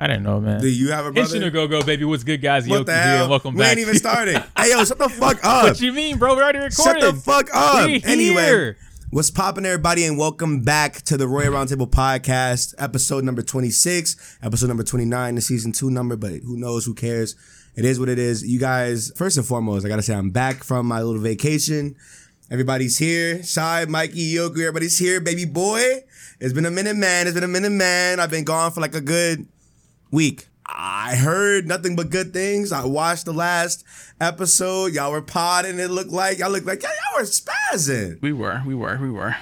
I didn't know, man. Do you have a brother? A go go baby. What's good, guys? What Yoki the here. hell? Welcome we back. ain't even started. hey, yo, shut the fuck up. what you mean, bro? We're already recording. Shut the fuck up. We anyway, here. what's poppin', everybody, and welcome back to the Royal Roundtable Podcast, episode number 26, episode number 29, the season two number, but who knows, who cares? It is what it is. You guys, first and foremost, I gotta say, I'm back from my little vacation. Everybody's here. Shy, Mikey, Yoku, everybody's here. Baby boy, it's been a minute, man. It's been a minute, man. I've been gone for like a good week. I heard nothing but good things. I watched the last episode. Y'all were potting. It looked like y'all looked like y'all, y'all were spazzing. We were, we were, we were.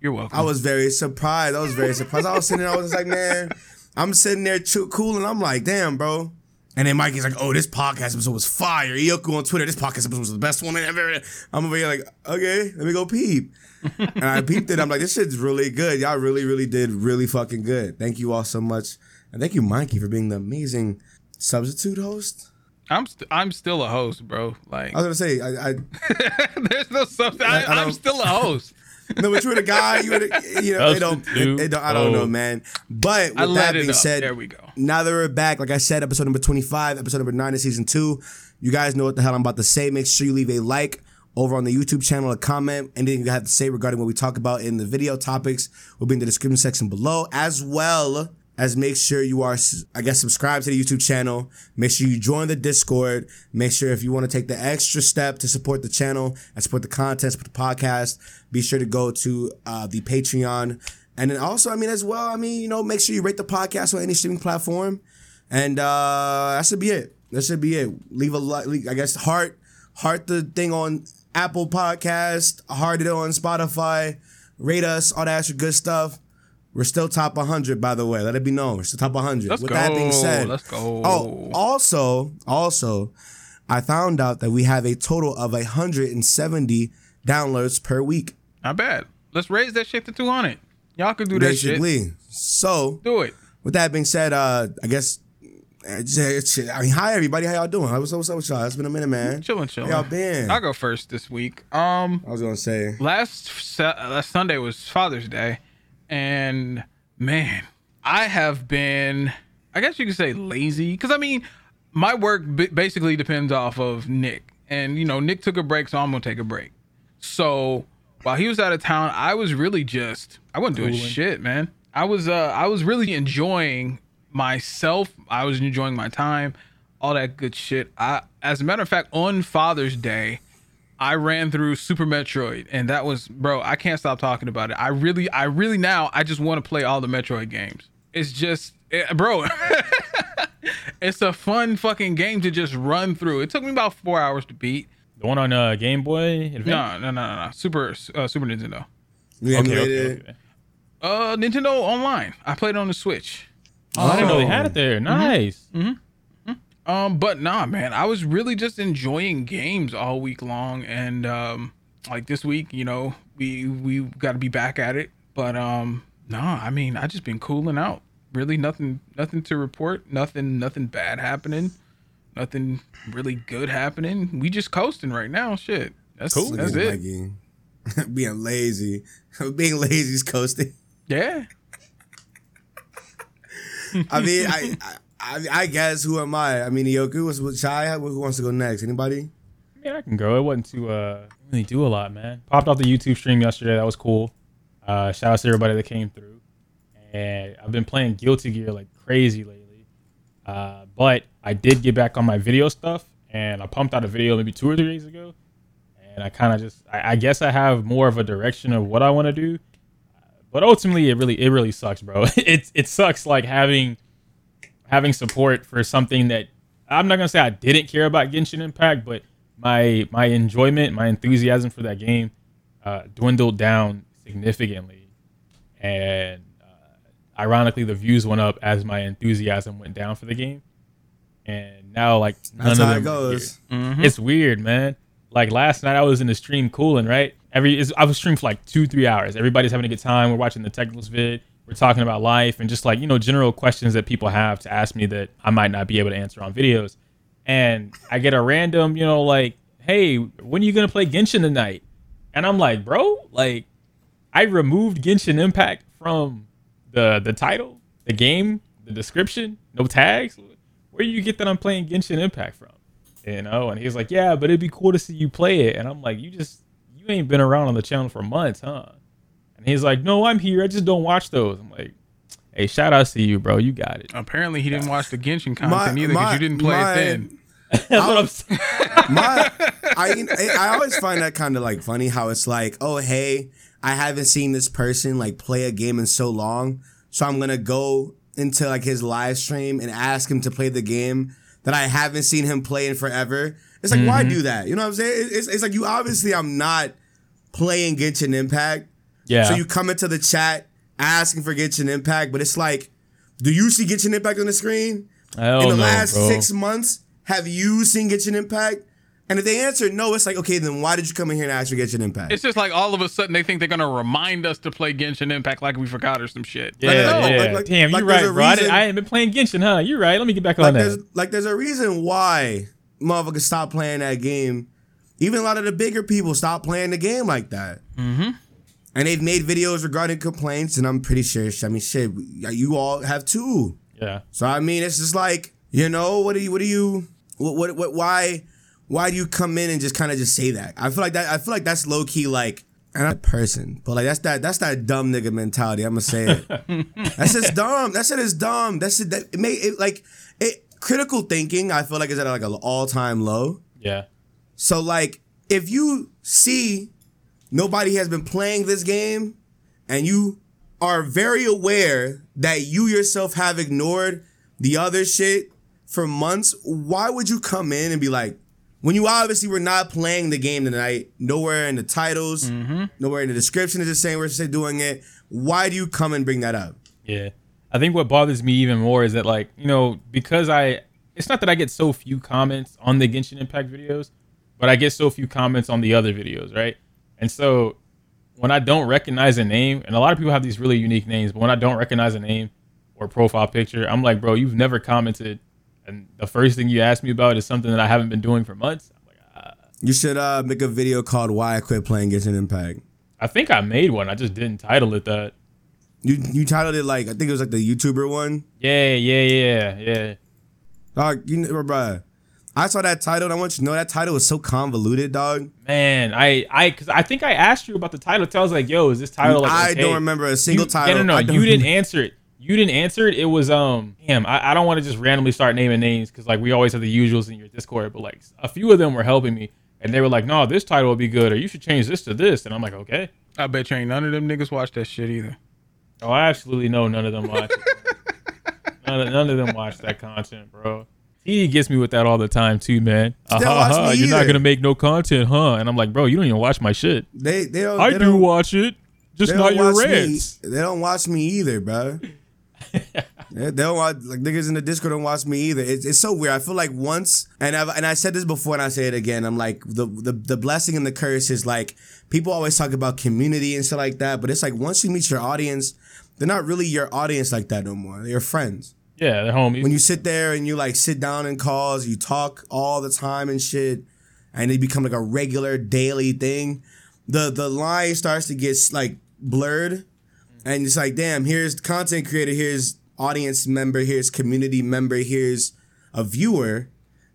You're welcome. I was very surprised. I was very surprised. I was sitting there. I was like, man, I'm sitting there choo- cool, and I'm like, damn, bro. And then Mikey's like, oh, this podcast episode was fire. Yoku on Twitter, this podcast episode was the best one ever. I'm over here like, okay, let me go peep. and I peeped it. I'm like, this shit's really good. Y'all really, really did really fucking good. Thank you all so much. And thank you, Mikey, for being the amazing substitute host. I'm st- I'm still a host, bro. Like, I was gonna say, I, I there's no substitute. I, I I'm still a host. no, but you were the guy. You were the, you know, they don't, Substitute they don't, I don't know, oh. man. But with let that being said, There we go. Now that we're back, like I said, episode number 25, episode number 9 of season 2. You guys know what the hell I'm about to say. Make sure you leave a like over on the YouTube channel, a comment, anything you have to say regarding what we talk about in the video topics will be in the description section below, as well as make sure you are, I guess, subscribed to the YouTube channel. Make sure you join the Discord. Make sure if you want to take the extra step to support the channel and support the content, support the podcast, be sure to go to uh, the Patreon. And then also, I mean, as well, I mean, you know, make sure you rate the podcast on any streaming platform. And uh that should be it. That should be it. Leave a like, I guess, heart, heart the thing on Apple Podcast, heart it on Spotify, rate us, all that extra good stuff. We're still top 100, by the way. Let it be known. We're still top 100. Let's With go. that being said, Let's go. Oh, also, also, I found out that we have a total of 170 downloads per week, Not bad. Let's raise that shit to 200. Y'all can do that shit. basically. So, Do it. with that being said, uh, I guess. uh, I mean, hi everybody. How y'all doing? What's up, what's up with y'all? It's been a minute, man. Chilling, chilling. How y'all been? I'll go first this week. Um, I was gonna say. last last Sunday was Father's Day, and man, I have been, I guess you could say lazy, because I mean, my work b- basically depends off of Nick, and you know, Nick took a break, so I'm gonna take a break. So while he was out of town, I was really just, I wasn't doing shit, man. I was, uh, I was really enjoying myself. I was enjoying my time, all that good shit. I, as a matter of fact, on Father's Day. I ran through Super Metroid, and that was, bro. I can't stop talking about it. I really, I really now, I just want to play all the Metroid games. It's just, eh, bro. it's a fun fucking game to just run through. It took me about four hours to beat. The one on uh, Game Boy Advance. No, no, no, no, no. Super, uh, Super Nintendo. We Okay, okay, it. okay. Uh, Nintendo Online. I played it on the Switch. Oh, I didn't know they Oh. had it there. Nice. Um, but nah, man, I was really just enjoying games all week long, and um, like this week, you know, we we got to be back at it. But um, nah, I mean, I just been cooling out. Really, nothing, nothing to report. Nothing, nothing bad happening. Nothing really good happening. We just coasting right now. Shit, that's Cool. That's it. Mikey. Being lazy. Being lazy is coasting. Yeah. I mean, I, I, I guess who am I? I mean, Yoku was with Shy. Who wants to go next? Anybody? I mean, I can go. It wasn't too uh really do a lot, man. Popped off the YouTube stream yesterday. That was cool. Uh, shout out to everybody that came through. And I've been playing Guilty Gear like crazy lately. Uh, but I did get back on my video stuff, and I pumped out a video maybe two or three days ago. And I kind of just, I, I guess I have more of a direction of what I want to do. But ultimately, it really, it really sucks, bro. it it sucks like having having support for something that I'm not gonna say I didn't care about Genshin Impact, but my my enjoyment, my enthusiasm for that game uh, dwindled down significantly, and uh, ironically, the views went up as my enthusiasm went down for the game, and now like none That's of how them it are goes. here. It's weird, man. Like last night, I was in the stream cooling, right? Every I was streaming for like two, three hours. Everybody's having a good time. We're watching the technicals vid. We're talking about life and just like you know general questions that people have to ask me that I might not be able to answer on videos. And I get a random, you know, like, hey, when are you gonna play Genshin tonight? And I'm like, bro, like, I removed Genshin Impact from the the title, the game, the the description, no tags. Where do you get that I'm playing Genshin Impact from? You know, and he's like, yeah, but it'd be cool to see you play it. And I'm like, you just you ain't been around on the channel for months, huh? And he's like, no, I'm here. I just don't watch those. I'm like, hey, shout out to you, bro. You got it. Apparently, he didn't watch the Genshin content My- either because you didn't play my- it then. That's what I'm saying. My, I, I always find that kind of like funny how it's like, oh hey, I haven't seen this person like play a game in so long, so I'm gonna go into like his live stream and ask him to play the game that I haven't seen him play in forever. It's like, why mm-hmm. do that? You know what I'm saying? It's, it's like you obviously I'm not playing Genshin Impact, Yeah. so you come into the chat asking for Genshin Impact, but it's like, do you see Genshin Impact on the screen? Hell in the no, last bro. six months, have you seen Genshin Impact? And if they answer no, it's like, okay, then why did you come in here and ask for Genshin Impact? It's just like all of a sudden they think they're gonna remind us to play Genshin Impact like we forgot or some shit. Yeah, Like, no, yeah. like- like- Damn, like you're there's right, a bro. I, didn't- reason- I ain't been playing Genshin, huh? You're right. Let me get back like on there's that. like there's a reason why motherfuckers stop playing that game. Even a lot of the bigger people stop playing the game like that. Mm-hmm. And they've made videos regarding complaints, and I'm pretty sure. I mean, shit, you all have too. Yeah. So I mean, it's just like you know, what do you, what do you, what, what, what why, why do you come in and just kind of just say that? I feel like that. I feel like that's low key like. And I'm a person, but like that's that that's that dumb nigga mentality. I'm gonna say it. that's just dumb. That shit is dumb. That's shit that it may it like it critical thinking. I feel like is at like an all time low. Yeah. So like if you see nobody has been playing this game and you are very aware that you yourself have ignored the other shit for months, why would you come in and be like when you obviously were not playing the game tonight, nowhere in the titles, mm-hmm. nowhere in the description is it saying we're doing it. Why do you come and bring that up? Yeah. I think what bothers me even more is that like, you know, because I it's not that I get so few comments on the Genshin Impact videos, but I get so few comments on the other videos, right? And so when I don't recognize a name, and a lot of people have these really unique names, but when I don't recognize a name or profile picture, I'm like, bro, you've never commented and the first thing you ask me about is something that I haven't been doing for months. I'm like, ah. You should uh, make a video called "Why I Quit Playing Genshin Impact." I think I made one. I just didn't title it that. You you titled it like I think it was like the YouTuber one. Yeah, yeah, yeah, yeah. Dog, you know, bruh. I saw that title. And I want you to know that title was so convoluted, dog. Man, I, I, cause I think I asked you about the title. I was like, "Yo, is this title?" Like, I okay? don't remember a single you, title. Yeah, no, I no, you didn't remember- answer it. You didn't answer it. It was um, damn. I, I don't want to just randomly start naming names because like we always have the usuals in your Discord, but like a few of them were helping me, and they were like, "No, this title would be good, or you should change this to this," and I'm like, "Okay." I bet you ain't none of them niggas watch that shit either. Oh, I absolutely know none of them watch. it. none, of, none of them watch that content, bro. He gets me with that all the time too, man. Uh-huh, uh-huh, you're not gonna make no content, huh? And I'm like, bro, you don't even watch my shit. They they don't. I they do don't, watch it, just not your watch me. They don't watch me either, bro. they don't watch like niggas in the Discord don't watch me either. It's, it's so weird. I feel like once, and I've, and I said this before, and I say it again. I'm like the, the the blessing and the curse is like people always talk about community and shit like that, but it's like once you meet your audience, they're not really your audience like that no more. They're your friends. Yeah, they're homies. when you sit there and you like sit down in calls, you talk all the time and shit, and it become like a regular daily thing. The the line starts to get like blurred, and it's like, damn, here's content creator, here's audience member, here's community member, here's a viewer,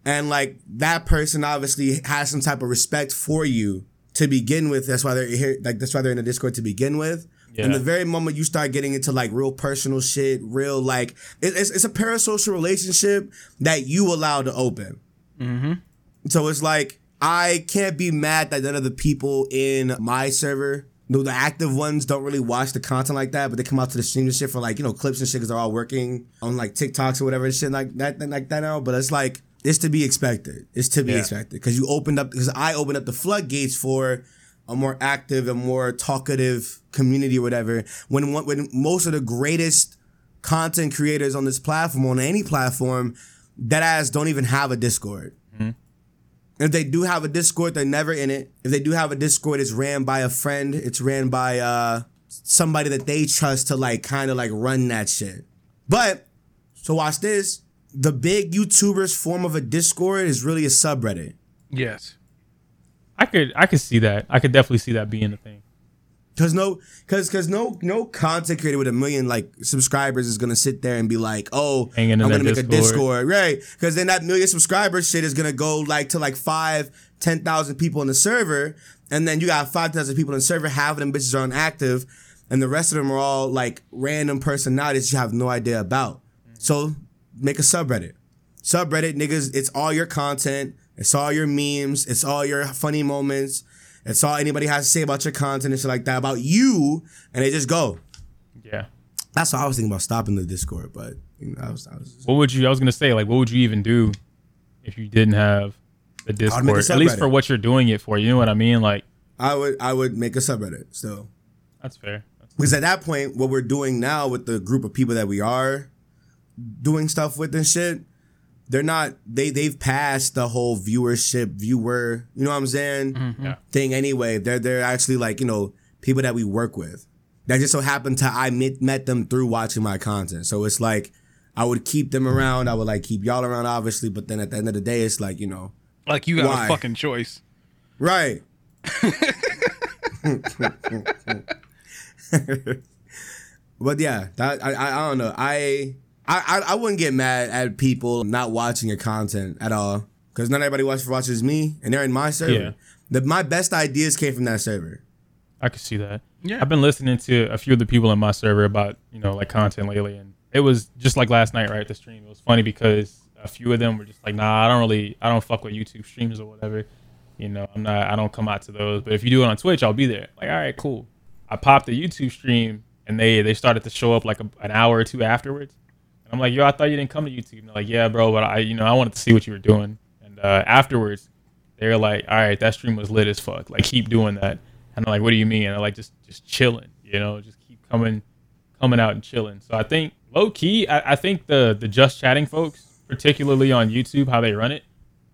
and like that person obviously has some type of respect for you to begin with. That's why they're here, like that's why they're in the Discord to begin with. And the very moment you start getting into like real personal shit, real like it, it's it's a parasocial relationship that you allow to open. Mm-hmm. So it's like I can't be mad that none of the people in my server, no, the active ones don't really watch the content like that, but they come out to the stream and shit for like you know clips and shit because they're all working on like TikToks or whatever and shit like that, like that now. But it's like it's to be expected. It's to be Yeah. expected because you opened up because I opened up the floodgates for a more active and more talkative community or whatever. When one- when most of the greatest content creators on this platform, on any platform, that ass don't even have a Discord. If they do have a Discord, they're never in it. If they do have a Discord, it's ran by a friend. It's ran by uh somebody that they trust to like kind of like run that shit. But so watch this. The big YouTubers form of a Discord is really a subreddit. Yes. I could, I could see that. I could definitely see that being a thing. Cause no, cause cause no no content creator with a million like subscribers is gonna sit there and be like, oh, I'm gonna make a Discord. Discord, right? Cause then that million subscribers shit is gonna go like to like five, ten thousand people in the server, and then you got five thousand people in the server. Half of them bitches are inactive, and the rest of them are all like random personalities you have no idea about. So make a subreddit. Subreddit niggas, it's all your content, it's all your memes, it's all your funny moments, it's all anybody has to say about your content and shit like that about you, and they just go. Yeah. That's what I was thinking about stopping the Discord, but you know, I was, I was What would you? I was gonna say like, what would you even do if you didn't have the Discord? At least for what you're doing it for. You know what I mean? Like I would I would make a subreddit So. that's fair. That's, Because at that point, what we're doing now with the group of people that we are doing stuff with and shit, they're not they they've passed the whole viewership viewer, you know what I'm saying? Mm-hmm. Yeah. Thing anyway. They're they're actually like, you know, people that we work with. That just so happened to I met, met them through watching my content. So it's like I would keep them around. I would like keep y'all around, obviously. But then at the end of the day, it's like, you know, Like you got Why? a fucking choice. Right. but yeah, that I, I I don't know. I I I- I wouldn't get mad at people not watching your content at all because not everybody watches watches me and they're in my server. Yeah. The, my best ideas came from that server. I could see that. Yeah. I've been listening to a few of the people in my server about you know like content lately, and it was just like last night, right? The stream. It was funny because a few of them were just like, "Nah, I don't really, I don't fuck with YouTube streams or whatever." You know, I'm not, I don't come out to those. But if you do it on Twitch, I'll be there. Like, all right, cool. I popped a YouTube stream, and they they started to show up like a, an hour or two afterwards. I'm like, yo, I thought you didn't come to YouTube. And they're like, yeah, bro, but I, you know, I wanted to see what you were doing. And uh, afterwards, they're like, all right, that stream was lit as fuck. Like, keep doing that. And I'm like, what do you mean? And they're like, just, just chilling, you know, just keep coming, coming out and chilling. So I think low key, I, I think the the just chatting folks, particularly on YouTube, how they run it,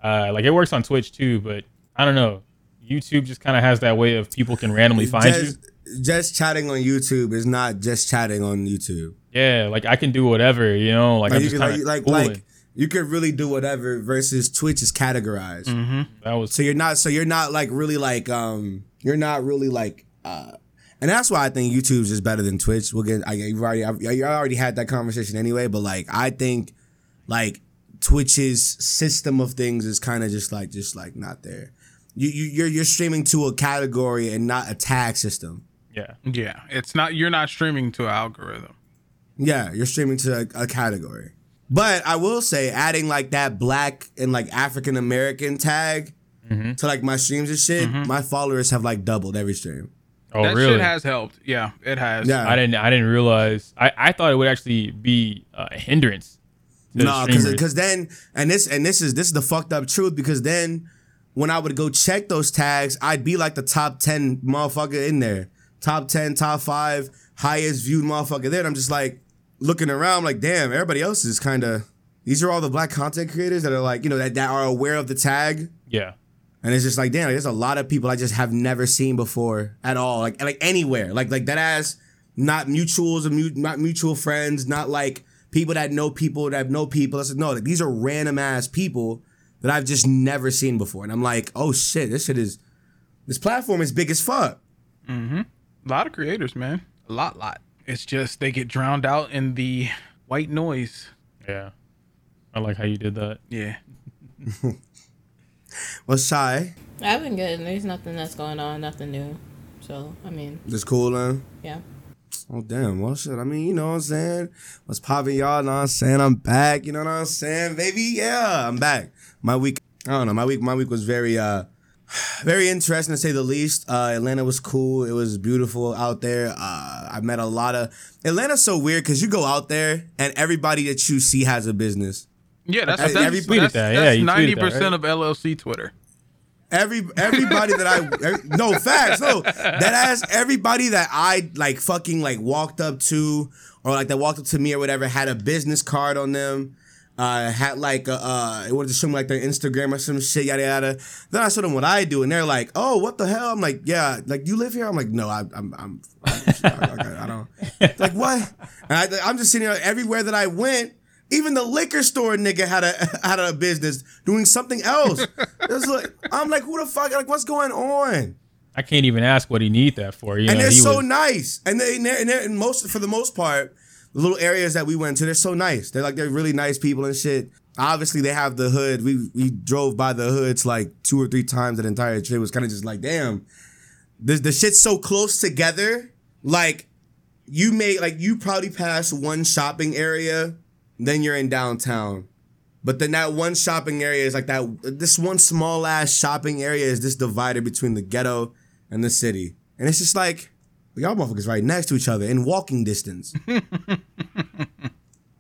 uh, like it works on Twitch too, but I don't know. YouTube just kind of has that way of people can randomly find you. Just, just chatting on YouTube is not just chatting on YouTube. Yeah, like I can do whatever, you know, like, Like I'm you can kind like of like like you could really do whatever versus Twitch is categorized. that was So you're not so you're not like really like um you're not really like uh and that's why I think YouTube's just better than Twitch. We'll get I you've already I've, you already had that conversation anyway, but like I think like Twitch's system of things is kind of just like just like not there. You you you're you're streaming to a category and not a tag system. Yeah. Yeah, it's not. You're not streaming to an algorithm. Yeah, you're streaming to a, a category. But I will say, adding like that black and like African American tag Mm-hmm. to like my streams and shit, my followers have like doubled every stream. Oh, that really? shit has helped. Yeah, it has. Yeah. I didn't. I didn't realize. I, I thought it would actually be a hindrance. To No, streamers. because then and this and this is this is the fucked up truth because then when I would go check those tags, I'd be like the top ten motherfucker in there, top ten, top five, highest viewed motherfucker there. And I'm just like looking around, like damn, everybody else is kind of. These are all the black content creators that are like you know that, that are aware of the tag. yeah, And it's just like, damn, there's a lot of people I just have never seen before at all, like like anywhere, like like that ass, not mutuals or not mutual friends, not like people that know people that know people. I said, no, like these are random ass people that I've just never seen before, and I'm like, oh shit, this shit is, this platform is big as fuck. Mm-hmm. A lot of creators, man. A lot, lot. It's just they get drowned out in the white noise. yeah. I like how you did that. Yeah. Well, shy, I've been good. There's nothing that's going on, nothing new. So, I mean, just cool, man. yeah. Oh damn, well shit. I mean, you know what I'm saying? What's popping y'all? Know what I'm saying? I'm back, you know what I'm saying? Baby, yeah, I'm back. My week I don't know, my week my week was very uh very interesting to say the least. Uh Atlanta was cool. It was beautiful out there. Uh I met a lot of Atlanta's so weird because you go out there and everybody that you see has a business. Yeah, that's that's, every- that's, tweeted that. Yeah, that's you tweeted that, ninety percent right? of LLC Twitter. Every everybody that I every- no facts no that ass everybody that I like fucking like walked up to or like that walked up to me or whatever had a business card on them. Uh, had like uh, uh, it show me like their Instagram or some shit yada yada. Then I showed them what I do, and they're like, "Oh, what the hell?" I'm like, "Yeah, like you live here." I'm like, "No, I, I'm, I'm, I'm I, I don't like what." And I, I'm just sitting there everywhere that I went. Even the liquor store nigga had a had a business doing something else. Like I'm like, who the fuck? Like, what's going on? I can't even ask what he need that for. You and know, they're he so was- nice. And they and, they're, and, they're, and most for the most part, little areas that we went to, they're so nice. They're like they're really nice people and shit. Obviously, they have the hood. We we drove by the hoods like two or three times. That entire trip It was kind of just like, damn, the the shit's so close together. Like you may like you probably pass one shopping area, then you're in downtown. But then that one shopping area is like that. This one small ass shopping area is just divided between the ghetto and the city, and it's just like y'all motherfuckers right next to each other in walking distance.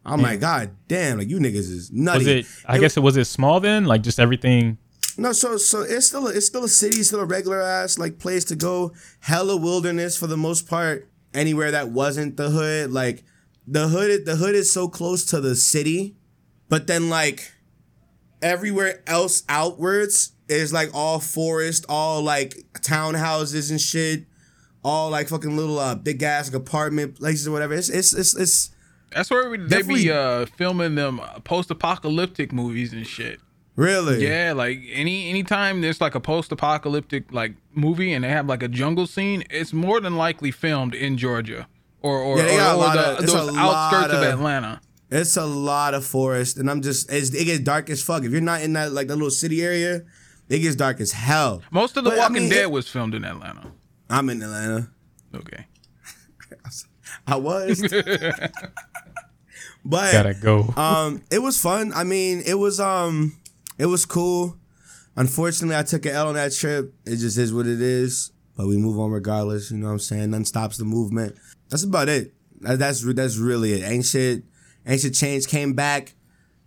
I'm like, God damn, like you niggas is nutty. Was it? I guess it was it small then. Like just everything. No, so so it's still a, it's still a city, still a regular ass like place to go. Hella wilderness for the most part. Anywhere that wasn't the hood, like the hood, the hood is so close to the city, but then like everywhere else outwards is like all forest, all like townhouses and shit, all like fucking little uh big ass like, apartment places or whatever. It's it's it's it's That's where we, they be uh, filming them post-apocalyptic movies and shit. really Yeah, like any anytime there's like a post-apocalyptic like movie and they have like a jungle scene, it's more than likely filmed in Georgia or or, Yeah, they got a or, or lot the, of- those a outskirts of of- Atlanta. It's a lot of forest, and I'm just it's, it gets dark as fuck. If you're not in that like that little city area, it gets dark as hell. Most of The But, I Walking mean, Dead it- was filmed in Atlanta. I'm in Atlanta. Okay. I was, but Gotta go. um, it was fun. I mean, it was um, it was cool. Unfortunately, I took an L on that trip. It just is what it is. But we move on regardless. You know what I'm saying? None stops the movement. That's about it. That's that's really it. Ain't shit. Ain't shit changed. Came back.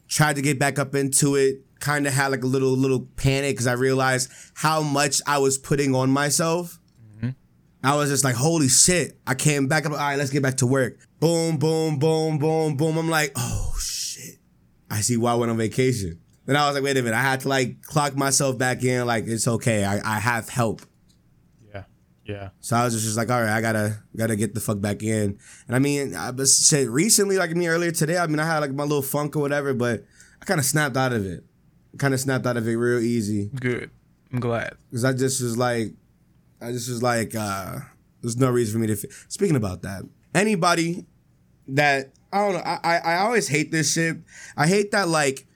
Tried to get back up into it. Kind of had like a little little panic because I realized how much I was putting on myself. I was just like, holy shit. I came back. I'm like, all right, let's get back to work. Boom, boom, boom, boom, boom. I'm like, oh shit. I see why I went on vacation. Then I was like, wait a minute. I had to like clock myself back in. Like, it's okay. I, I have help. yeah. Yeah. So I was just like, all right, I gotta gotta get the fuck back in. And I mean, I was shit recently, like I mean earlier today, I mean I had like my little funk or whatever, but I kind of snapped out of it. Kind of snapped out of it real easy Good. I'm glad. because I just was like, I just was like, uh, there's no reason for me to. F- Speaking about that, anybody that I don't know, I, I I always hate this shit. I hate that like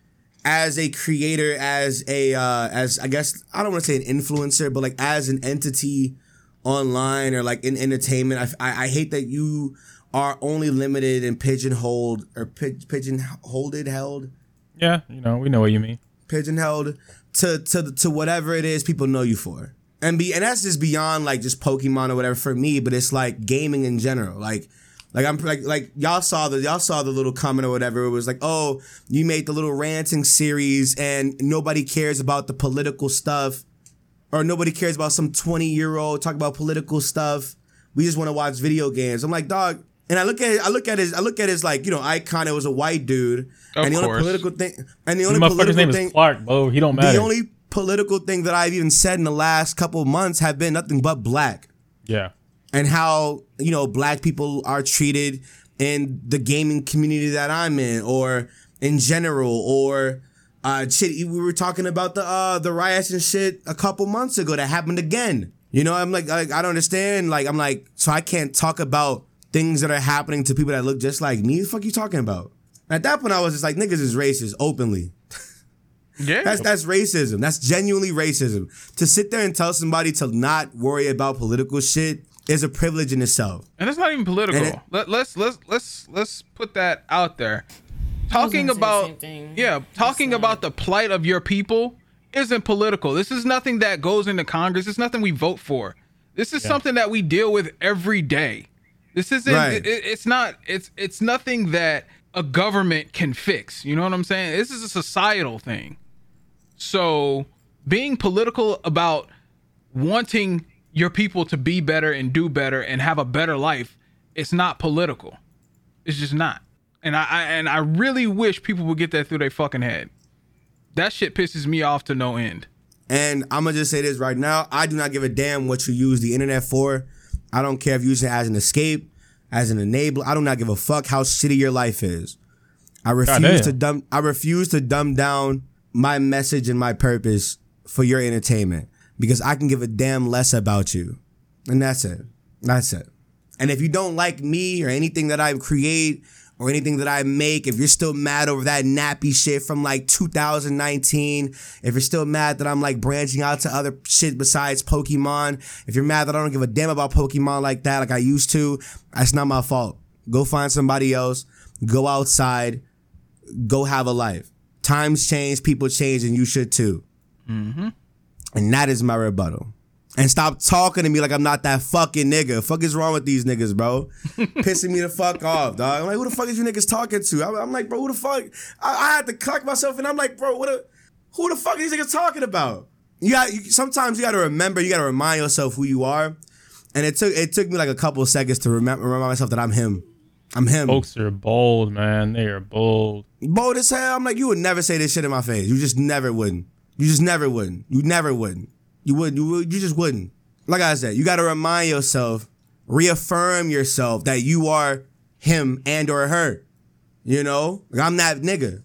as a creator, as a uh, as I guess I don't want to say an influencer, but like as an entity online or like in entertainment, I I, I hate that you are only limited and pigeonholed or pi- pigeonholed held Yeah. You know, we know what you mean. pigeonholed to to to whatever it is people know you for. And be and that's just beyond like just Pokemon or whatever for me, but it's like gaming in general. Like like I'm like like y'all saw the y'all saw the little comment or whatever. It was like, oh, you made the little ranting series and nobody cares about the political stuff. Or nobody cares about some 20 year old talk about political stuff. We just want to watch video games. I'm like, dog. And I look at I look at his I look at his like, you know, icon, it was a white dude. Of and the only political thing and the only motherfucker's political name thing is Clark, bro. He don't matter. the only political thing that I've even said in the last couple months have been nothing but black. Yeah. and how you know black people are treated in the gaming community that I'm in or in general or uh shit we were talking about the uh the riots and shit a couple months ago that happened again. You know I'm like, like I don't understand. Like I'm like so I can't talk about things that are happening to people that look just like me. The fuck you talking about? At that point I was just like niggas is racist openly Yeah. that's that's racism. That's genuinely racism. To sit there and tell somebody to not worry about political shit is a privilege in itself. and it's not even political. It- Let, let's let's let's let's put that out there. Talking gonna the about same thing. yeah, talking about the plight of your people isn't political. This is nothing that goes into Congress. It's nothing we vote for. This is something that we deal with every day. This isn't. Right. It, it's not. It's it's nothing that a government can fix. You know what I'm saying? This is a societal thing. So being political about wanting your people to be better and do better and have a better life, it's not political. It's just not. And I, I and I really wish people would get that through their fucking head. That shit pisses me off to no end. And I'm gonna just say this right now: I do not give a damn what you use the internet for. I don't care if you use it as an escape, as an enabler. I do not give a fuck how shitty your life is. I refuse Goddamn. to dumb. I refuse to dumb down my message and my purpose for your entertainment. because I can give a damn less about you. And that's it. That's it. And if you don't like me or anything that I create or anything that I make, if you're still mad over that nappy shit from like 2019, if you're still mad that I'm like branching out to other shit besides Pokemon, if you're mad that I don't give a damn about Pokemon like that, like I used to, that's not my fault. Go find somebody else, go outside, go have a life. Times change, people change, and you should too. Mm-hmm. And that is my rebuttal. And stop talking to me like I'm not that fucking nigga. Fuck is wrong with these niggas, bro? Pissing me the fuck off, dog. I'm like, who the fuck is you niggas talking to? I'm, I'm like, bro, who the fuck? I, I had to clock myself, and I'm like, bro, what? A, who the fuck are these niggas talking about? You got. You, sometimes you got to remember. You got to remind yourself who you are. And it took it took me like a couple seconds to remember remind myself that I'm him. I'm him. Folks are bold, man. They are bold. bold as hell. I'm like, you would never say this shit in my face. You just never wouldn't. You just never wouldn't. You never wouldn't. You would. You would. You just wouldn't. Like I said, you got to remind yourself, reaffirm yourself that you are him and or her. You know, like, I'm that nigga.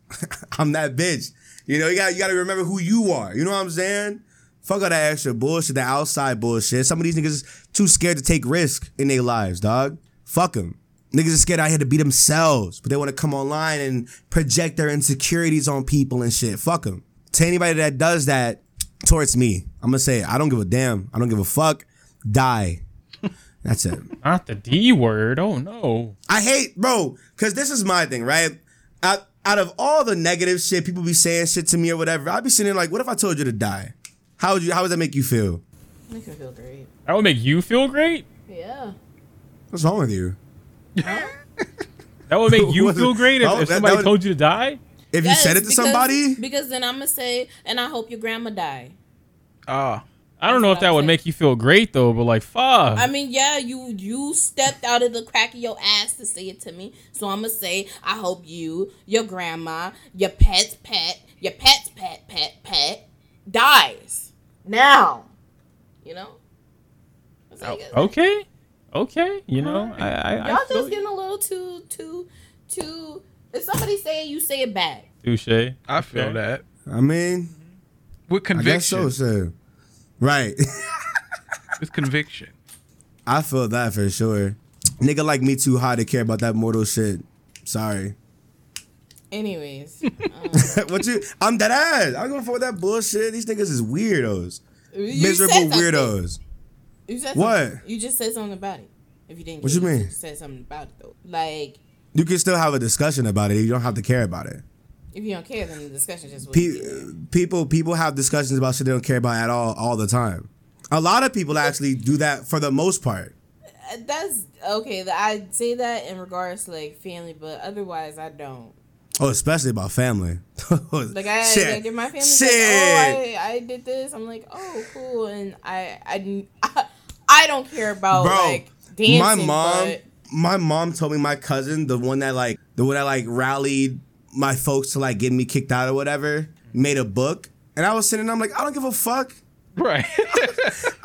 I'm that bitch. You know, you got you got to remember who you are. You know what I'm saying? Fuck all that extra bullshit, that outside bullshit. Some of these niggas is too scared to take risk in their lives, dog. Fuck them. Niggas are scared out here to be themselves, but they want to come online and project their insecurities on people and shit. Fuck them. To anybody that does that towards me, I'm gonna say I don't give a damn. I don't give a fuck. Die. That's it. Not the D word. Oh no. I hate, bro, because this is my thing, right? Out, out of all the negative shit, people be saying shit to me or whatever. I'd be sitting there like, what if I told you to die? How would you? How would that make you feel? Make me feel great. That would make you feel great. Yeah. What's wrong with you? That would make you feel great if, Oh, if that- somebody that would- told you to die. If you Yes, said it to because- somebody, Because then I'm gonna say, and I hope your grandma die. Ah, I don't know if that I'm would saying. make you feel great though, but like fuck. I mean, yeah, you you stepped out of the crack of your ass to say it to me. So I'm gonna say, I hope you, your grandma, your pet's pet, your pet's pet, pet, pet, dies now. You know. That's how you gotta say. okay, okay. You know, I, I, I Y'all feel just getting a little too, too, too. If somebody say it, you say it back. you. touche. I feel Okay. that I mean, with conviction. I guess conviction. so, sir. Right. With conviction. I feel that for sure. Nigga like me too high to care about that mortal shit. Sorry. Anyways, um, what you? I'm dead ass. I'm going for that bullshit. These niggas is weirdos. you Miserable said something. weirdos. You said What? something. You just said something about it. If you didn't, What you mean? just said something about it though. Like You can still have a discussion about it. You don't have to care about it. if you don't care, then the discussion just Pe- people people have discussions about shit they don't care about at all all the time. A lot of people actually do that for the most part. That's okay. I say that in regards to like family, but otherwise I don't. Oh, especially about family. Like I, shit. I give my family shit. like, oh, I, I did this. I'm like, oh, cool, and I, I, I don't care about Bro, like dancing. my mom, but my mom told me my cousin, the one that like, the one that like rallied my folks to like get me kicked out or whatever, made a book, and I was sitting, there, I'm like, I don't give a fuck. Right.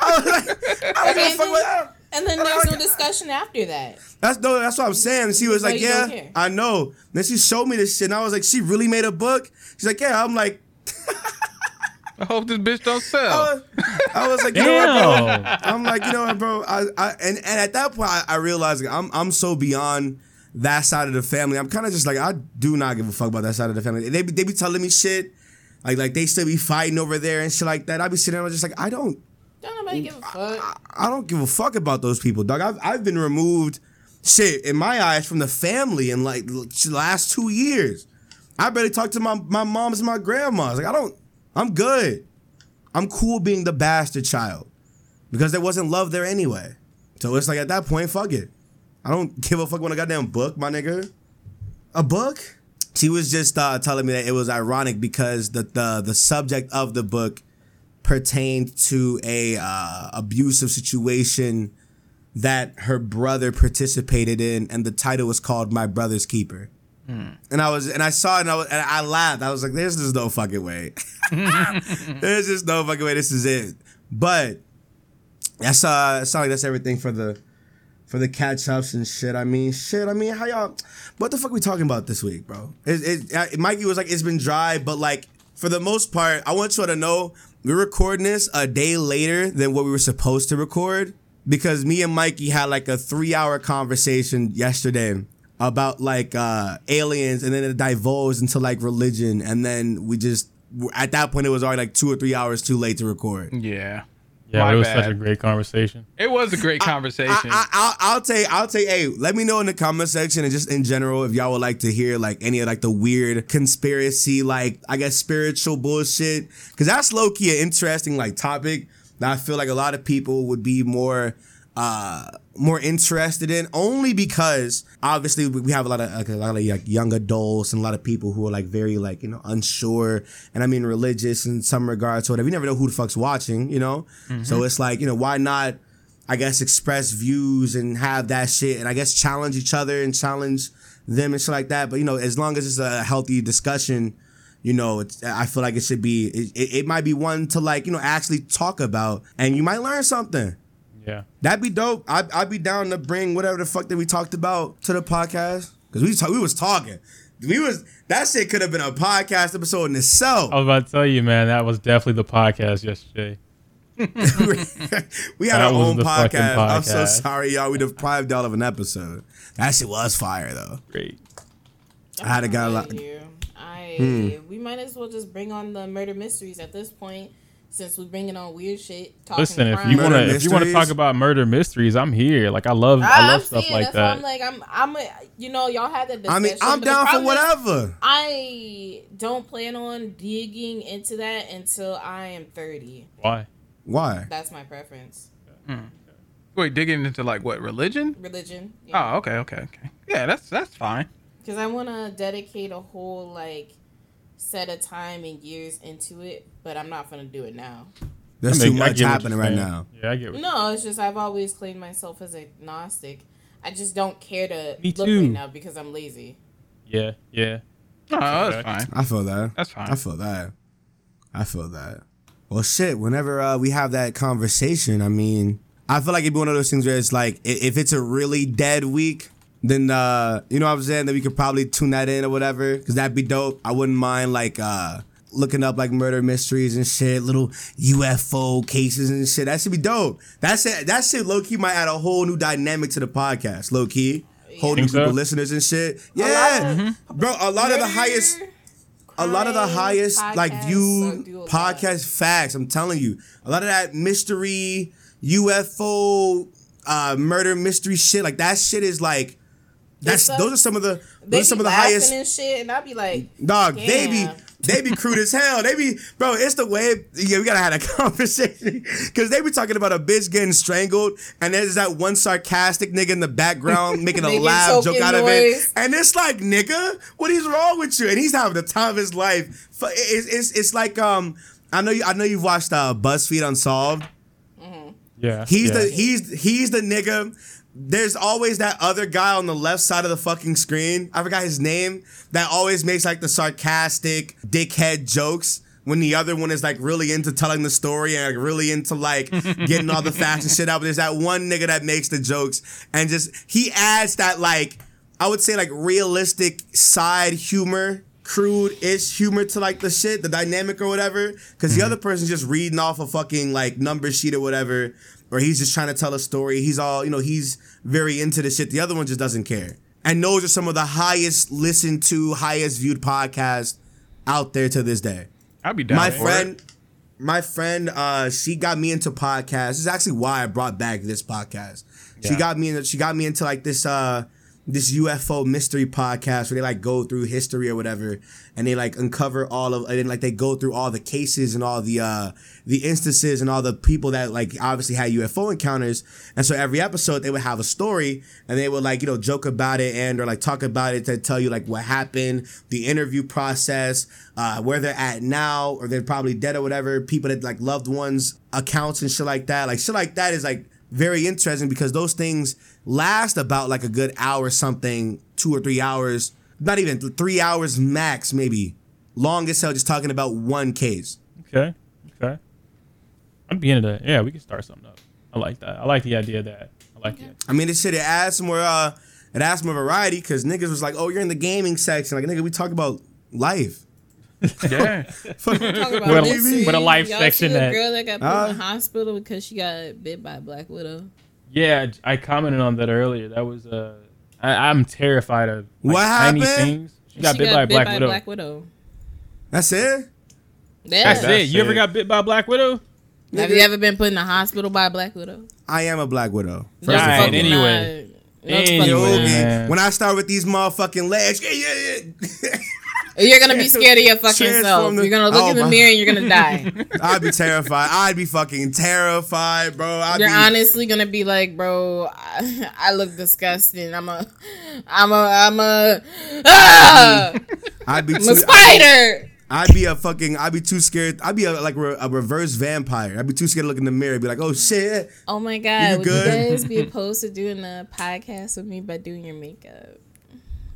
I was like, I don't give a fuck. then- Like, and then I there's no discussion after that. That's no, that's what I'm saying. She was Why like, yeah. I know. Then she showed me this shit, and I was like, she really made a book. She's like, yeah. I'm like, I hope this bitch don't I sell. was, I was like, you know what, bro? Damn. I'm like, you know what, bro? I, I and, and at that point, I, I realized like, I'm I'm so beyond that side of the family. I'm kind of just like, I do not give a fuck about that side of the family. They be, they be telling me shit, like like they still be fighting over there and shit like that. I be sitting there I was just like, I don't Don't nobody give a fuck. I don't give a fuck about those people, dog. I've I've been removed, shit, in my eyes, from the family in like the last two years. I barely talk to my my moms and my grandmas. Like I don't. I'm good. I'm cool being the bastard child because there wasn't love there anyway. So it's like at that point, fuck it. I don't give a fuck when a goddamn book, my nigga. A book? She was just uh, telling me that it was ironic because the the the subject of the book pertained to a uh, abusive situation that her brother participated in, and the title was called "My Brother's Keeper." And I was, and I saw it, and I, was, and I laughed. I was like, "There's just no fucking way. There's just no fucking way. This is it." But that's uh, not like that's everything for the for the catch ups and shit. I mean, shit. I mean, how y'all? What the fuck we talking about this week, bro? It, it, Mikey was like, it's been dry, but like for the most part, I want you all to know we're recording this a day later than what we were supposed to record because me and Mikey had like a three hour conversation yesterday about like uh aliens and then it divulged into like religion and then we just at that point it was already like two or three hours too late to record. Yeah. Yeah, My it was bad. such a great conversation. It was a great conversation. I, I, I'll, I'll take, I'll take. Hey, let me know in the comment section and just in general if y'all would like to hear like any of like the weird conspiracy, like I guess spiritual bullshit, because that's low key an interesting like topic that I feel like a lot of people would be more, uh, more interested in. Only because obviously we have a lot of like, a lot of like young adults and a lot of people who are like very like you know unsure, and I mean religious in some regards or whatever. You never know who the fuck's watching, you know. So it's like you know why not. I guess express views and have that shit and I guess challenge each other and challenge them and shit like that. But you know, as long as it's a healthy discussion, you know, it's, I feel like it should be, it, it, it might be one to like, you know, actually talk about and you might learn something. Yeah. That'd be dope. I'd, I'd be down to bring whatever the fuck that we talked about to the podcast. Cause we, talk, we was talking. We was, that shit could have been a podcast episode in itself. I was about to tell you, man, that was definitely the podcast yesterday. we had That our own the fucking podcast. I'm so sorry, y'all. We deprived y'all of an episode. That shit was fire though. Great. I had a guy I'm like- I Hmm. we might as well just bring on the murder mysteries at this point, since we're bringing on weird shit. Talking Listen, if crime. you want to, if you want to talk about murder mysteries, I'm here. Like I love, I, I, love stuff saying, like that's why that. I'm like, I'm, I'm, a, you know, y'all had that I mean, I'm down for whatever. I don't plan on digging into that until I am 30. Why? Why? That's my preference. Hmm. Wait, digging into like what religion? Religion. Oh, okay, okay, okay. Yeah, that's that's fine. Because I want to dedicate a whole like set of time and years into it, but I'm not gonna do it now. There's I mean, too I much happening right now. Yeah, I get what No, it's just I've always claimed myself as agnostic. I just don't care to Me look too. right now because I'm lazy. Yeah, yeah. Oh, that's Okay. fine. I feel that. That's fine. I feel that. I feel that. Well, shit. Whenever uh, we have that conversation, I mean, I feel like it'd be one of those things where it's like, if it's a really dead week, then uh, you know what I'm saying. Then we could probably tune that in or whatever, because that'd be dope. I wouldn't mind like uh, looking up like murder mysteries and shit, little UFO cases and shit. That should be dope. That's it. That shit low key might add a whole new dynamic to the podcast. Low key, whole new group so? of listeners and shit. lot Yeah, of- bro. A lot of the Murder, highest a lot of the crime highest like podcasts viewed do a lot. podcast facts. I'm telling you, a lot of that mystery, UFO, uh, murder mystery shit. Like that shit is like that's stuff- those are some of the those are some of the laughing highest and shit, and I'd be like, dog. They be Damn. they be crude as hell. They be bro. It's the way. Yeah, we gotta have a conversation because they be talking about a bitch getting strangled, and there's that one sarcastic nigga in the background making a Making laugh joke choking out of it, and it's like nigga, what is wrong with you? And he's having the time of his life. It's it's, it's like um. I know you. I know you've watched uh, BuzzFeed Unsolved. Yeah. He's yeah. the he's he's the nigga. There's always that other guy on the left side of the fucking screen. I forgot his name. That always makes like the sarcastic dickhead jokes. When the other one is like really into telling the story and like really into like getting all the facts and shit out. But there's that one nigga that makes the jokes and just he adds that like I would say like realistic side humor, crude ish humor to like the shit, the dynamic or whatever. Because the mm-hmm. other person's just reading off a fucking like number sheet or whatever, or he's just trying to tell a story. He's all you know, he's very into the shit. The other one just doesn't care. And those are some of the highest listened to, highest viewed podcasts out there to this day. I'd be down. My for friend, it. my friend, uh, she got me into podcasts. This is actually why I brought back this podcast. She got me in. She got me into like this, uh, this UFO mystery podcast where they like go through history or whatever, and they like uncover all of, and then like they go through all the cases and all the uh, the instances and all the people that like obviously had UFO encounters. And so every episode they would have a story, and they would like you know joke about it and or like talk about it to tell you like what happened, the interview process, uh, where they're at now, or they're probably dead or whatever. People that like loved ones accounts and shit like that. Like shit like that is like very interesting because those things last about like a good hour something, two or three hours, not even three hours max, maybe. Longest as hell, just talking about one case. Okay. Okay. I'm be into that. Yeah, we can start something up. I like that. I like the idea of that. I like it. I mean, this shit it adds some more. Uh, it adds more variety because niggas was like, "Oh, you're in the gaming section." Like, nigga, we talk about life. Yeah. Talk about With a- with a life Y'all section see the that- girl that got put Huh? in the hospital because she got bit by a black widow. Yeah, I commented on that earlier. That was uh, I, I'm terrified of like, What tiny happened? things. She got bit by a black widow. Black widow. That's it. Yeah. That's it. You ever got bit by a black widow? Have you ever been put in the hospital by a blac widow? I am a black widow. No, Right, anyway. not. Anyway. Yo, man. when I start with these motherfucking legs, yeah, yeah, yeah. You're gonna be scared of your fucking self. the- You're gonna look Oh, in the mirror and you're gonna die. I'd be terrified. I'd be fucking terrified, bro. I'd You're be, honestly gonna be like, bro, I, I look disgusting. I'm a, I'm a, I'm a, ah, I'd be I'm too, a spider. I'd be a fucking. I'd be too scared. I'd be a, like re- a reverse vampire. I'd be too scared to look in the mirror. and Be like, oh shit. Oh my god, You would good? you guys be opposed to doing a podcast with me by doing your makeup?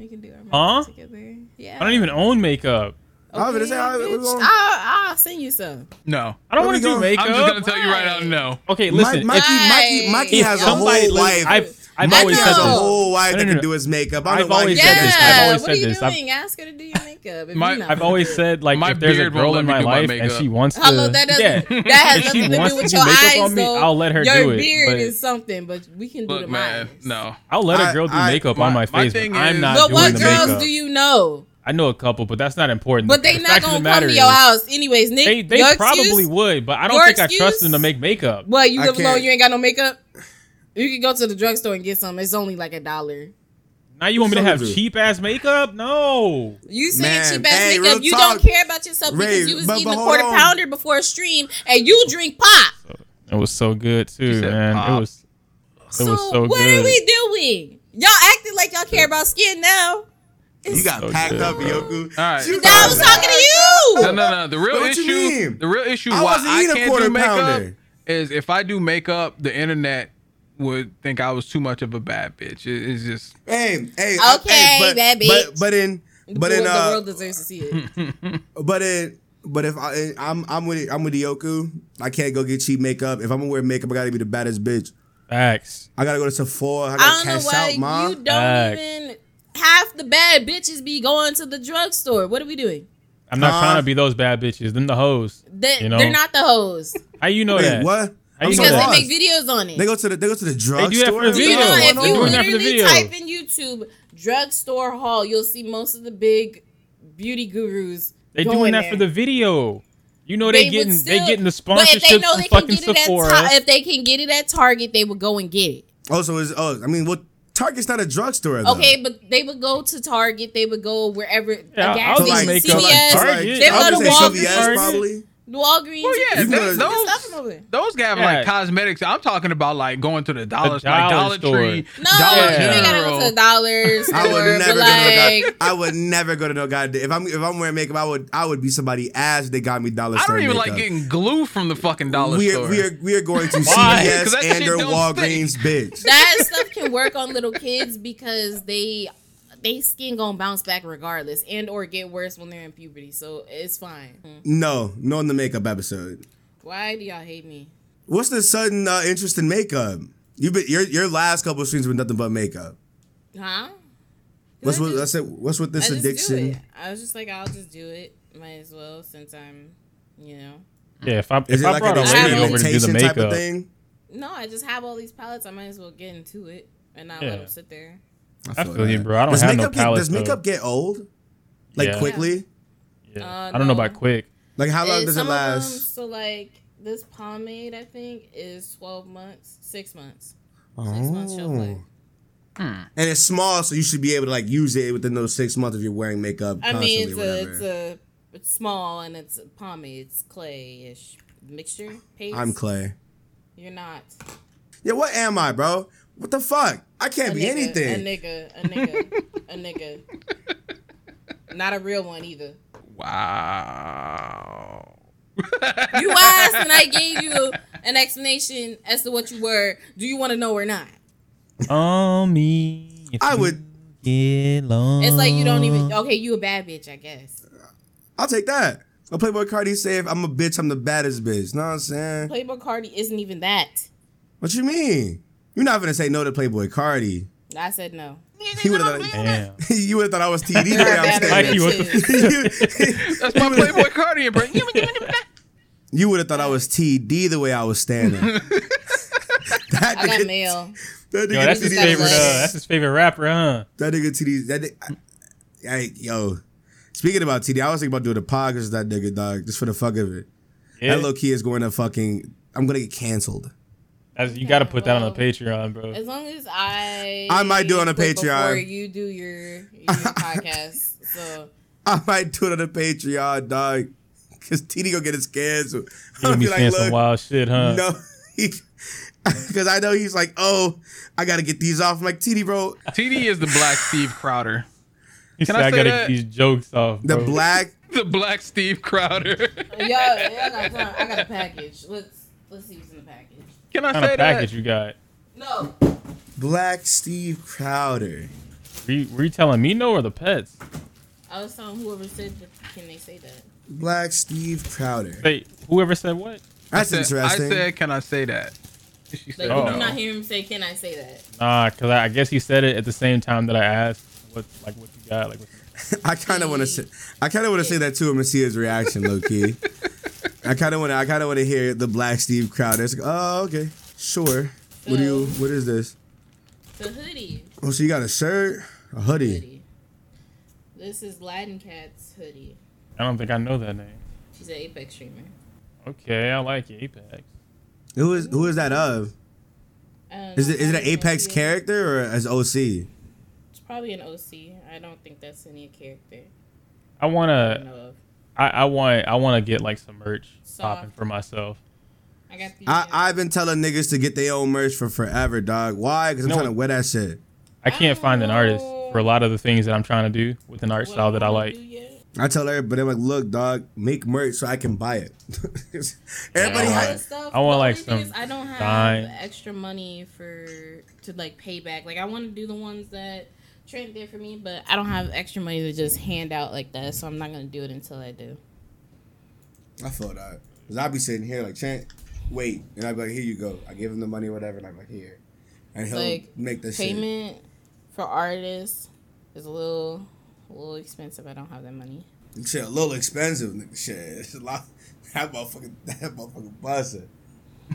We can do our makeup Huh? together. Yeah. I don't even own makeup. I was gonna say, I- we bitch. gonna- I'll, I'll send you some. No. I don't want to do going? makeup. I'm just gonna tell you right now. No. okay, listen. Mikey, if, Mikey, Mikey if has a somebody, whole life. I've, I've I always said has a this. Oh, whole life No, that no, can no. do his makeup. I I've don't know why always said said this. this. I've Yeah, always what are said you this. I've- doing? Ask her to do your makeup. If My- you're I've always said like My if there's a girl in my do my life and she wants to, Hello, that yeah, That has nothing to do with do your makeup eyes, on me, though. I'll let her your do it, Your beard but- is something, but we can do the man. mine. No. I'll let a I- girl do makeup on my my face, thing but I'm is- not But doing what girls do you know? I know a couple, but that's not important. But they The not fact of the gonna matter come to is, your house anyways, Nick. They they your probably excuse? would, but I don't Your think I trust them to make makeup. What you live alone? You ain't got no makeup. You can go to the drugstore and get some. It's only like a dollar. Now you want me to have good. cheap ass makeup? No. You saying cheap ass hey, makeup? You talk. don't care about yourself Ray, because you was but- eating but a quarter on. pounder before a stream and you drink pop. It was so good too, said man. It was it So, was so what good. are we doing? Y'all acting like y'all care about skin now. You got so packed good, up, bro. Yoku. All right. You Now I was talking to you. No, no, no. The real What you issue, mean? the real issue I why wasn't I eating a can't quarter do makeup pounder. is if I do makeup, the internet would think I was too much of a bad bitch. It- it's just Hey, hey. Okay, hey, but, bad bitch. but in, The but world- in, the uh, world deserves to see it. but in, but if I, I'm, I'm with, I'm with Yoku. I can't go get cheap makeup. If I'm gonna wear makeup, I gotta be the baddest bitch. Facts. I gotta go to Sephora. I I gotta don't know cash why out, mom. you don't Facts. even. Half the bad bitches be going to the drugstore. What are we doing? I'm not Huh? trying to be those bad bitches. Them the hoes. They, You know? They're not the hoes How you know Wait, that? what? How you I'm because they lost. make videos on it. They go to the they go to the drugstore. do that for the What's Do you video. know if you They're doing that for the literally type in YouTube drugstore haul, you'll see most of the big beauty gurus. They going doing that there. for the video. You know they, would getting still- they getting the But if they sponsorship know from they can fucking get it at Sephora. Ta- if they can get it at Target, they would go and get it. Oh, also, is oh, I mean, well, Target's not a drugstore though. Okay, but they would go to Target. They would go wherever Yeah, a gas I'll So do like, station, makeup CVS, at Target. They I go to say Walgreens, CVS probably. Walgreens. well, yeah. You they- can go to- those Stuff over those have Yeah. like cosmetics. I'm talking about like going to the dollar, The like dollar Dollar store. Tree, No, Dollar you ain't gotta go to the dollar store. I would never but go to no like, god. I would never go to no god. If I'm if I'm wearing makeup, I would I would be somebody ass. They got me dollar store. I store don't even makeup. like getting glue from the fucking dollar we are, store. we are we are going to Why? CVS 'Cause that and shit or don't Walgreens, bitch. that stuff can work on little kids because they they skin gonna bounce back regardless and or get worse when they're in puberty. So it's fine. No, no in the makeup episode. Why do y'all hate me? What's the sudden uh, interest in makeup? You've been your your last couple of streams been nothing but makeup. Huh? What's I with I just- said what's with this I addiction? I was just like, I'll just do it. Might as well since I'm, you know. yeah, if I Is if it I like brought an a I lady over to do the experimentation type of makeup, thing? No, I just have all these palettes. I might as well get into it and not Yeah. let them sit there. I feel you, bro. I don't does have no makeup get, palette. Does makeup get old? Like Yeah. quickly? Yeah. Uh, I don't know about quick. Like how long does it some them, last? so like this pomade, I think is twelve months, six months. Oh. Six months shelf life. And it's small, so you should be able to like use it within those six months if you're wearing makeup. I Constantly mean, it's or a, it's a, it's small and it's a pomade. It's clay-ish mixture paste. I'm Clay. You're not. Yeah, what am I, bro? What the fuck? I can't A be nigga, anything. A nigga, a nigga, a nigga. Not a real one either. wow. You asked and I gave you an explanation as to what you were. Do you want to know or not? On me. I would. Get lost. It's like you don't even. Okay, you a bad bitch, I guess. I'll take that. Well, Playboi Carti say if I'm a bitch, I'm the baddest bitch. Know what I'm saying? Playboi Carti isn't even that. What you mean? You're not gonna say no to Playboi Carti. I said no. He would have thought you would have thought I was TD the way I was better Mikey, standing. what the. That's my Playboy Cardigan, bro. You would have thought I was TD the way I was standing. that I got nigga, mail. that nigga Yo, that's his favorite. Uh, that's his favorite rapper, huh? That nigga TD. That nigga, I, I, yo. Speaking about TD, I was thinking about doing a podcast with that nigga, dog, just for the fuck of it. Yeah, That low key is going to fucking. I'm gonna get canceled. That's- you got to put that on the Patreon, bro. As long as I I might do it on a Patreon. before you do your, your podcast. So I might do it on the Patreon, dog. Cause TD gonna get his canceled. You I'm gonna gonna be be like, saying some wild shit, huh? no, because I know he's like, oh, I gotta get these off. I'm like, TD, bro, TD is the Black Steve Crowder. He Can said, I I, gotta that? get these jokes off, the black. The Black Steve Crowder. yeah, yeah, I got. I got a package. Let's let's see what's in the package. Can I kind say of package that? you got? No, Black Steve Crowder. Were you, were you telling me no or the pets? I was telling whoever said, that, can they say that? Black Steve Crowder. Wait, whoever said what? That's I said- interesting. I said, can I say that? She said, Like, Oh. did you no. not hear him say, "Can I say that?" Nah, cause I, I guess he said it at the same time that I asked what like what you got, like what I kind of want to say, I kind of want to say that to him and see his reaction, low key. I kind of want to, I kind of want to hear the Black Steve Crowder. It's like, oh, okay, sure. What do you? What is this? The hoodie. Oh, so you got a shirt, a hoodie. Hoodie. This is Latin Cat's hoodie. I don't think I know that name. She's an Apex streamer. Okay, I like Apex. Who is who is that of? Um, is it is it an I know Apex who- character or as OC? It's probably an OC. I don't think that's any character I I wanna, know of. I, I want, I want to get like some merch Soft. popping for myself. I got these. I I've been telling niggas to get their own merch for forever, dog. Why? Because I'm No. trying to wear that shit. I can't find an artist for a oh. lot of the things that I'm trying to do with an art What style that I wanna like. do yet. I tell everybody, I'm like, look, dog, make merch so I can buy it. everybody Yeah. had. Other stuff, I want, the like, only thing some is I don't have design. extra money for to like pay back. Like I want to do the ones that Trent did for me, but I don't have extra money to just hand out like that. So I'm not gonna do it until I do. I feel that. Cause I'll be sitting here like, Chant, wait. And I'll be like, here you go. I give him the money or whatever. And I'm like, here. And he'll Like, make the shit. Payment for artists is a little a little expensive. I don't have that money. Shit, a little expensive. nigga. Shit, it's a lot. That motherfucking, that motherfucking busting.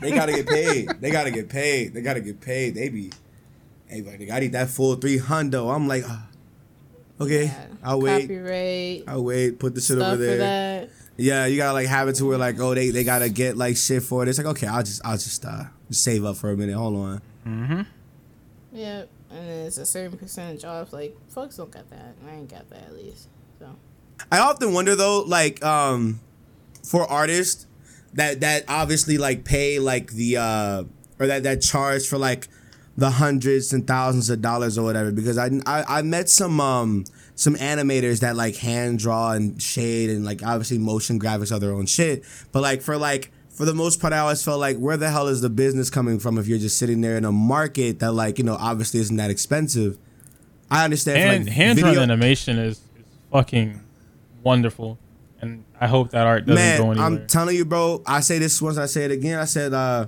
They gotta get paid. they gotta get paid. They gotta get paid. They be, hey, like, I need that full three hundo. I'm like, ah, okay, Yeah. I'll wait. Copyright I'll wait. Put the shit stuff over for there. that. Yeah, you gotta like have it to where like, oh, they, they gotta get like shit for it. It's like, okay, I'll just I'll just uh save up for a minute. Hold on. Mm-hmm. Yeah, and then it's a certain percentage off. Like folks don't got that. I ain't got that at least. So I often wonder though, like, um, for artists that that obviously like pay like the uh or that that charge for like the hundreds and thousands of dollars or whatever. Because I I, I met some um some animators that like hand draw and shade and like obviously motion graphics are their own shit. But like for like for the most part, I always felt like where the hell is the business coming from if you're just sitting there in a market that like you know obviously isn't that expensive. I understand. Hand like, hand drawn animation is, is fucking wonderful, and I hope that art doesn't Man, go anywhere. I'm telling you, bro. I say this once, I say it again. I said, uh,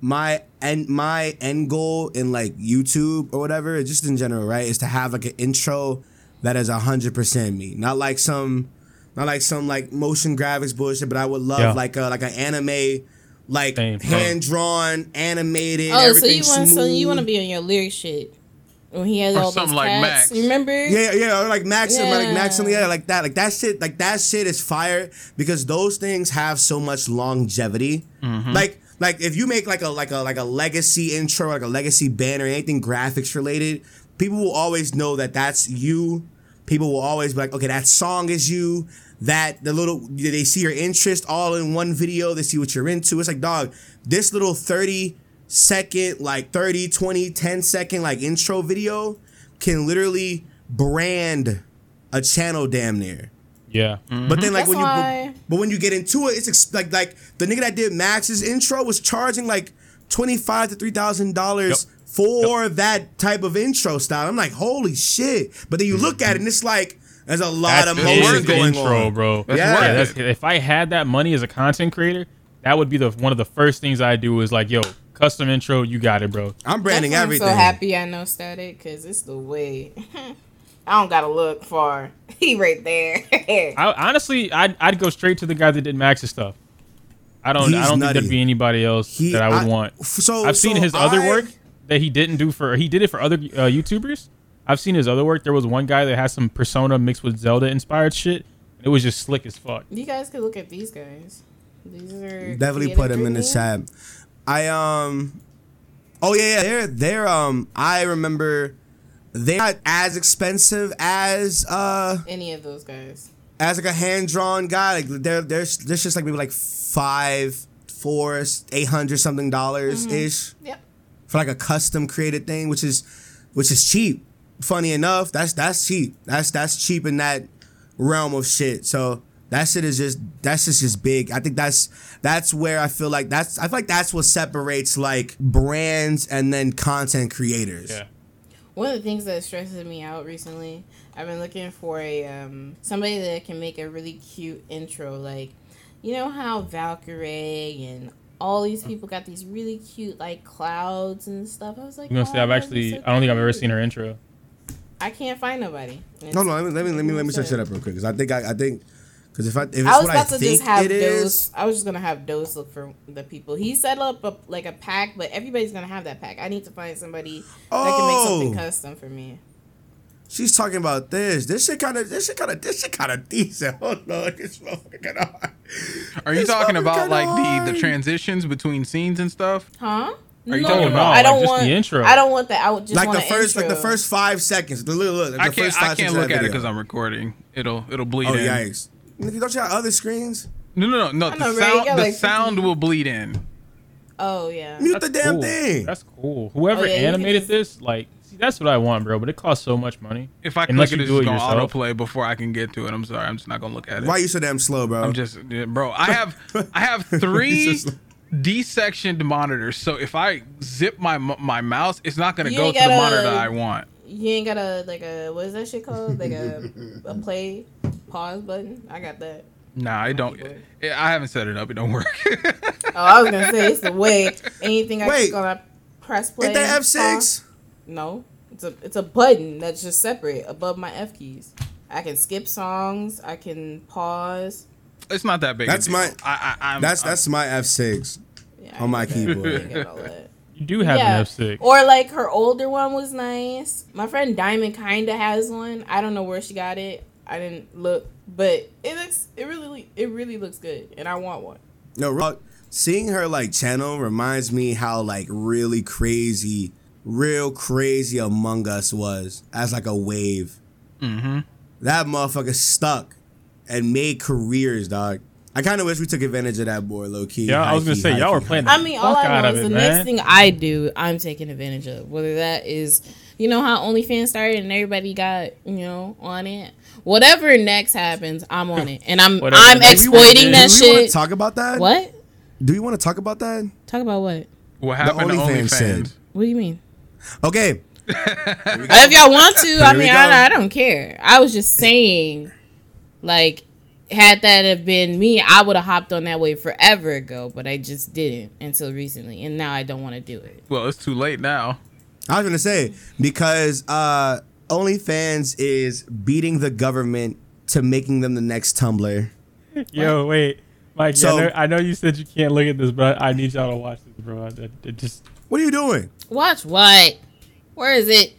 my end, my end goal in like YouTube or whatever, just in general, right, is to have like an intro that is hundred percent me, not like some, not like some like motion graphics bullshit. But I would love Yeah. like a like an anime, like Same, same. hand drawn, animated. oh, so you want so you want to be on your lyric shit when he has Or all those something like cats. Max. Remember? Yeah, yeah, or like Maxim, or like Yeah. Maxim, yeah, like that, like that shit, like that shit is fire because those things have so much longevity. Mm-hmm. Like, like if you make like a like a like a legacy intro, like a legacy banner, anything graphics related, people will always know that that's you. People will always be like, okay, that song is you. That the little they see your interest all in one video. They see what you're into. It's like, dog, this little thirty second, like 30, 20, 10 second like intro video can literally brand a channel damn near. Yeah, mm-hmm. But then like That's when you why- but, but when you get into it, it's ex- like like the nigga that did Max's intro was charging like twenty five to three thousand dollars Yep. for that type of intro style. I'm like, holy shit! But then you look at it and it's like there's a lot That's of the motion worth is it. the going intro, on. bro. That's Yeah. Yeah, that's, if I had that money as a content creator, that would be the one of the first things I do is like, yo, custom intro, you got it, bro. I'm branding That's everything. I'm so happy I know Static because it's the way. I don't gotta look far. He right there. I honestly, I'd, I'd go straight to the guy that did Max's stuff. I don't, I don't nutty. think there'd be anybody else He- that I would I- want. so- I've seen so his other work that he didn't do for. He did it for other uh, YouTubers. I've seen his other work. There was one guy that has some Persona mixed with Zelda inspired shit. It was just slick as fuck. you guys could look at these guys. These are Definitely put them in the dreaming. chat. I um. Oh yeah, yeah. They're they're um. I remember they're not as expensive as uh Any of those guys. as like a hand drawn guy. Like they're they're they're just like maybe like five, four, eight hundred something dollars ish Yep. for like a custom created thing, which is which is cheap. Funny enough, that's that's cheap. That's that's cheap in that realm of shit. So that shit is just that's just just big. I think that's that's where I feel like that's I feel like that's what separates like brands and then content creators. Yeah. One of the things that stresses me out recently, I've been looking for a um somebody that can make a really cute intro. Like, you know how Valkyrae and all these people got these really cute like clouds and stuff. I was like, I'm gonna say "Oh, I've actually. so I don't think I've ever seen her intro. I can't find nobody. And No, no. Let me let me let me, let me search it up real quick because I think I, I think because if I if it's I was what about I to think just have it is, Dose. I was just gonna have Dose look for the people. He set up a, like a pack, but everybody's gonna have that pack. I need to find somebody that can make something Oh. custom for me. she's talking about this. This shit kind of this shit kind of this shit kind of decent. Hold on, this motherfucker kinda hard. Are you This talking about kinda like the the transitions between scenes and stuff? Huh? Are you no, talking no, about, I don't just want the intro? I don't want that. I would just like want the an first like the first five seconds. Look, look, like I can't first I can't look of that at it because I'm recording. It'll it'll bleed Oh in. yikes! Nigga, Don't you have other screens? No no no no. I know, The sound got, the like, sound will bleed in. Oh yeah. Mute the damn cool. thing. That's cool. Whoever Oh, yeah, animated just- this, like, see, that's what I want, bro. But it costs so much money. If I Unless click it, it's it just gonna yourself. autoplay before I can get to it. I'm sorry. I'm just not gonna look at it. Why you so damn slow, bro? I'm just, yeah, bro. I have, I have three He's just- desectioned monitors. So if I zip my my mouse, it's not gonna You go ain't to the monitor that I want. You ain't got a like a what is that shit called? Like a a play pause button. I got that. Nah, I don't. keyboard. I haven't set it up. It don't work. Oh, I was gonna say it's the way. Anything I Wait. just gonna press play. Ain't that F six? No, it's a it's a button that's just separate above my F keys. I can skip songs. I can pause. it's not that big. a That's deal. my- I, I, I'm, That's I'm- that's my F six. Yeah, On my keyboard. I get all that. You do have Yeah. an F6. Or like her older one was nice. My friend Diamond kinda has one. I don't know where she got it. I didn't look, but it looks it really it really looks good, and I want one. No, real- seeing her like channel reminds me how like really crazy, real crazy Among Us was as like a wave. Mhm. That motherfucker stuck and made careers, dog. I kind of wish we took advantage of that more low key. Yeah, I was gonna key, say y'all were playing. high I mean, all Fuck I out know of is it, the man. next thing I do, I'm taking advantage of. Whether that is, you know, how OnlyFans started and everybody got, you know, on it. Whatever next happens, I'm on it, and I'm Whatever. I'm exploiting wanna- that Do we want shit. to talk about that? what? Do you want to talk about that? Talk about what? what happened to OnlyFans OnlyFans. said. What do you mean? Okay, If y'all want to, I mean. I, I don't care. I was just saying, like, had that have been me, I would have hopped on that wave forever ago, but I just didn't until recently, and now I don't want to do it. Well, it's too late now. I was gonna say because uh, OnlyFans is beating the government to making them the next Tumblr. Yo, wait, Mike. So- I, know, I know you said you can't look at this, but I need y'all to watch this, bro. I, I- I just, What are you doing? Watch what? Where is it?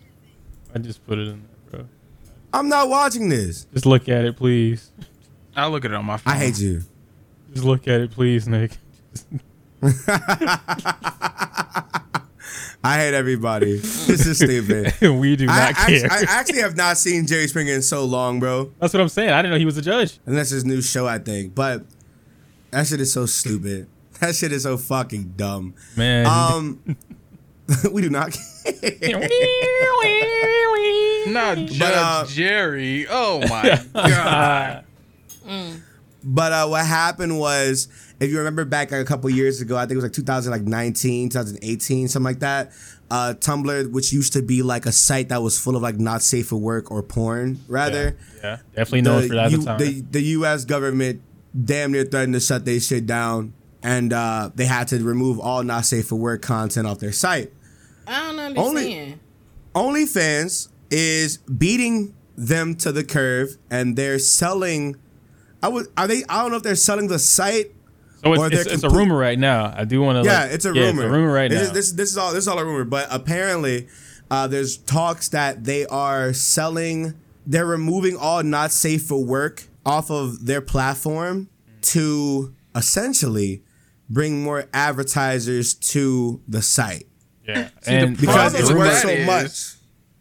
I just put it in there, bro. I'm not watching this. Just look at it, please. I'll look at it on my phone. I hate you. Just look at it, please, Nick. I hate everybody. this is stupid. we do I, not actually, care. I actually have not seen Jerry Springer in so long, bro. That's what I'm saying. I didn't know he was a judge. And that's his new show, I think. But that shit is so stupid. That shit is so fucking dumb. Man. Um, we do not. Not Judge uh, Jerry. Oh my god. But uh, what happened was, if you remember back like a couple years ago, I think it was like 2019, 2018, something like that. Uh, Tumblr, which used to be like a site that was full of like not safe for work or porn, rather. yeah, definitely known for that U- the the, the U.S. government damn near threatened to shut their shit down and uh, they had to remove all not safe for work content off their site. I don't Only- understand. OnlyFans is beating them to the curve, and they're selling. I would are they? I don't know if they're selling the site. So Or it's, they're it's, it's a rumor right now. I do want to. Yeah, like, it's a yeah, rumor. It's a rumor right This now. is- This, this is all this is all a rumor, but apparently, uh, there's talks that they are selling. They're removing all not safe for work off of their platform to essentially bring more advertisers to the site yeah, See, the and because Problem it's worth so is- much.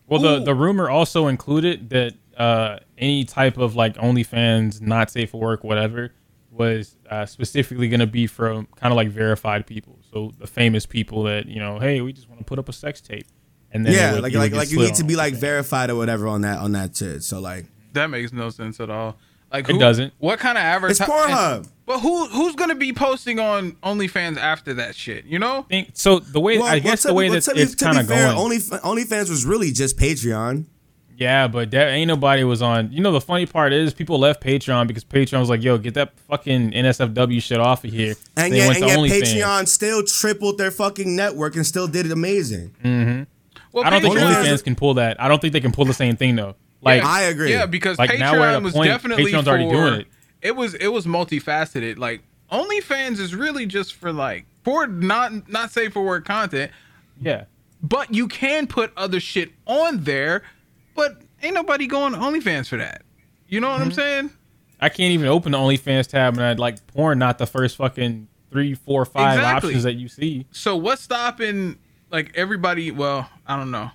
Well, the the rumor also included that uh, any type of like OnlyFans not safe for work, whatever, was uh, specifically going to be from kind of like verified people. So the famous people that you know, hey, we just want to put up a sex tape, and then Yeah, would- like like like you need to be like verified or whatever on that on that shit. So like, That makes no sense at all. Like It who- doesn't. What kind of it's advertising? Pornhub. But who who's gonna be posting on OnlyFans after that shit? You know? think so. The way I guess to the be- way but that it's kind of fair, going. Only OnlyFans was really just Patreon. Yeah, but that ain't nobody was on. You know, the funny part is people left Patreon because Patreon was like, "Yo, get that fucking NSFW shit off of here." And They yet, went and to yet OnlyFans. Patreon still tripled their fucking network and still did it amazing. Mm-hmm. Well, I don't think Patreon- OnlyFans can pull that. I don't think they can pull the same thing though. Like, I agree. Yeah, because Like, now we're at Patreon a was point- definitely Patreon's for, already doing it. It was it was multifaceted. Like OnlyFans is really just for like for not not safe for work content, yeah, but you can put other shit on there, but ain't nobody going to OnlyFans for that. You know what Mm-hmm. I'm saying? I can't even open the OnlyFans tab and I like porn. Not the first fucking three, four, five Exactly. options that you see. So what's stopping like everybody? Well, I don't know.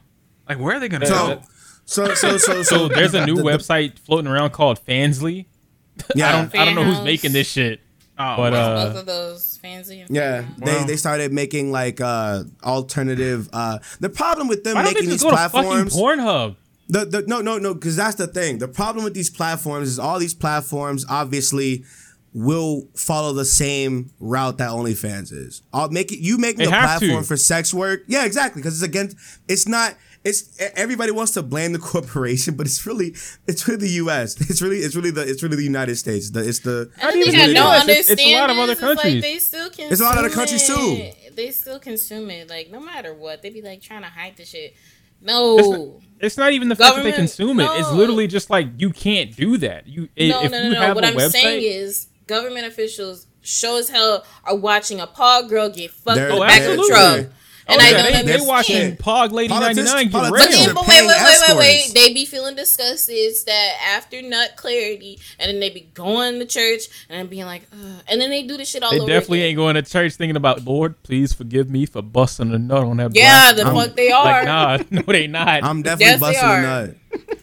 Like where are they gonna? So, go? so, so, so, So there's a new the- the- website floating around called Fansly. Yeah, I don't, I don't know who's making this shit, Oh, but uh, Both of those fancy. Yeah, they, Wow. they started making like uh alternative. uh The problem with them why don't they making just these go to fucking platforms. Pornhub? The, the, no, no, no, because that's the thing. The problem with these platforms is all these platforms obviously will follow the same route that OnlyFans is. I'll make it. You making They a have to. platform for sex work, yeah, exactly. Because it's against. It's not. It's everybody wants to blame the corporation, but it's really it's really the U.S. It's really it's really the it's really the United States. The, it's the I think even I don't US, understand. it's- it's a lot of other this. It's like countries. they still consume It's a lot of other countries, too. it. They still consume it. Like no matter what, they be like trying to hide the shit. No, It's not even the fact that they Government- consume it. It's literally just like you can't do that. You i- no, if no, you no, no. have What I'm website, saying is, government officials show as hell are watching a paw girl get fucked They're- in the back of the absolutely. Truck. Oh, And I yeah, don't they, they understand. watching Pog Lady ninety Politics- nine get politics- But then, They're but wait, wait, wait, wait, wait. They be feeling disgusted that after nut clarity, and then they be going to church and being like, Ugh. and then they do the shit all They over. definitely again. ain't going to church thinking about Lord, please forgive me for busting a nut on that. Yeah, black the woman." fuck they are. Like nah, no, they not. I'm definitely Yes, busting a nut.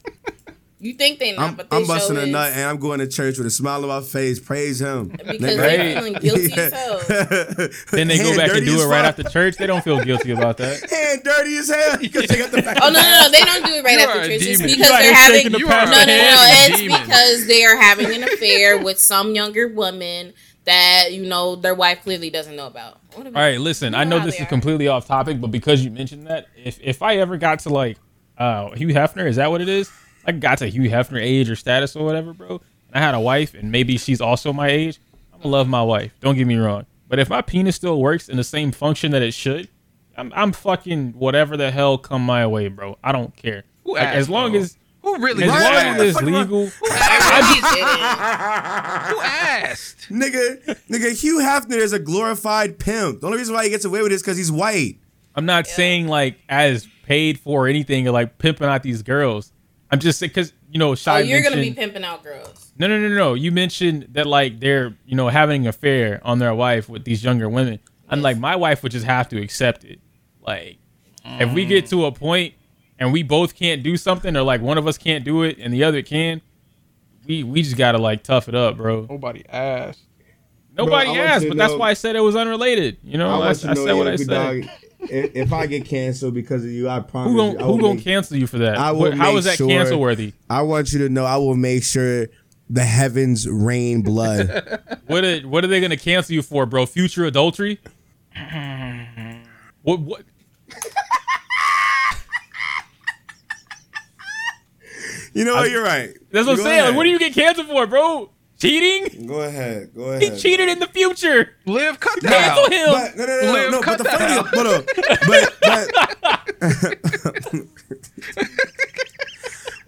You think they not, I'm, but they I'm busting show a nut and I'm going to church with a smile on my face. Praise him. because Nigga. they're feeling guilty as hell. then they go back and do it right after church. They don't feel guilty about that. Hand dirty as hell. You can take out the back. Oh no, no, no! They don't do it right You after church. It's because they're having the You no, no, no, a no. It's demon. because they are having an affair with some younger woman that you know their wife clearly doesn't know about. All right, listen. I You know how this is completely off topic, but because you mentioned that, if if I ever got to like uh Hugh Hefner, is that what it is? I got to Hugh Hefner age or status or whatever, bro. And I had a wife, and maybe she's also my age. I'm gonna love my wife. Don't get me wrong. But if my penis still works in the same function that it should, I'm I'm fucking whatever the hell come my way, bro. I don't care. Who Like, asked, as long bro? as Who really as long right, as it's Fuck, fuck. legal. I really did it. Who asked? nigga, nigga, Hugh Hefner is a glorified pimp. The only reason why he gets away with it is because he's white. I'm not saying like as paid for or anything or like pimping out these girls. I'm just saying because you know, Shy. Oh, you're gonna be pimping out girls. No, no, no, no. You mentioned that like they're you know having an affair on their wife with these younger women. I'm like my wife would just have to accept it. Like if we get mm. to a point and we both can't do something or like one of us can't do it and the other can, we we just gotta like tough it up, bro. Nobody asked. Nobody I want asked, but to that's why I said it was unrelated. You know, I, I said what I said. If, if I get canceled because of you, I promise Who gonna who gonna cancel you for that? I will how make that sure- cancel worthy? I want you to know I will make sure the heavens rain blood. What are, what are they gonna cancel you for, bro? Future adultery? What what? you know what? You're right. That's what I'm saying. Like, what do you get canceled for, bro? Cheating? Go ahead. Go ahead. He cheated in the future. Live, cut that Cancel out. him. But no, no, no, no, Liv, no. But cut the funny, out. but, uh, but, but,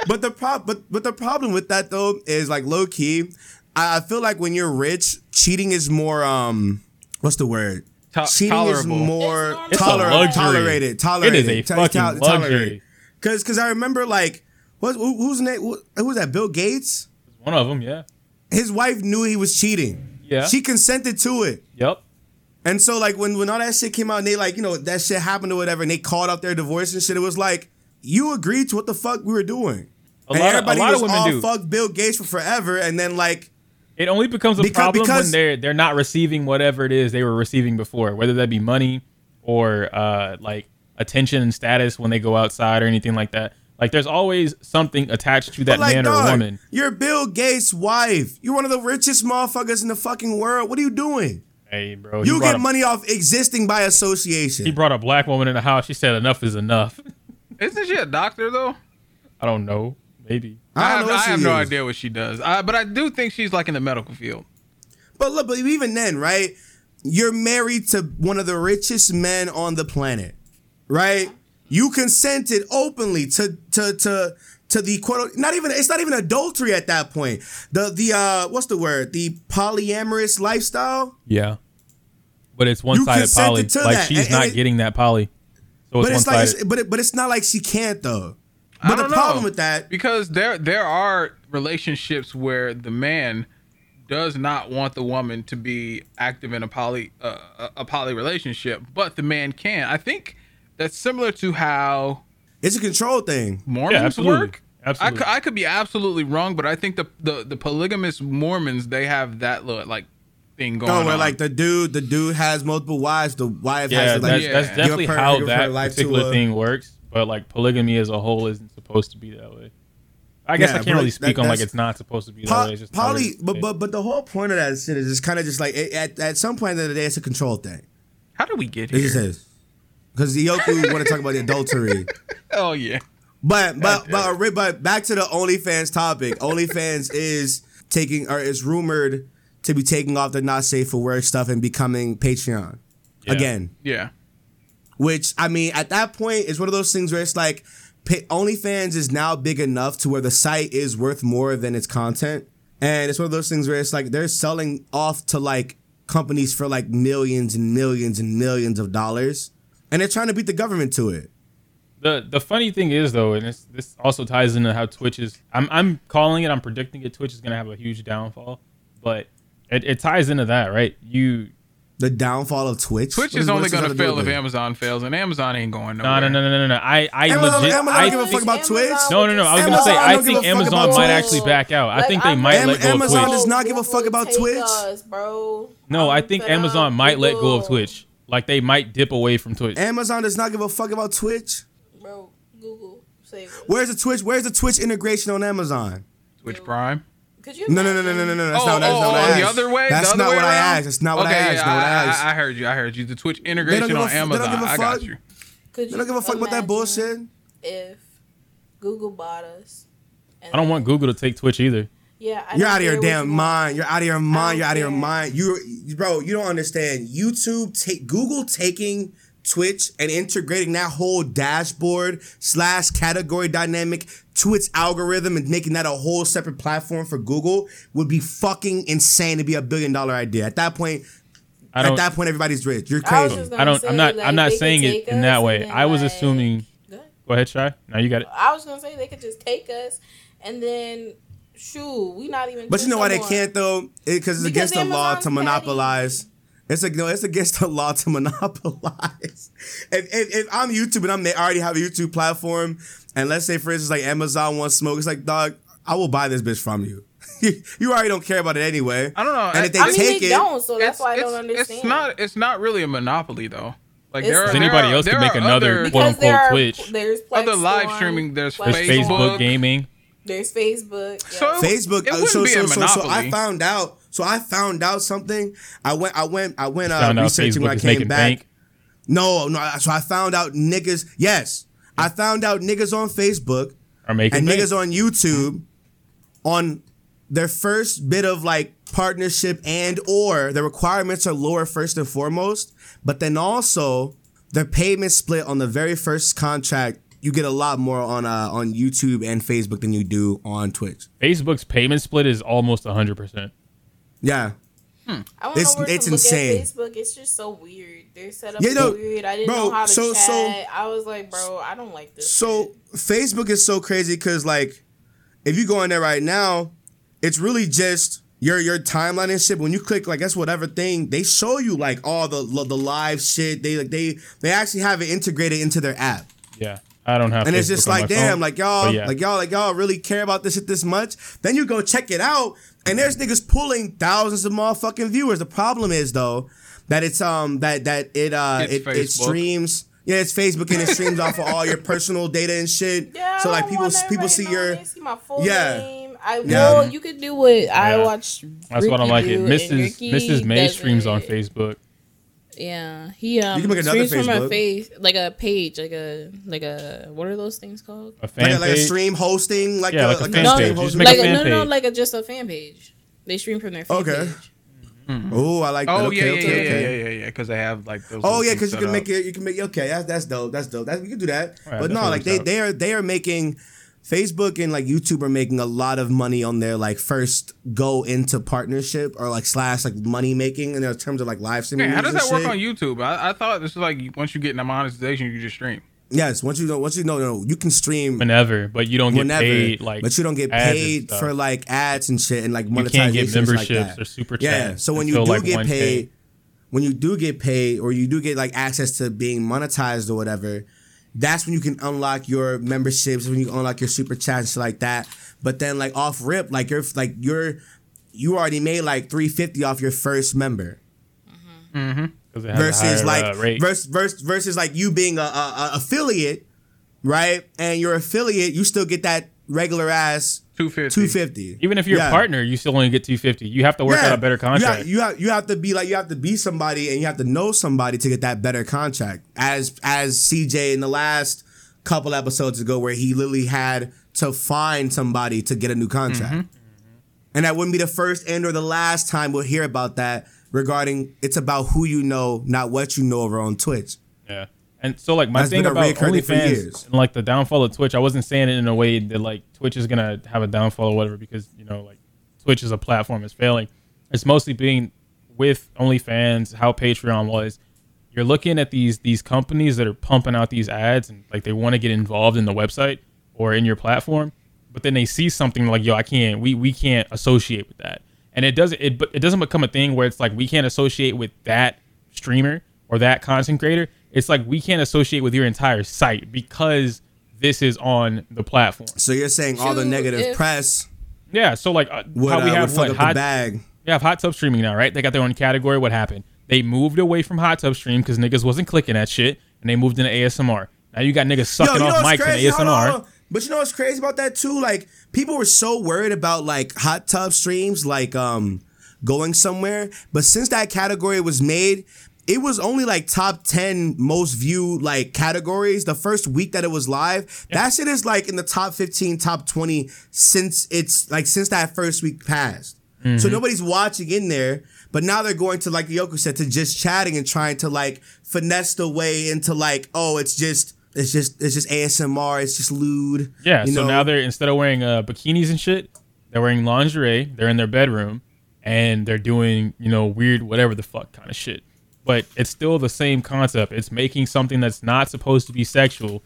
but the prob, but but the problem with that though is like low key. I, I feel like when you're rich, cheating is more um, what's the word? To- cheating is more It's toler- It's a luxury. tolerated. Tolerated. It is a To- fucking to- tolerated. luxury. Cause, cause I remember like, what, who, who's name? Who, who was that? Bill Gates. One of them, yeah. His wife knew he was cheating. Yeah. She consented to it. Yep. And so like when when all that shit came out and they like, you know, that shit happened or whatever, and they called out their divorce and shit, it was like, you agreed to what the fuck we were doing. A and lot of- a everybody lot of was women all do. fuck Bill Gates for forever, and then like It only becomes a Because- problem because- when they're they're not receiving whatever it is they were receiving before, whether that be money or uh like attention and status when they go outside or anything like that. Like there's always something attached to that like man dog, or woman. you're Bill Gates' wife. You're one of the richest motherfuckers in the fucking world. What are you doing? Hey, bro, You get a- money off existing by association. He brought a black woman in the house. She said enough is enough. Isn't she a doctor though? I don't know. Maybe. I, I have, don't know. I what she have no idea what she does. I, but I do think she's like in the medical field. But look, but even then, right? You're married to one of the richest men on the planet, right? You consented openly to to to to the quote. Not even it's not even adultery at that point. The the uh what's the word? The polyamorous lifestyle. Yeah. But it's one sided poly. to Like that, she's and- and not it- getting that poly. So it's But one it's like, it's, but it, but it's not like she can't though. I But the don't problem know. with that, because there there are relationships where the man does not want the woman to be active in a poly uh, a- a poly relationship, but the man can. I think that's similar to how it's a control thing. Mormons absolutely. work. I Absolutely. could, I could be absolutely wrong, but I think the, the, the polygamous Mormons they have that little, like thing going on. No, where on. like the dude, the dude has multiple wives. The wife yeah, has to like that's, Yeah. that's give definitely her- how that life to particular a- thing works. But like polygamy as a whole isn't supposed to be that way. I guess Yeah, I can't really like, speak that- on like it's not supposed to be that Po- way. It's just poly, but but but the whole point of that shit is just kind of just like it, at at some point in the day, it's a control thing. how do we get It just here? is because the Yoku want to talk about the adultery, Oh yeah, but but but but, but back to the OnlyFans topic. OnlyFans is taking or is rumored to be taking off the not safe for work stuff and becoming Patreon Yeah. again. yeah. Which I mean, at that point, it's one of those things where it's like, OnlyFans is now big enough to where the site is worth more than its content, and it's one of those things where it's like they're selling off to like companies for like millions and millions and millions of dollars, and they're trying to beat the government to it. the the funny thing is though, and this this also ties into how Twitch is. I'm I'm calling it. I'm predicting it. Twitch is gonna have a huge downfall, but it, it ties into that, right? You The downfall of Twitch. Twitch is what only going to fail if? Amazon fails, and Amazon ain't going no nowhere. no no no no no. I I Amazon- legit. Amazon I don't give a fuck about Twitch. No, no, no. I was gonna say I think give a fuck Amazon might Twitch. actually back out. I think they I'm might Am- let go of Twitch. does not give a fuck about Twitch. Us, bro. No, I think. Amazon might let go of Twitch. Like they might dip away from Twitch. Amazon does not give a fuck about Twitch. Bro, Google. Say it. Where's the Twitch? Where's the Twitch integration on Amazon? Twitch Prime. Could you No, no, no, no, no, no, no. That's oh, not, that's oh, not what I oh, asked. the other way. That's the other not way what I asked. That's not what okay, I asked. Yeah, That's not what I I, asked. I, I heard you. I heard you. The Twitch integration on f- they don't Amazon. give a I got you. Could They don't give a fuck about that bullshit. If Google bought us. I don't want Google to take Twitch either. Yeah, I You're out of your damn you mind. You're out of your mind. You're out of your mind. You, bro, you don't understand. YouTube take Google taking Twitch and integrating that whole dashboard slash category dynamic to its algorithm and making that a whole separate platform for Google would be fucking insane to be a billion dollar idea. At that point, I at don't. that point, everybody's rich. You're I crazy. just I don't. say, I'm not. like, I'm not saying it in that way. I was like- assuming. Go ahead. Go ahead, Shy. Now you got it. I was gonna say they could just take us and then shoot, we not even. But you Twitch know why no they can't though? Because it's Because against the law Amazon's to petty. monopolize. It's like no, it's against the law to monopolize. If, if, if I'm YouTube and I'm they already have a YouTube platform, and let's say for instance like Amazon wants smoke, it's like dog, I will buy this bitch from you. you already don't care about it anyway. I don't know. And if they I mean, take they it, don't, so that's why I don't understand. it's not. It's not really a monopoly though. Like It's there are, not. there Anybody else could there make another other- quote- because Twitch. there's Other live Storm, streaming, there's There's Facebook. Facebook gaming. There's Facebook. So- Facebook. It uh, wouldn't so, be a so, so, so I found out. So I found out something. I went. I went. I went. Uh, Found out researching when I came back. bank. No, no. So I found out niggas. Yes, I found out niggas on Facebook Are making and bank. niggas on YouTube on their first bit of like partnership and or the requirements are lower first and foremost, but then also their payment split on the very first contract. You get a lot more on uh, on YouTube and Facebook than you do on Twitch. Facebook's payment split is almost 100%. Yeah, I don't It's- know where it's to look insane. at Facebook. It's just so weird. Their setup Yeah, is no, weird. I didn't bro, know how to so- chat. so- I was like, bro, I don't like this. So Facebook is so crazy because like if you go in there right now, it's really just your your timeline and shit. When you click like that's whatever thing, they show you like all the the live shit. They like they they actually have it integrated into their app. Yeah. I don't have And it's just like, damn, phone, like y'all, yeah. like y'all, like y'all really care about this shit this much. Then you go check it out, and there's niggas pulling thousands of motherfucking viewers. The problem is though that it's um that that it uh It's it, it streams. Yeah, it's Facebook and it streams off of all your personal data and shit. Yeah, so like people want people everybody see knowing your they see my full Yeah. name. I Yeah. well, you could do what I watch. That's what I Ricky like it. Mrs. Mrs. May does streams on. Facebook. Yeah, he um can make another streams from a face like a page, like a like a what are those things called? A fan like, a, like a stream hosting, like Yeah, a, like a like fan No, page. Just hosting. make like a fan no, no, no, like a just a fan page. They stream from their fan Okay. page. Oh, I like that. Oh okay, yeah, yeah, okay, yeah, okay. yeah, yeah, yeah, Because they have like those. Oh yeah, because you set can make it. You can make okay. That's that's dope. That's dope. That we can do that. Alright, but no, like they dope. they are they are making Facebook and like YouTube are making a lot of money on their like first go into partnership or like slash like money making in their terms of like live streaming. Man, how does and that work shit. on YouTube? I, I thought this was like once you get into monetization, you just stream. Yes, once you know, once you know, no, you can stream whenever, but you don't get whenever, paid like. but you don't get paid for like ads and shit and like You monetization. can't get like memberships that. or super Yeah, so when you do like, get 1K. paid, when you do get paid or you do get like access to being monetized or whatever, that's when you can unlock your memberships, when you unlock your super chats and shit like that. But then like off rip, like you're like you're you already made like 350 off your first member. 'Cause it has a versus higher, like uh, versus, versus versus like you being a, a, a affiliate, right? And your affiliate, you still get that regular ass 250. 250. Even if you're Yeah. a partner, you still only get 250. You have to work out a better You contract. have, you have you have to be like you have to be somebody and you have to know somebody to get that better contract. As as CJ in the last couple episodes ago, where he literally had to find somebody to get a new contract, Mm-hmm. and that wouldn't be the first and or the last time we'll hear about that. Regarding it's about who you know, not what you know over on Twitch. Yeah. And so like my That's thing about OnlyFans and like the downfall of Twitch, I wasn't saying it in a way that like Twitch is gonna have a downfall or whatever because you know like Twitch as a platform is failing. It's mostly being with OnlyFans, how Patreon was. You're looking at these these companies that are pumping out these ads and like they want to get involved in the website or in your platform, but then they see something like yo, I can't we we can't associate with that. And it doesn't it but it doesn't become a thing where it's like we can't associate with that streamer or that content creator. It's like we can't associate with your entire site because this is on the platform. So you're saying all the negative if- press Yeah, so like uh, would, how we uh, have would what hot the bag. we have hot tub streaming now, right? They got their own category. What happened? They moved away from hot tub stream because niggas wasn't clicking that shit, and they moved into ASMR. Now you got niggas sucking you know off what's mics in crazy? Hold on, ASMR. hold on. But you know what's crazy about that too? Like people were so worried about like hot tub streams, like um going somewhere. But since that category was made, it was only like top ten most viewed like categories. The first week that it was live, that shit is like in the top fifteen, top twenty since it's like since that first week passed. So Mm-hmm. nobody's watching in there, but now they're going to like Yoku said to just chatting and trying to like finesse the way into like, oh, it's just it's just it's just ASMR, it's just lewd. Yeah, so know? now they're instead of wearing uh, bikinis and shit, they're wearing lingerie. They're in their bedroom and they're doing you know weird whatever the fuck kind of shit. But it's still the same concept. It's making something that's not supposed to be sexual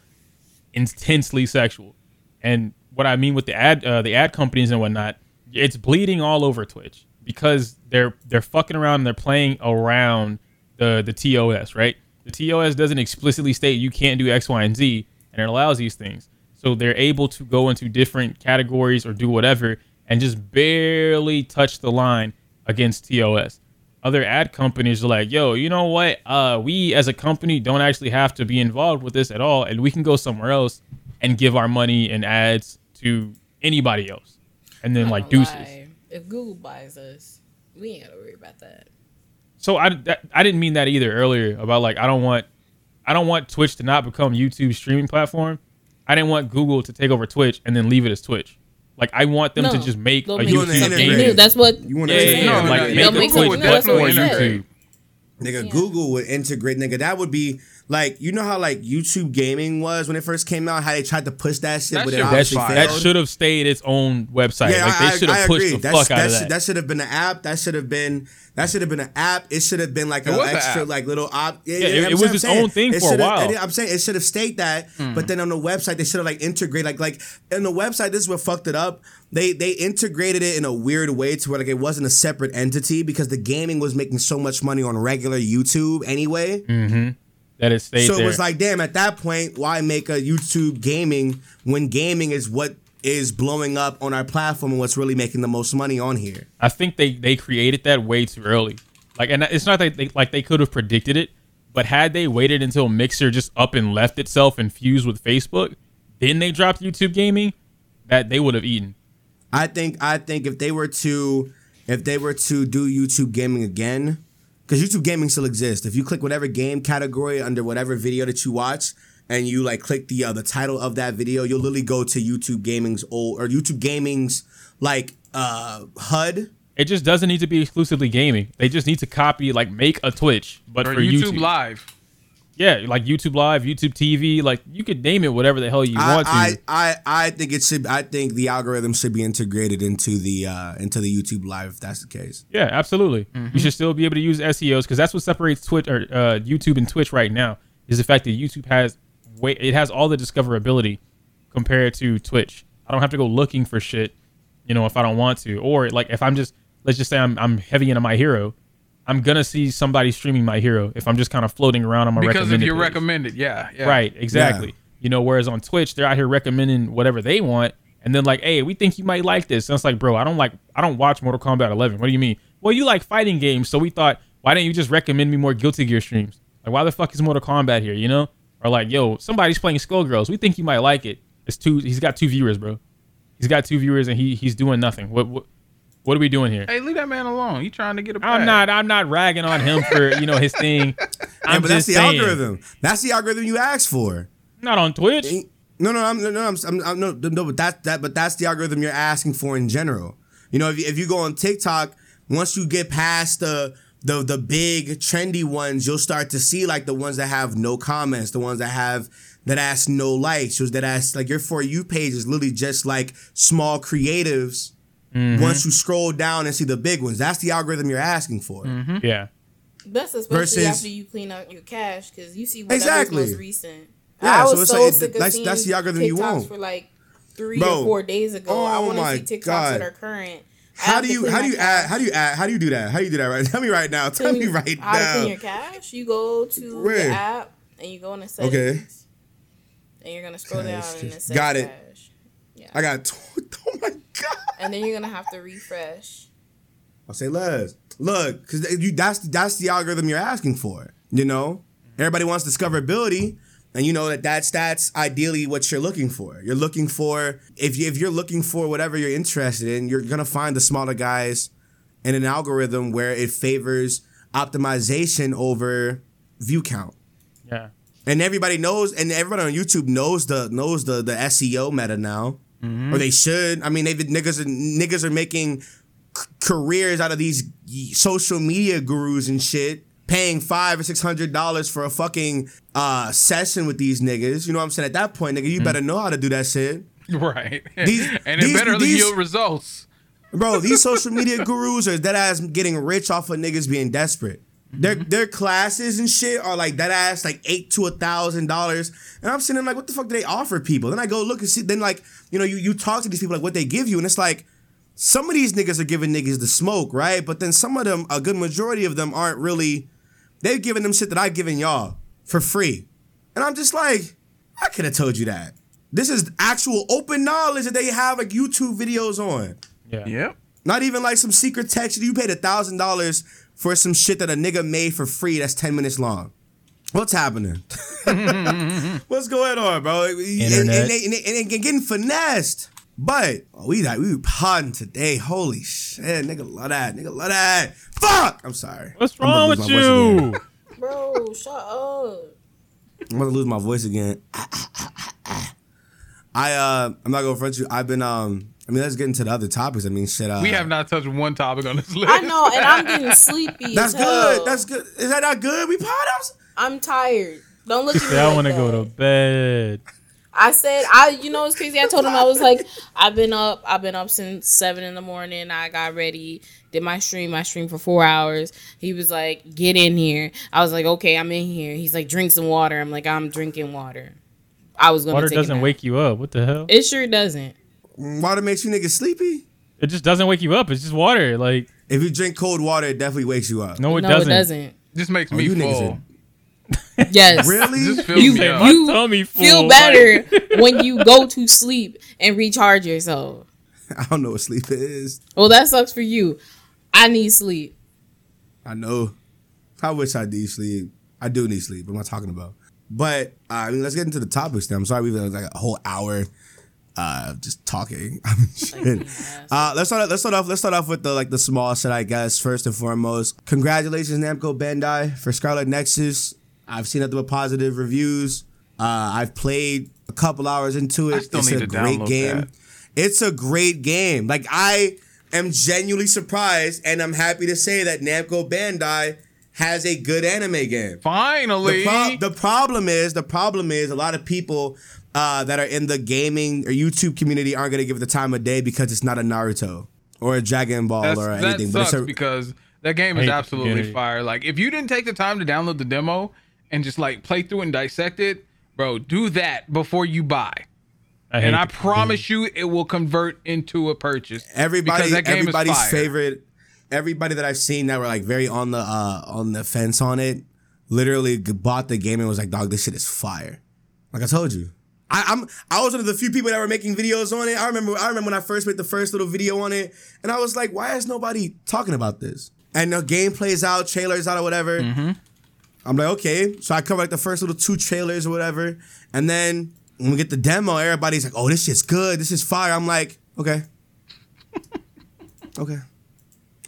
intensely sexual. And what I mean with the ad uh, the ad companies and whatnot, it's bleeding all over Twitch because they're they're fucking around and they're playing around the the TOS, right? The TOS doesn't explicitly state you can't do X, Y, and Z, and it allows these things. So they're able to go into different categories or do whatever and just barely touch the line against TOS. Other ad companies are like, yo, you know what? Uh, we as a company don't actually have to be involved with this at all, and we can go somewhere else and give our money and ads to anybody else. And then like deuces. lie. If Google buys us, we ain't gotta worry about that. So I, that, I didn't mean that either earlier about like I don't want I don't want Twitch to not become YouTube's streaming platform. I didn't want Google to take over Twitch and then leave it as Twitch. Like I want them to just make they'll a YouTube integrate game. it. New. That's what. You want to yeah, yeah. No, like no, make they'll a make quick one clip definitely for integrate. YouTube. Nigga, Yeah. Google would integrate, nigga. That would be like, you know how like YouTube gaming was when it first came out, how they tried to push that shit, That but it obviously fire. That failed. should have stayed its own website. Yeah, like I, they should have pushed agree. the That's, fuck out that of should, that. that should have been an app. That should have been that should have been an app. It should have been like It an was an extra app. like little op. Yeah, Yeah, yeah, it- I'm it was saying- its I'm saying, own thing it for a while. it- I'm saying it should have stayed that, Hmm. but then on the website they should have like integrated like like in the website. This is what fucked it up. They they integrated it in a weird way to where like it wasn't a separate entity because the gaming was making so much money on regular YouTube anyway. That it stayed So there. it was like, damn, at that point, why make a YouTube gaming when gaming is what is blowing up on our platform and what's really making the most money on here? I think they they created that way too early. Like, and it's not that they like they could have predicted it, but had they waited until Mixer just up and left itself and fused with Facebook, then they dropped YouTube Gaming, that they would have eaten. I think I think if they were to if they were to do YouTube gaming again, because YouTube gaming still exists. If you click whatever game category under whatever video that you watch, and you like click the uh, the title of that video, you'll literally go to YouTube gaming's old or YouTube gaming's like uh HUD. It just doesn't need to be exclusively gaming. They just need to copy, like, make a Twitch, but Or for YouTube, YouTube. Live. Yeah, like YouTube Live, YouTube TV. Like, you could name it whatever the hell you I, want to. I, I I think it should. I think the algorithm should be integrated into the uh into the YouTube Live if that's the case. Yeah, absolutely. Mm-hmm. You should still be able to use SEOs because that's what separates Twitch or uh, YouTube and Twitch right now is the fact that YouTube has way it has all the discoverability compared to Twitch. I don't have to go looking for shit, you know, if I don't want to, or like if I'm just let's just say I'm I'm heavy into my hero, I'm gonna see somebody streaming my hero if I'm just kind of floating around on my Because of recommended your page. recommended, yeah, yeah. Right, exactly. You know, whereas on Twitch, they're out here recommending whatever they want, and then like, hey, we think you might like this. And it's like, bro, I don't like, I don't watch Mortal Kombat 11. What do you mean? Well, you like fighting games, so we thought, why didn't you just recommend me more Guilty Gear streams? Like, why the fuck is Mortal Kombat here? You know? Or like, yo, somebody's playing Skullgirls. We think you might like it. It's two. He's got two viewers, bro. He's got two viewers, and he he's doing nothing. What what what are we doing here? Hey, leave that man alone. He trying to get a I'm not. I'm not ragging on him for you know his thing. I'm yeah, but that's the saying. algorithm. That's the algorithm you asked for. Not on Twitch. No, no, I'm no, no, I'm, I'm, I'm no, no, but that that but that's the algorithm you're asking for in general. You know, if you, if you go on TikTok, once you get past the the the big trendy ones, you'll start to see like the ones that have no comments, the ones that have that ask no likes, those that ask like your for you page is literally just like small creatives. Mm-hmm. Once you scroll down and see the big ones, that's the algorithm you're asking for. Mm-hmm. Yeah. That's especially Versus- after you clean out your cache because you see whatever's Exactly. most recent. Yeah, I so it's so like- sick of that's- seeing that's the algorithm you TikToks want. for like three Bro. or four days ago. I Oh want my to see TikToks God. that are current. I How do you clean how do you add how do you add how do you do that? How do you do that right? Tell me right now. Tell me right how to clean your cache? You go to Where? the app and you go in the settings. Okay. And you're gonna scroll down and it says got it. cache. Yeah. I got my god. And then you're gonna have to refresh. I'll say Les. Look, because you that's that's the algorithm you're asking for. You know, everybody wants discoverability, and you know that that's that's ideally what you're looking for. You're looking for if you if you're looking for whatever you're interested in, you're gonna find the smaller guys in an algorithm where it favors optimization over view count. Yeah. And everybody knows, and everybody on YouTube knows the knows the the SEO meta now, or they should. I mean, they niggas are niggas are making c- careers out of these social media gurus and shit, paying five or six hundred dollars for a fucking uh, session with these niggas. You know what I'm saying? At that point, nigga, you better know how to do that shit, Right. These- and these- it better these- yield results. bro. These social media gurus are dead ass getting rich off of niggas being desperate. Their their classes and shit are like that ass like eight to a thousand dollars, and I'm sitting there like, what the fuck do they offer people? Then I go look and see. Then like you know you you talk to these people like what they give you, and it's like some of these niggas are giving niggas the smoke, right? But then some of them, a good majority of them, aren't really. They're giving them shit that I've given y'all for free, and I'm just like, I could have told you that. This is actual open knowledge that they have like YouTube videos on. Yeah. Yep. Not even like some secret text. That you paid a thousand dollars for some shit that a nigga made for free that's 10 minutes long. What's happening? What's going on, bro? Internet. and, they- and, they- and getting finessed. But oh, we like we podding today. Holy shit, nigga love that. Nigga love that. Fuck! I'm sorry. What's I'm wrong with lose my voice again. you? Bro, shut up. I'm gonna lose my voice again. I uh I'm not gonna front you. I've been um I mean, let's get into the other topics. I mean, shit. Uh, We have not touched one topic on this list. I know, and I'm getting sleepy. That's as good. That's good. Is that not good? We pottoms? I'm tired. Don't look at me. I like want to go to bed. I said, I, you know, it's crazy. I told him I was like, I've been up, I've been up since seven in the morning. I got ready, did my stream, I streamed for four hours. He was like, get in here. I was like, okay, I'm in here. He's like, drink some water. I'm like, I'm drinking water. I was gonna Water take doesn't nap. wake you up. What the hell? It sure doesn't. Water makes you niggas sleepy. It just doesn't wake you up. It's just water. Like If you drink cold water, it definitely wakes you up. no, it no, doesn't. it doesn't. This makes Oh, me you niggas full. Yes. Really? Just fill You- me up. My You tummy full. Feel Like, better when you go to sleep and recharge yourself. I don't know what sleep is. Well, that sucks for you. I need sleep. I know. I wish I did sleep. I do need sleep. What am I talking about? But uh, I mean, let's get into the topics. now. I'm sorry we've been like a whole hour uh, just talking. Shit. Uh, let's start. Let's start off. Let's start off with the like the small shit. I guess first and foremost, congratulations Namco Bandai for Scarlet Nexus. I've seen nothing but positive reviews. Uh, I've played a couple hours into it. I still it's need a to great game. that. It's a great game. Like I am genuinely surprised, and I'm happy to say that Namco Bandai has a good anime game. Finally. The, pro- the problem is, the problem is, a lot of people uh, that are in the gaming or YouTube community aren't gonna give it the time of day because it's not a Naruto or a Dragon Ball That's, or that anything. sucks But it's a, because that game is absolutely fire. Like if you didn't take the time to download the demo and just like play through and dissect it, bro, do that before you buy. I And I the promise you, it will convert into a purchase. everybody, because that game is everybody's fire. favorite, everybody that I've seen that were like very on the uh, on the fence on it, literally bought the game and was like, "Dog, this shit is fire." Like I told you. I, I'm I was one of the few people that were making videos on it. I remember I remember when I first made the first little video on it, and I was like, why is nobody talking about this? And the game plays out, trailers out or whatever. Mm-hmm. I'm like, okay. So I cover like the first little two trailers or whatever, and then when we get the demo, everybody's like, oh, this shit's good. This is fire. I'm like, okay, okay,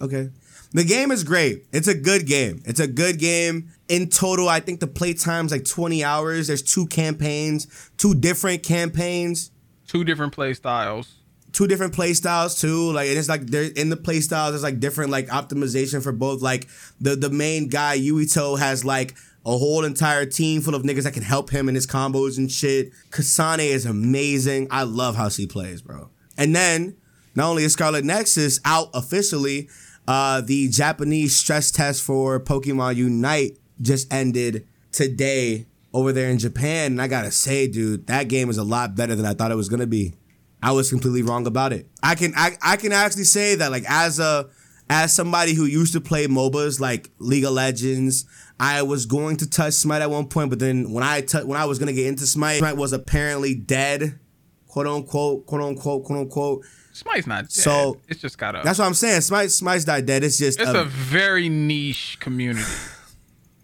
okay. The game is great. It's a good game. It's a good game. In total, I think the play time's like 20 hours. There's two campaigns, two different campaigns, Two different play styles. two different play styles too. Like and it's like there in the play styles, there's like different like optimization for both. Like the the main guy Yuito has like a whole entire team full of niggas that can help him in his combos and shit. Kasane is amazing. I love how she plays, bro. And then not only is Scarlet Nexus out officially, uh, the Japanese stress test for Pokemon Unite just ended today over there in Japan. And I gotta say, dude, that game is a lot better than I thought it was gonna be. I was completely wrong about it. I can I, I can actually say that like as a as somebody who used to play MOBAs like League of Legends, I was going to touch Smite at one point, but then when I tou- when I was gonna get into Smite, Smite was apparently dead, quote unquote, quote unquote, quote unquote. Smite's not dead. So- it's just got a. That's what I'm saying. Smite Smite's not dead. It's just it's a- a very niche community.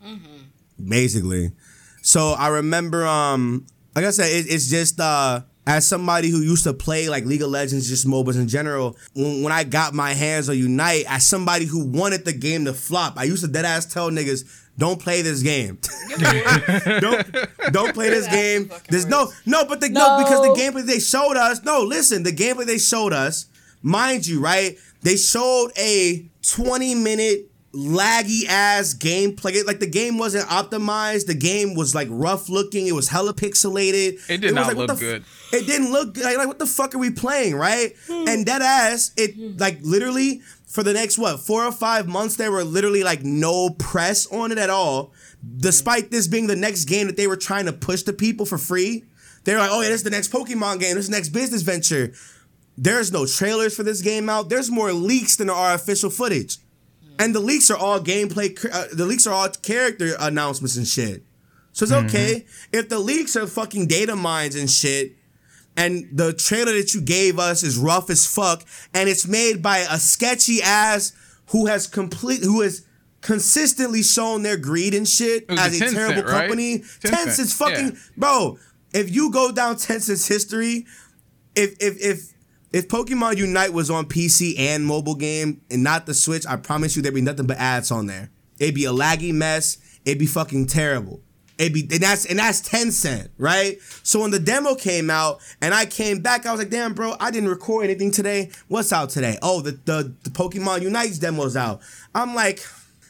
basically. So I remember, um, like I said, it, it's just uh, as somebody who used to play like League of Legends, just MOBAs in general. When, when I got my hands on Unite, as somebody who wanted the game to flop, I used to dead ass tell niggas, "Don't play this game. don't don't play this game. There's no no, but the no. No. because the gameplay they showed us. No, listen, the gameplay they showed us, mind you, right? They showed a 20 minute laggy ass gameplay. Like the game wasn't optimized. The game was like rough looking. It was hella pixelated. It did was not like, look the f- good. It didn't look good. Like, like, what the fuck are we playing, right? Hmm. And that ass, it like literally for the next what four or five months, there were literally like no press on it at all. Despite this being the next game that they were trying to push to people for free, they're like, "Oh yeah, this is the next Pokemon game. This is the next business venture." There's no trailers for this game out. There's more leaks than there are official footage, and the leaks are all gameplay. Uh, the leaks are all character announcements and shit. So it's okay if the leaks are fucking data mines and shit, and the trailer that you gave us is rough as fuck, and it's made by a sketchy ass who has complete who has consistently shown their greed and shit as a terrible right? company. Tencent, Tencent's fucking yeah. bro. If you go down Tencent's history, if if if if Pokemon Unite was on PC and mobile game and not the Switch, I promise you there'd be nothing but ads on there. It'd be a laggy mess. It'd be fucking terrible. It be and that's and that's Tencent, right? So when the demo came out and I came back, I was like, damn, bro, I didn't record anything today. What's out today? Oh, the the, the Pokemon Unites demo's out. I'm like,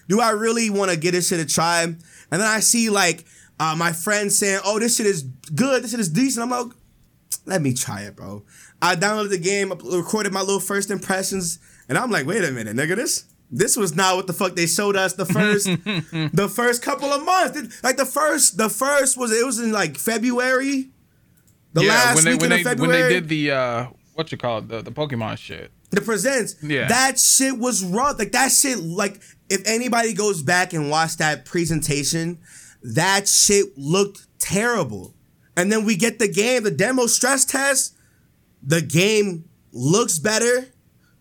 do I really want to get this shit a try? And then I see like uh, my friends saying, oh, this shit is good, this shit is decent. I'm like, let me try it, bro. I downloaded the game, recorded my little first impressions, and I'm like, wait a minute, nigga, this this was not what the fuck they showed us the first the first couple of months. Like the first the first was it was in like February. The last when they when of they February. when they did the uh what you call it the the Pokemon shit. the presents. Yeah. That shit was rough. Like that shit, like if anybody goes back and watch that presentation, that shit looked terrible. And then we get the game, the demo stress test, the game looks better,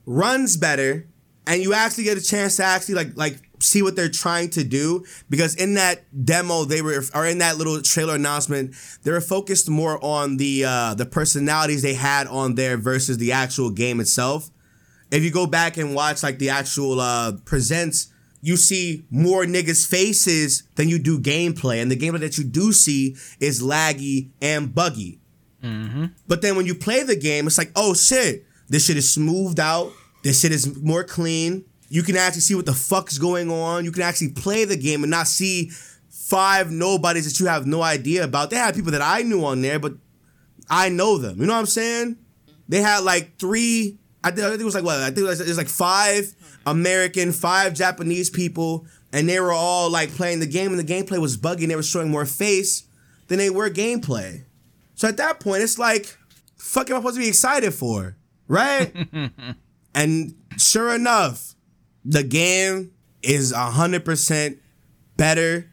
runs better, and you actually get a chance to actually like like see what they're trying to do because in that demo they were or in that little trailer announcement they were focused more on the uh the personalities they had on there versus the actual game itself. If you go back and watch like the actual uh presents you see more niggas faces than you do gameplay. And the gameplay that you do see is laggy and buggy. But then when you play the game, it's like, oh shit, this shit is smoothed out. This shit is more clean. You can actually see what the fuck's going on. You can actually play the game and not see five nobodies that you have no idea about. They had people that I knew on there, but I know them. You know what I'm saying? They had like three. I think, it was like what? I think it was, like five American, five Japanese people, and they were all like playing the game, and the gameplay was buggy. and They were showing more face than they were gameplay. So at that point, it's like, fuck am I supposed to be excited for? Right? and sure enough, the game is 100% better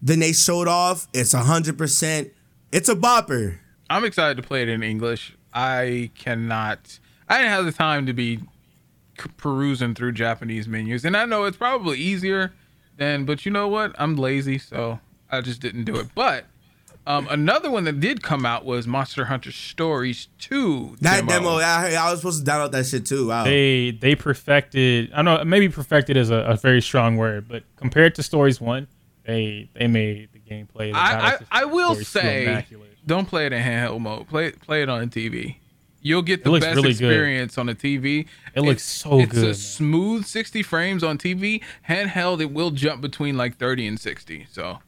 than they showed off. It's 100%, it's a bopper. I'm excited to play it in English. I cannot. I didn't have the time to be perusing through Japanese menus, and I know it's probably easier than. But you know what? I'm lazy, so I just didn't do it. But um, another one that did come out was Monster Hunter Stories 2. That demo, I, I was supposed to download that shit too. Wow. They they perfected. I don't know. Maybe perfected is a, a very strong word, but compared to Stories One, they they made the gameplay. the I, I, I will say, don't play it in handheld mode. Play play it on TV. You'll get the best really good. experience on a TV. It looks so it's good, It's a man. smooth 60 frames on TV. Handheld, it will jump between like 30 and 60. So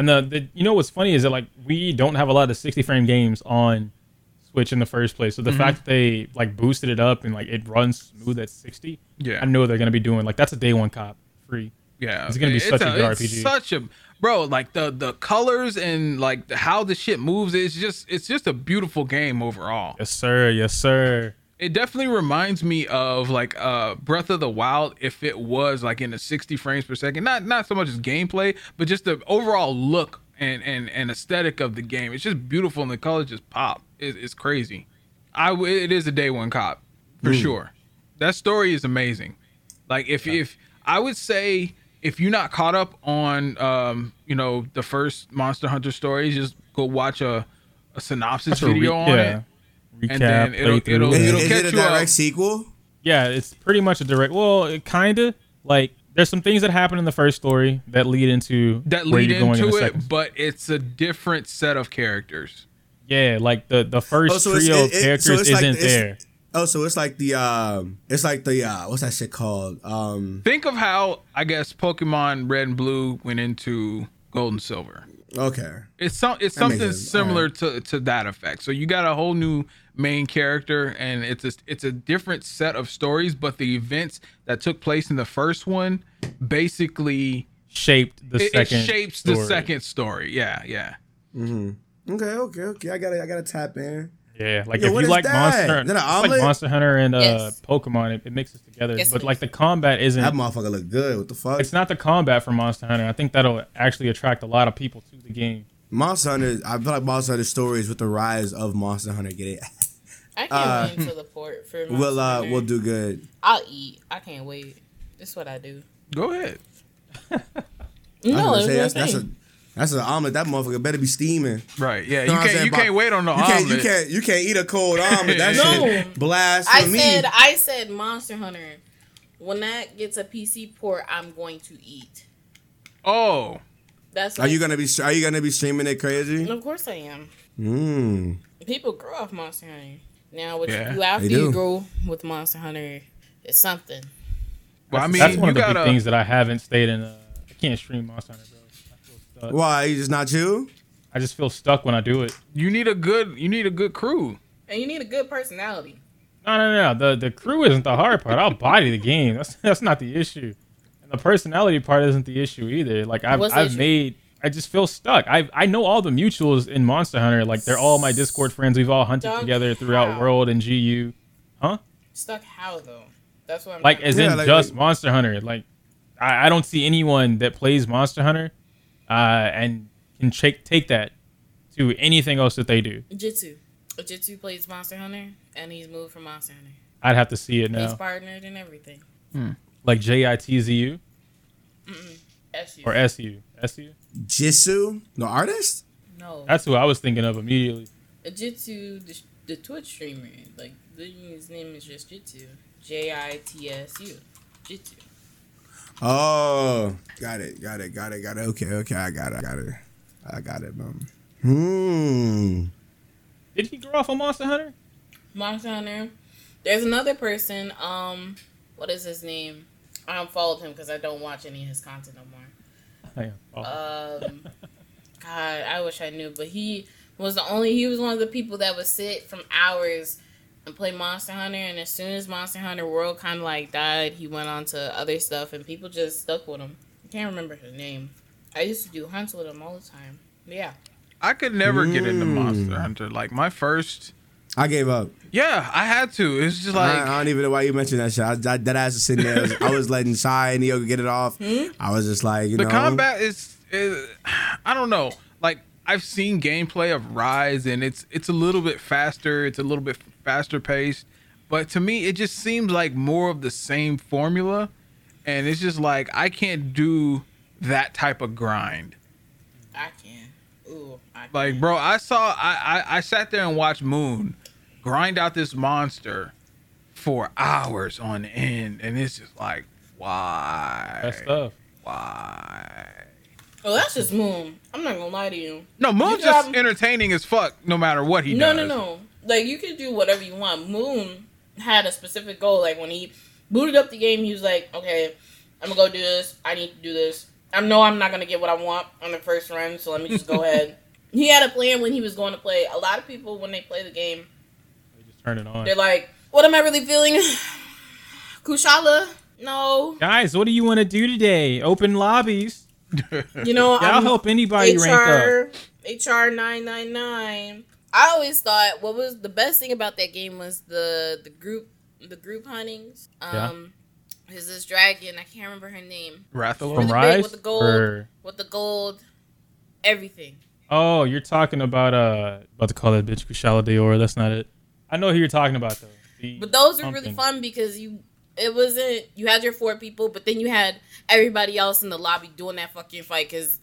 And the, the you know what's funny is that like we don't have a lot of 60 frame games on Switch in the first place. So the Mm-hmm. fact that they like boosted it up and like it runs smooth at 60, Yeah. I know they're gonna be doing like that's a day one cop free. yeah, It's gonna be such a good it's RPG. Such a bro, like the the colors and like the, how the shit moves. It's just it's just a beautiful game overall. Yes sir, yes sir. It definitely reminds me of like uh Breath of the Wild if it was like in the 60 frames per second. Not not so much as gameplay, but just the overall look and and, and aesthetic of the game. It's just beautiful and the colors just pop. It, it's crazy. I it is a day one cop for sure. That story is amazing. Like if if I would say if you're not caught up on um you know the first Monster Hunter stories, just go watch a a synopsis That's a re- video on yeah. it. Recap, And then it'll- playthrough. it'll- is, it'll is catch it a you up. direct sequel? Yeah, it's pretty much a direct. Well, it kinda like there's some things that happen in the first story that lead into that where lead you're in into the it, second. but it's a different set of characters. Yeah, like the the first Oh, so trio it- of it- characters so isn't it's- there. Oh, so it's like the um, it's like the uh, what's that shit called? Um, Think of how I guess Pokemon Red and Blue went into Gold and Silver. Okay, It's some it's That something sense. similar to to that effect. So you got a whole new main character, and it's a, it's a different set of stories. But the events that took place in the first one basically Shaped the it, it second. shapes the story. second story. Yeah, yeah. Mm-hmm. okay, okay, okay. I gotta, I gotta tap in. Yeah, like Yo, if you like that? Monster, Is it's like? Monster Hunter and uh, Yes. Pokemon, it, it mixes together. Yes, but like the combat isn't. That motherfucker look good. What the fuck? it's not the combat for Monster Hunter. I think that'll actually attract a lot of people to the game. Monster Hunter. I feel like Monster Hunter stories with the rise of Monster Hunter. Get it? I can't Uh, wait until the port for. Monster we'll uh, Monster we'll do good. I'll eat. I can't wait. That's what I do. Go ahead. I No, was say, that's that's, that's a that's an omelet. That motherfucker better be steaming. Right. Yeah. know You can't you But can't wait on the you can't, omelet. You can't you can't eat a cold omelet. That No. shit blast I for me. said I said Monster Hunter. When that gets a PC port, I'm going to eat. Oh, That's Are you gonna be Are you gonna be streaming it crazy? Of course I am. Mm. People grow off Monster Hunter. Now, what Yeah. you do after you do. grow with Monster Hunter is something. Well, I mean, that's one you of the gotta. big things that I haven't stayed in. Uh, I can't stream Monster Hunter, bro. I feel stuck. Why? You just not you? I just feel stuck when I do it. You need a good. You need a good crew. And you need a good personality. No, no, no. The the crew isn't the hard part. I'll body the game. That's that's not the issue. And the personality part isn't the issue either. Like I've What's I've made. I just feel stuck. I I know all the mutuals in Monster Hunter. Like they're all my Discord friends. We've all hunted Stuck together throughout how? World and GU. Huh? Stuck how though? That's what I'm Like trying as Yeah, in like- just Monster Hunter. Like I, I don't see anyone that plays Monster Hunter, uh, and can take take that to anything else that they do. Jitsu. Jitsu plays Monster Hunter, and he's moved from Monster Hunter. I'd have to see it now. He's partnered and everything. Like J I T Z U SU. or S U S U. Jitsu? the artist? no. That's who I was thinking of immediately. Jitsu, the, the Twitch streamer. Like, his name is just Jitsu. J I T S U. Jitsu. Oh, got it, got it, got it, got it. Okay, okay, I got it, I got it, I got it, mom. Hmm. Did he grow off of Monster Hunter? Monster Hunter. There's another person. Um, what is his name? I unfollowed him because I don't watch any of his content no more. Yeah. Oh. Um, God, I wish I knew, but he was the only. He was one of the people that would sit from hours and play Monster Hunter. And as soon as Monster Hunter World kind of like died, he went on to other stuff, and people just stuck with him. I can't remember his name. I used to do hunts with him all the time. Yeah, I could never get into Mm. Monster Hunter. Like my first. I gave up. Yeah, I had to. It's just like. I, I don't even know why you mentioned that shit. I, I, that ass was sitting there. I was, I was letting Shy and Neo get it off. I was just like, you the know, combat is, is i don't know like i've seen gameplay of rise and it's it's a little bit faster it's a little bit faster paced but to me it just seems like more of the same formula and it's just like i can't do that type of grind I can. Ooh, I can. like bro i saw i i, I sat there and watched moon grind out this monster for hours on end and it's just like why That stuff. why Oh, that's just Moon. I'm not gonna lie to you. No, Moon's You just got- entertaining as fuck, no matter what he no, does. No, no, no. Like you can do whatever you want. Moon had a specific goal. Like when he booted up the game, he was like, "Okay, I'm gonna go do this. I need to do this. I know I'm not gonna get what I want on the first run, so let me just go ahead." He had a plan when he was going to play. A lot of people, when they play the game, They just turn it on. they're like, "What am I really feeling?" Kushala, no. Guys, what do you want to do today? Open lobbies. You know, Yeah, I'll I'm- help anybody rank up. HR HR nine nine nine. I always thought what was the best thing about that game was the the group the group huntings. Yeah. Um, is this dragon? I can't remember her name. Rathalos? From big Rise? with the gold. Or, With the gold, everything. oh, you're talking about uh about to call that bitch Kushala Daora. That's not it. I know who you're talking about though. The But those are really fun because you it wasn't you had your four people, but then you had everybody else in the lobby doing that fucking fight because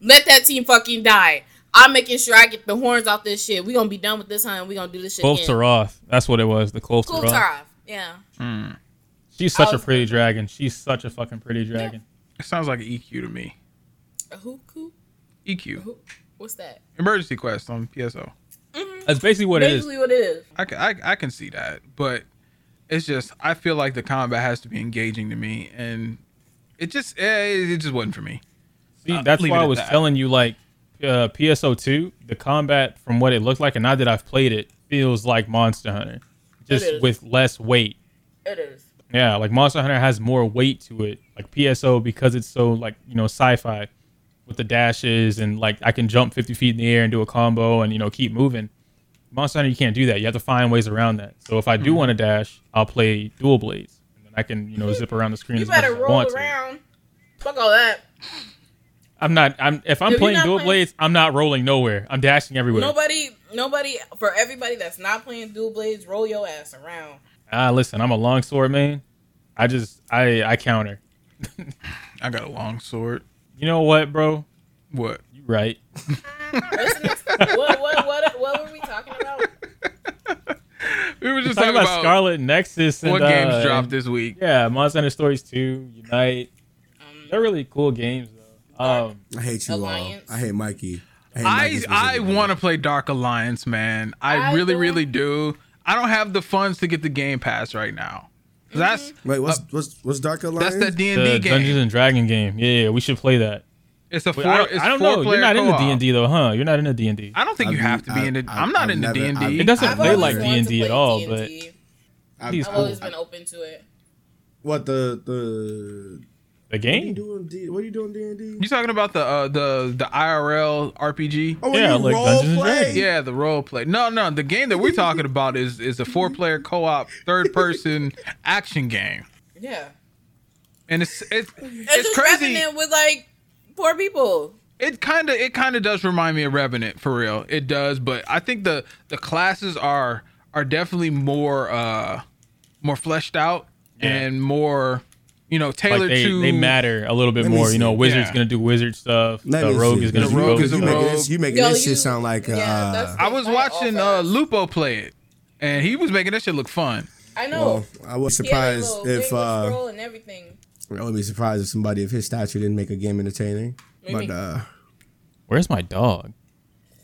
let that team fucking die. I'm making sure I get the horns off this shit. We gonna be done with this hunt. We gonna do this shit Kulve again. Taroth. That's what it was. The Kulve Cool Taroth. Taroth. Yeah. Hmm. She's such I a was- pretty dragon. She's such a fucking pretty dragon. It sounds like an EQ to me. A hookoo? EQ. Who- What's that? Emergency Quest on PSO. Mm-hmm. That's basically what it is. Basically, what it is. I can, I, I can see that, but it's just I feel like the combat has to be engaging to me, and it just eh, it just wasn't for me. See, Uh, that's leave why I was that. telling you, like, uh, PSO2, the combat from what it looked like, and now that I've played it, feels like Monster Hunter, just with less weight. It is. Yeah, like Monster Hunter has more weight to it. Like PSO, because it's so, like, you know, sci fi with the dashes and, like, I can jump 50 feet in the air and do a combo and, you know, keep moving. Monster Hunter, you can't do that. You have to find ways around that. So if I Hmm. do want to dash, I'll play dual blades. And then I can, you know, zip around the screen You as much better as I roll want to. around. Fuck all that. I'm not. I'm if I'm If playing dual playing- blades, I'm not rolling nowhere. I'm dashing everywhere. Nobody, nobody, for everybody that's not playing dual blades, roll your ass around. Ah, listen, I'm a longsword man. I just I I counter. I got a long sword. You know what, bro? What? You right. What's the next, what, what, what, what were we talking about? We were just Talking talking about, Scarlet Nexus and what uh, games dropped and- this week. Yeah, Monster Hunter Stories 2, Unite. Um, They're really cool games though. Um, I hate you Alliance. all. I hate Mikey. hate I I want to play Dark Alliance, man. I, I really do. really do. I don't have the funds to get the Game Pass right now. That's Wait, what's what's what's Dark Alliance? that's that D and the D Dungeons and Dragon game. Yeah, yeah, we should play that. It's a four. I, it's I don't four know. You're not into co-op. D and D though, huh? You're not into D and D. I don't think you I've- have to be I- into. I've- I'm not I've into D and D. It doesn't play like D and D at all, D&D. but he's I've cool. always been open to it. what the the The what are you game? what are you doing? D and D? You talking about the uh, the the IRL RPG? Oh, Yeah, like role Dungeons and play? Dragons. Yeah, the role play. No, no, the game that we're talking about is is a four player co op third person action game, Yeah. and it's it's It's, it's just crazy. With like four people. It kind of it kind of does remind me of Revenant for real. It does, but I think the the classes are are definitely more uh more fleshed out Yeah. and more you know Like tailored they, to they matter a little bit Let me more. You know, wizard's Yeah. gonna do wizard stuff. Let the rogue see, is gonna because do The you- rogue rogue is you stuff. making this, you making Yo, this you- shit sound like uh, yeah, that's- I was watching uh. Lupo play it, and he was making that shit look fun. I know. well, I was He surprised little if uh, and everything. I wouldn't be surprised if somebody of his stature didn't make a game entertaining. do you But uh, Where's my dog?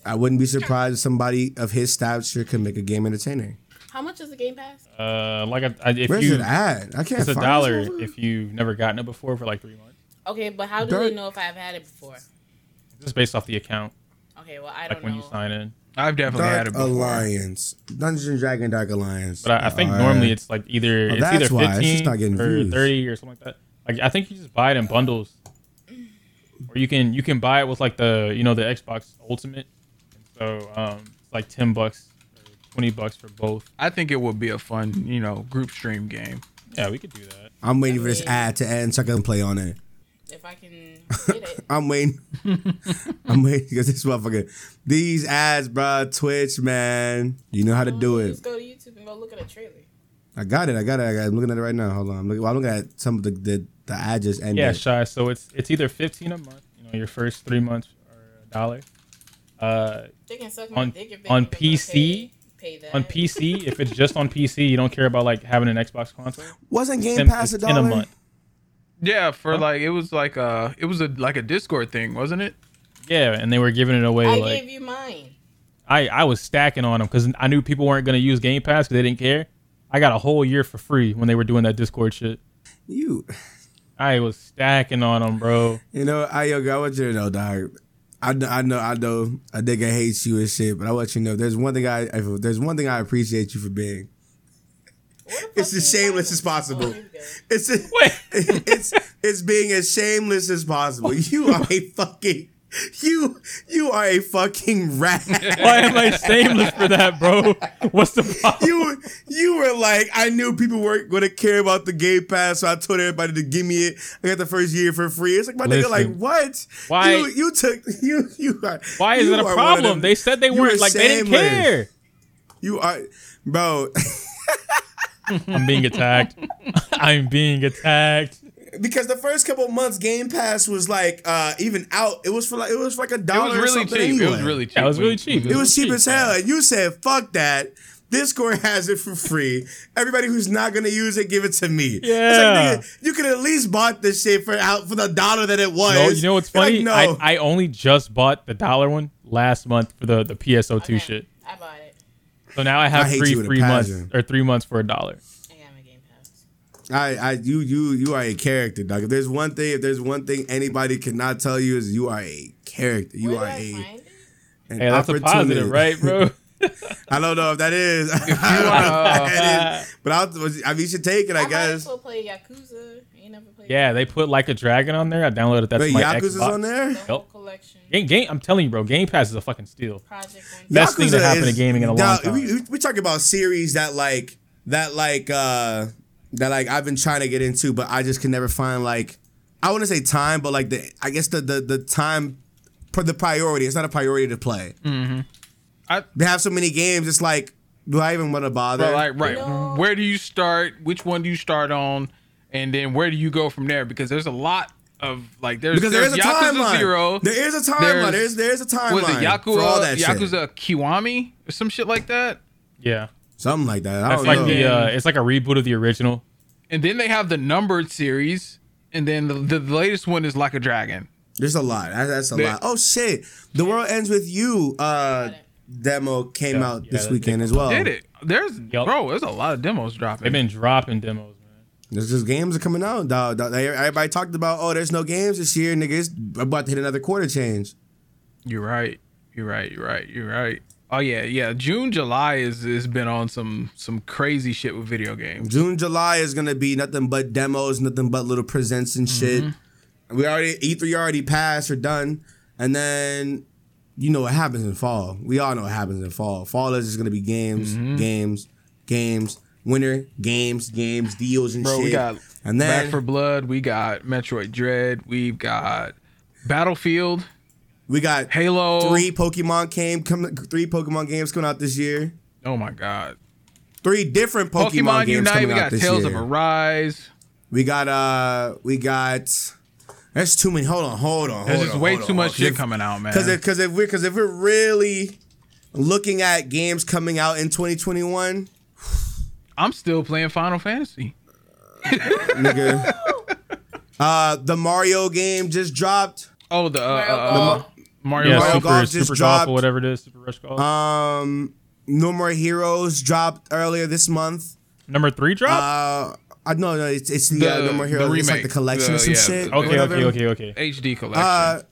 I wouldn't be surprised if somebody of his stature could make a game entertaining. How much is the Game Pass? Uh, like I, I, if Where's you, it at? I can't it's a find dollar this if you've never gotten it before for like three months. Okay, but how do Dark- they know if I've had it before? It's based off the account, Okay, well I don't like when know. you sign in. I've definitely had Dark it before. Alliance, Dungeons and Dragon Dark Alliance. But I, I think Alright. normally it's like either Oh, it's either why. It's just fifteen not getting or views. thirty or something like that. Like I think you just buy it in bundles, or you can you can buy it with like the you know the Xbox Ultimate. And so um, it's like ten bucks, or twenty bucks for both. I think it would be a fun you know group stream game. Yeah, we could do that. I'm waiting for this ad to end so I can play on it. If I can get it. I'm waiting. I'm waiting because this motherfucker. These ads, bro. Twitch, man. You know how to do it. Just go to YouTube and go look at a trailer. I got it. I got it. I got it. I'm looking at it right now. Hold on. I'm looking, well, I'm looking at some of the the, the ad just ended. Yeah, shy. So it's it's either fifteen a month. You know, your first three months are a dollar. Uh, They can suck my On- dick if they on think they're gonna PC? Pay, pay that. on PC, if it's just on PC, you don't care about like having an Xbox console. Wasn't Game 10 Pass a dollar? 10 dollar? a month. Yeah, for like it was like uh it was a like a Discord thing, wasn't it? Yeah, and they were giving it away I like gave you mine. I, I was stacking on them because I knew people weren't gonna use Game Pass because they didn't care. I got a whole year for free when they were doing that Discord shit. You, I was stacking on them, bro. you know, I yo, girl, I want you to know, dog. I know, I know, I know, a nigga hates you and shit, but I want you to know, there's one thing I, if there's one thing I appreciate you for being. What the It's as shameless as possible. Oh, here we go. It's a, it's it's being as shameless as possible. You are a fucking you you are a fucking rat. Why am I shameless for that, bro? What's the problem? You you were like, I knew people weren't gonna care about the Game Pass, so I told everybody to give me it. I got the first year for free. It's like my nigga, like what? Why- you, you took you you are Why is it a are one of problem? They said they weren't like they didn't care. You are, bro. I'm being attacked. I'm being attacked. Because the first couple months, Game Pass was like uh even out. It was for like it was for like a dollar. It dollar. was or really something cheap. Anyway. It was really cheap. Yeah, it was really cheap. It was cheap as hell. And you said, fuck that. Discord has it for free. Everybody who's not gonna use it, give it to me. It's Yeah. like, nigga, you could at least bought this shit for out for the dollar that it was. No, you know what's funny? Like, no. I, I only just bought the dollar one last month for the, the PSO2 Okay, shit. I bought it. So now I have I three you with a free months or three months for a dollar. I got my Game Pass. I, I, you, you, you are a character, dog. If there's one thing, if there's one thing anybody cannot tell you is you are a character. You Where are did I a. find? An Hey, that's a opportunist. positive, right, bro? I don't know if that is. I don't know if that is. But I'll, I mean, you should take it, I I might guess. also play Yakuza. I ain't yeah, they put like a dragon on there. I downloaded that Wait, my Yakuza's Xbox. on there? The whole Yep. collection. Game, game, I'm telling you, bro. Game Pass is a fucking steal. Project One. Best thing that Yakuza happened to gaming in a long time. We, we, we talk about series that like that like uh that like I've been trying to get into, but I just can never find like I want to say time, but like the I guess the the the time for the priority. It's not a priority to play. Mm-hmm. I- they have so many games. It's like, do I even want to bother? But like, right, No. where do you start? Which one do you start on? And then where do you go from there? Because there's a lot of like there's because there there's is a Yakuza timeline. Zero. There is a timeline. There's- There's there's a timeline was it for all Yakuza shit. Yakuza Kiwami or some shit like that? Yeah, Something like that. I that's don't like know. the. Uh, it's like a reboot of the original. And then they have the numbered series, and then the, the latest one is like a dragon. There's a lot. That- That's a There- lot. Oh shit! The world ends with you. Uh, demo came Yeah, out yeah, this weekend as well. Did it? There's Yup. bro. There's a lot of demos dropping. They've been dropping demos, man. There's just games are coming out. Dog, dog. Everybody talked about, oh, there's no games this year, nigga. It's about to hit another quarter change. You're right. You're right. You're right. You're right. Oh yeah, yeah. June, July is has been on some some crazy shit with video games. June, July is gonna be nothing but demos, nothing but little presents and shit. Mm-hmm. We already E3 already passed or done, and then you know what happens in fall. We all know what happens in fall. Fall is just gonna be games, mm-hmm. games, games. Winter games, games, deals and Bro, shit. we got and then Back for Blood. We got Metroid Dread. We've got Battlefield. We got Halo. three Pokemon game coming, three Pokemon games coming out this year. Oh my God. Three different Pokemon, Pokemon, games Unite. coming We out got this Tales year. of Arise. We got uh we got there's too many. Hold on, hold on. There's hold just on, way hold too on. much shit If- coming out, man. Cause if, cause if we're cause if we're really looking at games coming out in 2021, I'm still playing Final Fantasy. nigga. uh the Mario game just dropped. Oh, the uh, Mario uh, uh, Golf. Mario Yeah, Mario Golf. super Golf just super golf dropped. or whatever it is, super rush golf. Um No More Heroes dropped earlier this month. Number three drop. Uh I no no it's it's the, uh, The- No More the Heroes. It's like the remake. collection or some yeah, shit. the- okay, okay, okay, okay. HD collection. Uh,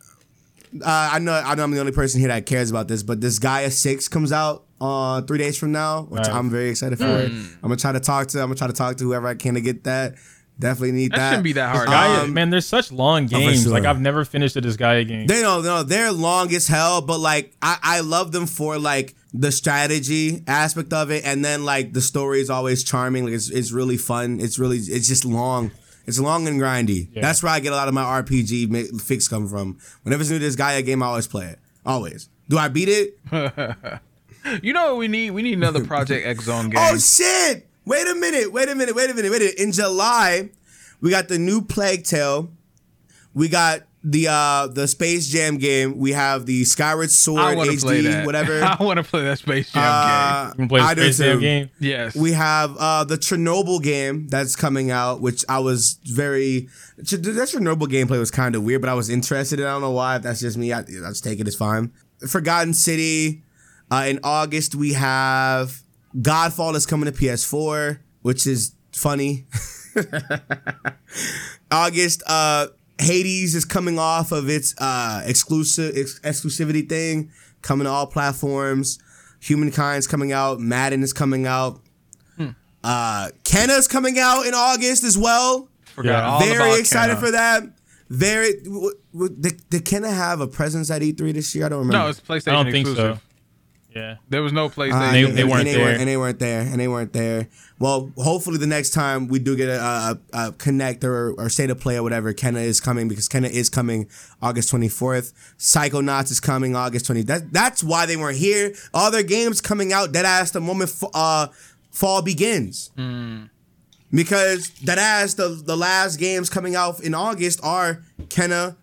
uh, I know I know I'm the only person here that cares about this, but Disgaea Six comes out uh three days from now, which Right. I'm very excited for. Mm. I'm gonna try to talk to I'm gonna try to talk to whoever I can to get that. Definitely need that that. shouldn't be that hard. Um, man, there's such long games. sure. Like I've never finished a Disgaea game. They know, no, they're long as hell, but like I, I love them for like the strategy aspect of it, and then like the story is always charming. Like it's, it's really fun. It's really it's just long. It's long and grindy. Yeah. That's where I get a lot of my RPG mi- fix come from. Whenever it's new to Disgaea game, I always play it. Always. Do I beat it? you know what we need? We need another Project X Zone game. Oh shit! Wait a minute. Wait a minute. Wait a minute. Wait a minute. In July, we got the new Plague Tale. We got the uh the Space Jam game. We have the Skyward Sword I want to HD, play that. whatever. I want to play that Space Jam Uh, You can play I the do Space Jam too. game. game. Yes. We have uh, the Chernobyl game that's coming out, which I was very. Ch- That Chernobyl gameplay was kind of weird, but I was interested. in I don't know why. If that's just me, I, I just take it as fine. Forgotten City. Uh, in August, we have Godfall is coming to PS4, which is funny. August, uh, Hades is coming off of its uh, exclusive ex- exclusivity thing, coming to all platforms. Humankind's coming out. Madden is coming out. Uh, Kena's coming out in August as well. Forgot Yeah. all Very about excited Kena. for that. Very. W- w- did, did Kena have a presence at E3 this year? I don't remember. No, it's PlayStation I don't think exclusive. so. Yeah. There was no Uh, PlayStation. They- and- they and weren't there. and they weren't there, and they weren't there. Well, hopefully the next time we do get a, a, a connect or, or state of play or whatever, Kena is coming because Kena is coming August twenty fourth. Psychonauts is coming August twenty. That that's why they weren't here. All their games coming out dead ass the moment f- uh, fall begins. Because that ass the the last games coming out in August are Kena,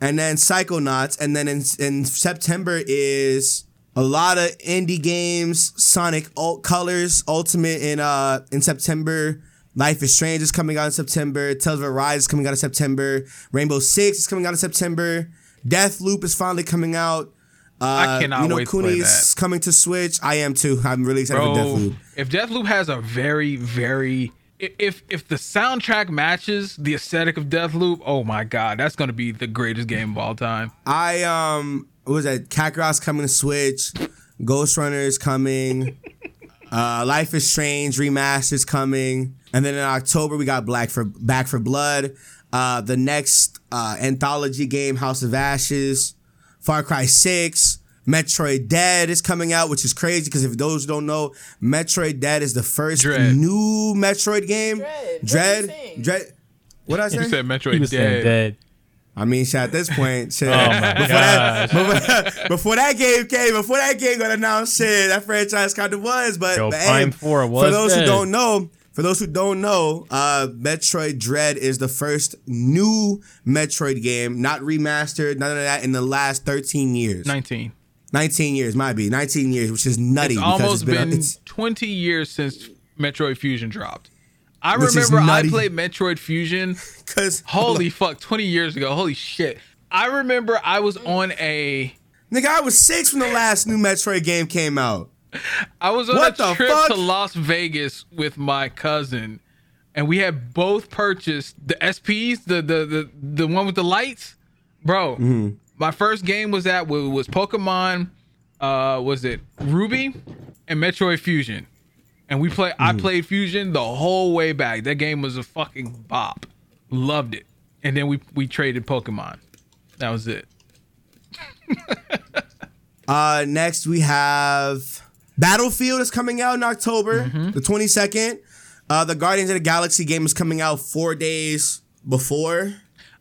and then Psychonauts, and then in in September is a lot of indie games. Sonic Alt Colors Ultimate in uh in September. Life is Strange is coming out in September. Tales of Arise is coming out in September. Rainbow Six is coming out in September. Deathloop is finally coming out. Uh, I cannot you know, wait to play Cooney's coming to Switch. I am too. I'm really excited for Bro, Deathloop. if Deathloop has a very, very if if the soundtrack matches the aesthetic of Deathloop, oh my god, that's gonna be the greatest game of all time. I um what was that? Kakarot's coming to Switch. Ghost Runner is coming. uh Life is Strange remaster is coming. And then in October we got Black for Back for Blood. Uh the next uh anthology game, House of Ashes, Far Cry 6. Metroid Dead is coming out, which is crazy because if those don't know, Metroid Dead is the first Dread. new Metroid game. Dread. Dread. you saying? Dread. What did I You say? said He Metroid was saying dead. dead. I mean, shit, at this point, shit. Oh my before, that, before, before that game came, before that game got announced, shit, that franchise kind of was. But, Yo, but Prime 4 for was those who don't know, for those who don't know, uh, Metroid Dread is the first new Metroid game, not remastered, none of that, in the last 13 years. Nineteen. 19 years, might be 19 years, which is nutty. It's almost it's been it's, twenty years since Metroid Fusion dropped. I Which is remember I played Metroid Fusion. because Holy fuck, twenty years ago. Holy shit. I remember I was on a Nigga, I was six when the last new Metroid game came out. I was on What a trip fuck? to Las Vegas with my cousin, and we had both purchased the SPs, the the the, the one with the lights, bro. Mm-hmm. My first game was that was, was Pokemon. Uh, was it Ruby and Metroid Fusion? And we play. I Mm. played Fusion the whole way back. That game was a fucking bop. Loved it. And then we we traded Pokemon. That was it. Uh, next we have Battlefield is coming out in October, Mm-hmm. the 22nd. Uh, the Guardians of the Galaxy game is coming out four days before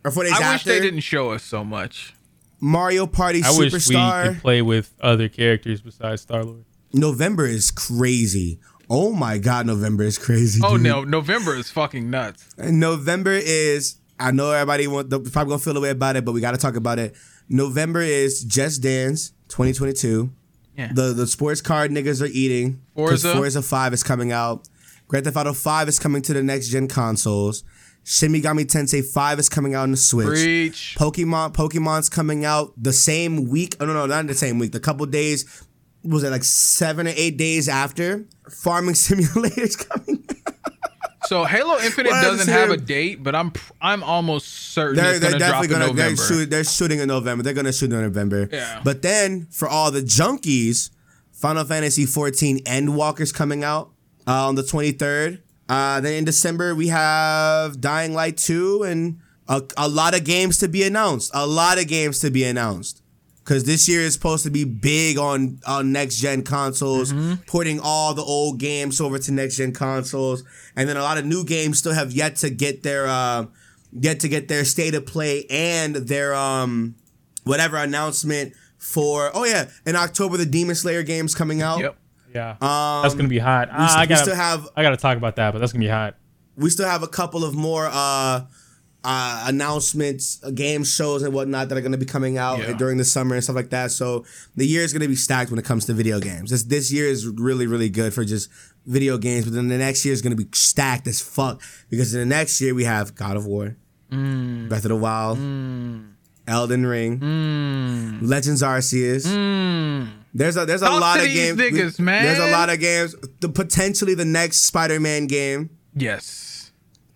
or four days I wish they didn't show us so much. Mario Party I wish we could play with other characters besides Star Lord. November is crazy. Oh my god, November is crazy. Oh dude. no, November is fucking nuts. November is. I know everybody want probably gonna feel a way about it, but we got to talk about it. November is Just Dance 2022. Yeah. The the sports card niggas are eating. Forza. Forza 5 is coming out. Grand Theft Auto 5 is coming to the next gen consoles. Shin Megami Tensei 5 is coming out on the Switch. Preach. Pokemon Pokemon's coming out the same week. Oh no, no, not the same week. The couple days was it like seven or eight days after? Farming Simulator's coming. So Halo Infinite Well, doesn't have a date, but I'm I'm almost certain They're, it's they're definitely in gonna they're, shoot, they're shooting in November. They're gonna shoot in November. Yeah. But then for all the junkies, Final Fantasy 14 Endwalker's coming out uh, on the 23rd. Uh, then in December we have Dying Light 2 and a, a lot of games to be announced. A lot of games to be announced. Cause this year is supposed to be big on on next gen consoles, porting all the old games over to next gen consoles, and then a lot of new games still have yet to get their uh, get to get their state of play and their um whatever announcement for. Oh yeah, in October the Demon Slayer game's coming out. Yep. Yeah, that's gonna be hot. St- I we gotta, still have- I gotta talk about that, but that's gonna be hot. we still have a couple of more uh, uh, announcements, uh, game shows, and whatnot that are going to be coming out Yeah. during the summer and stuff like that. So the year is going to be stacked when it comes to video games. This this year is really really good for just video games, but then the next year is going to be stacked as fuck because in the next year we have God of War, Mm. Breath of the Wild, Elden Ring, Mm. Legends Arceus. There's a there's a Talk lot to of games. niggas. There's a lot of games. The potentially the next Spider-Man game. Yes.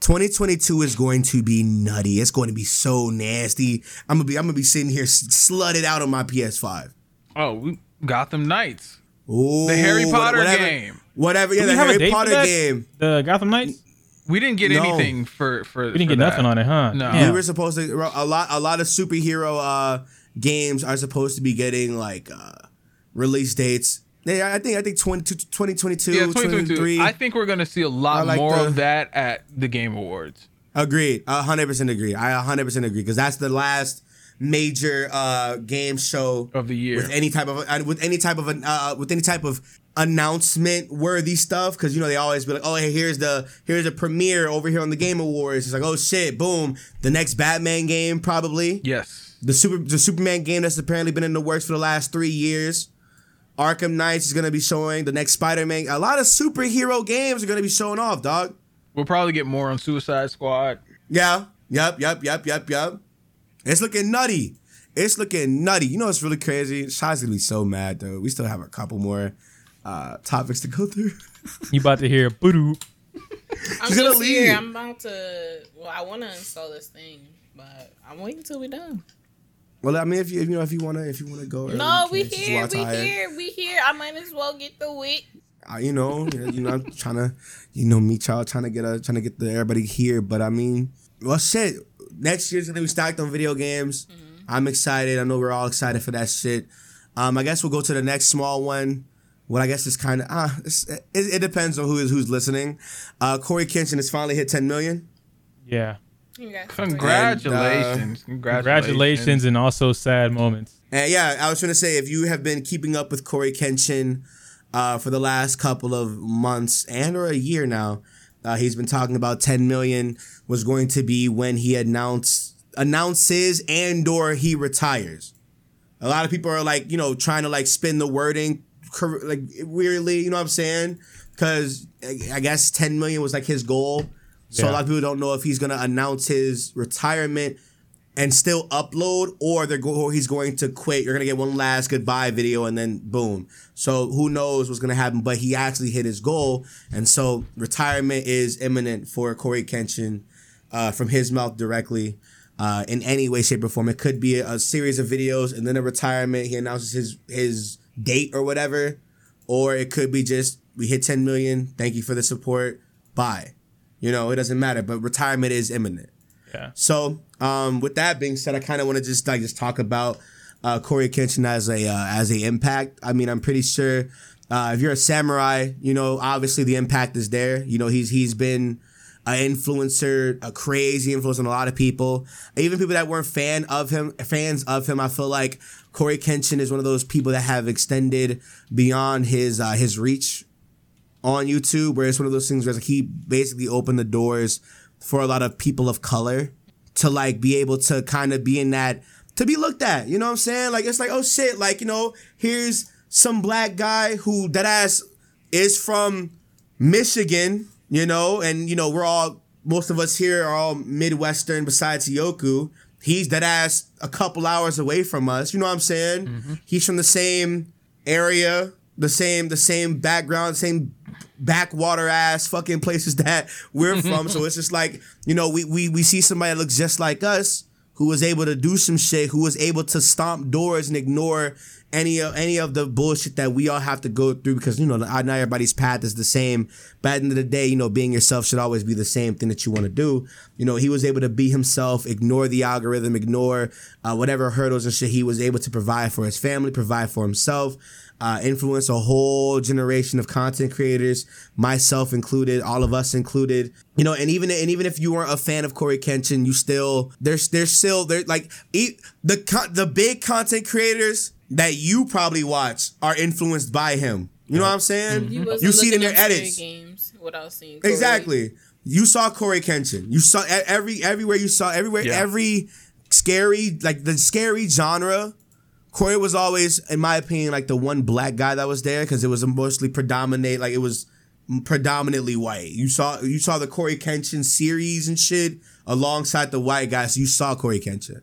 2022 is going to be nutty. It's going to be so nasty. I'm gonna be I'm gonna be sitting here s- slutted out on my PS5. Oh, we Gotham Knights. Ooh, The Harry Potter whatever, game. Whatever. Yeah, Do the we have a Harry date for Potter game. The Gotham Knights. We didn't get No. anything for for. We didn't get nothing on it, huh? No. Damn. We were supposed to a lot a lot of superhero uh games are supposed to be getting like uh release dates. Yeah, I think I think 20, 2022, Yeah, 2022. 2023. I think we're gonna see a lot like more the- of that at the Game Awards. Agreed. A hundred percent agree. I a hundred percent agree because that's the last major uh game show Of the year. with any type of uh, with any type of an uh, with any type of announcement worthy stuff because you know they always be like oh hey here's the here's a premiere over here on the Game Awards. It's like oh shit boom the next Batman game probably Yes. the super the Superman game that's apparently been in the works for the last three years. Arkham Knights is gonna be showing the next Spider Man. A lot of superhero games are gonna be showing off, dog. We'll probably get more on Suicide Squad. Yeah. Yep. Yep. Yep. Yep. Yep. It's looking nutty. It's looking nutty. You know what's really crazy? Shy's gonna be so mad though. We still have a couple more uh topics to go through. You about to hear boo I'm She's gonna just here. I'm about to. Well, I want to install this thing, but I'm waiting till we're done. Well, I mean, if you if you know if you wanna if you wanna go, early, No, we can. Here. We tired. here. We here. I might as well get through it. Uh, you know, you know, I'm trying to, you know, me, child, trying to get a, trying to get the everybody here. But I mean, well, shit. Next year's gonna be stacked on video games. I'm excited. I know we're all excited for that shit. Um, I guess we'll go to the next small one. What I guess is kind of ah, it's, it, it depends on who is who's listening. Uh, Corey Kenshin has finally hit 10 million. Yeah. Congratulations. Congratulations. Congratulations and also sad moments. And yeah, I was trying to say if you have been keeping up with Corey Kenshin uh, for the last couple of months and or a year now, uh, he's been talking about 10 million was going to be when he announced announces and or he retires. A lot of people are like, you know, trying to like spin the wording like weirdly, you know what I'm saying? Because I guess 10 million was like his goal. So a lot of people don't know if he's gonna announce his retirement and still upload, or they're go- or he's going to quit. You're gonna get one last goodbye video, and then boom. So who knows what's gonna happen? But he actually hit his goal, and so retirement is imminent for Corey Kenshin, uh, from his mouth directly. Uh, in any way, shape, or form, it could be a, a series of videos and then a retirement. He announces his his date or whatever, or it could be just we hit 10 million. Thank you for the support. Bye. You know, it doesn't matter. But retirement is imminent. Yeah. So, um, with that being said, I kind of want to just like just talk about uh, Corey Kenshin as a uh, as a impact. I mean, I'm pretty sure uh, if you're a samurai, you know, obviously the impact is there. You know, he's he's been an influencer, a crazy influence on a lot of people, even people that weren't fan of him, fans of him. I feel like Corey Kenshin is one of those people that have extended beyond his uh, his reach on YouTube, where it's one of those things where like he basically opened the doors for a lot of people of color to like be able to kind of be in that to be looked at. You know what I'm saying? Like it's like oh shit, like you know here's some black guy who that ass is from Michigan, you know, and you know we're all most of us here are all Midwestern besides Yoku. He's that ass a couple hours away from us. You know what I'm saying? Mm-hmm. He's from the same area, the same the same background, same backwater ass fucking places that we're from. so it's just like, you know, we, we we see somebody that looks just like us who was able to do some shit, who was able to stomp doors and ignore any of any of the bullshit that we all have to go through because you know not everybody's path is the same. But at the end of the day, you know, being yourself should always be the same thing that you want to do. You know, he was able to be himself, ignore the algorithm, ignore uh, whatever hurdles and shit. He was able to provide for his family, provide for himself uh, influence a whole generation of content creators, myself included, all of us included. You know, and even and even if you weren't a fan of Corey Kenshin, you still there's there's still there like e- the con- the big content creators that you probably watch are influenced by him. You know what I'm saying? You, wasn't You see it in their up edits. Squid Games without seeing Corey. Exactly. You saw Corey Kenshin. You saw every everywhere you saw everywhere Yeah. every scary like the scary genre. Corey was always, in my opinion, like the one black guy that was there because it was mostly predominate like it was predominantly white. You saw you saw the Corey Kenshin series and shit alongside the white guys. You saw Corey Kenshin,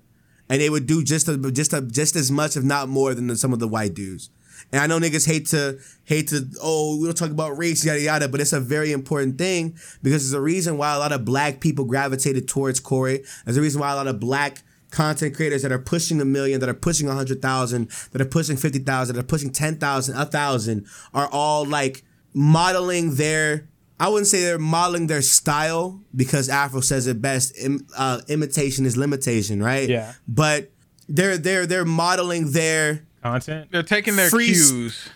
and they would do just a, just a, just as much, if not more, than some of the white dudes. And I know niggas hate to hate to oh we don't talk about race yada yada, but it's a very important thing because there's a reason why a lot of black people gravitated towards Corey. There's a reason why a lot of black content creators that are pushing a million, that are pushing a hundred thousand, that are pushing fifty thousand, that are pushing ten thousand, a thousand, are all like modeling their. I wouldn't say they're modeling their style because Afro says it best. Im, uh, imitation is limitation, right? Yeah. But they're they're they're modeling their Content. They're taking their Free- cues.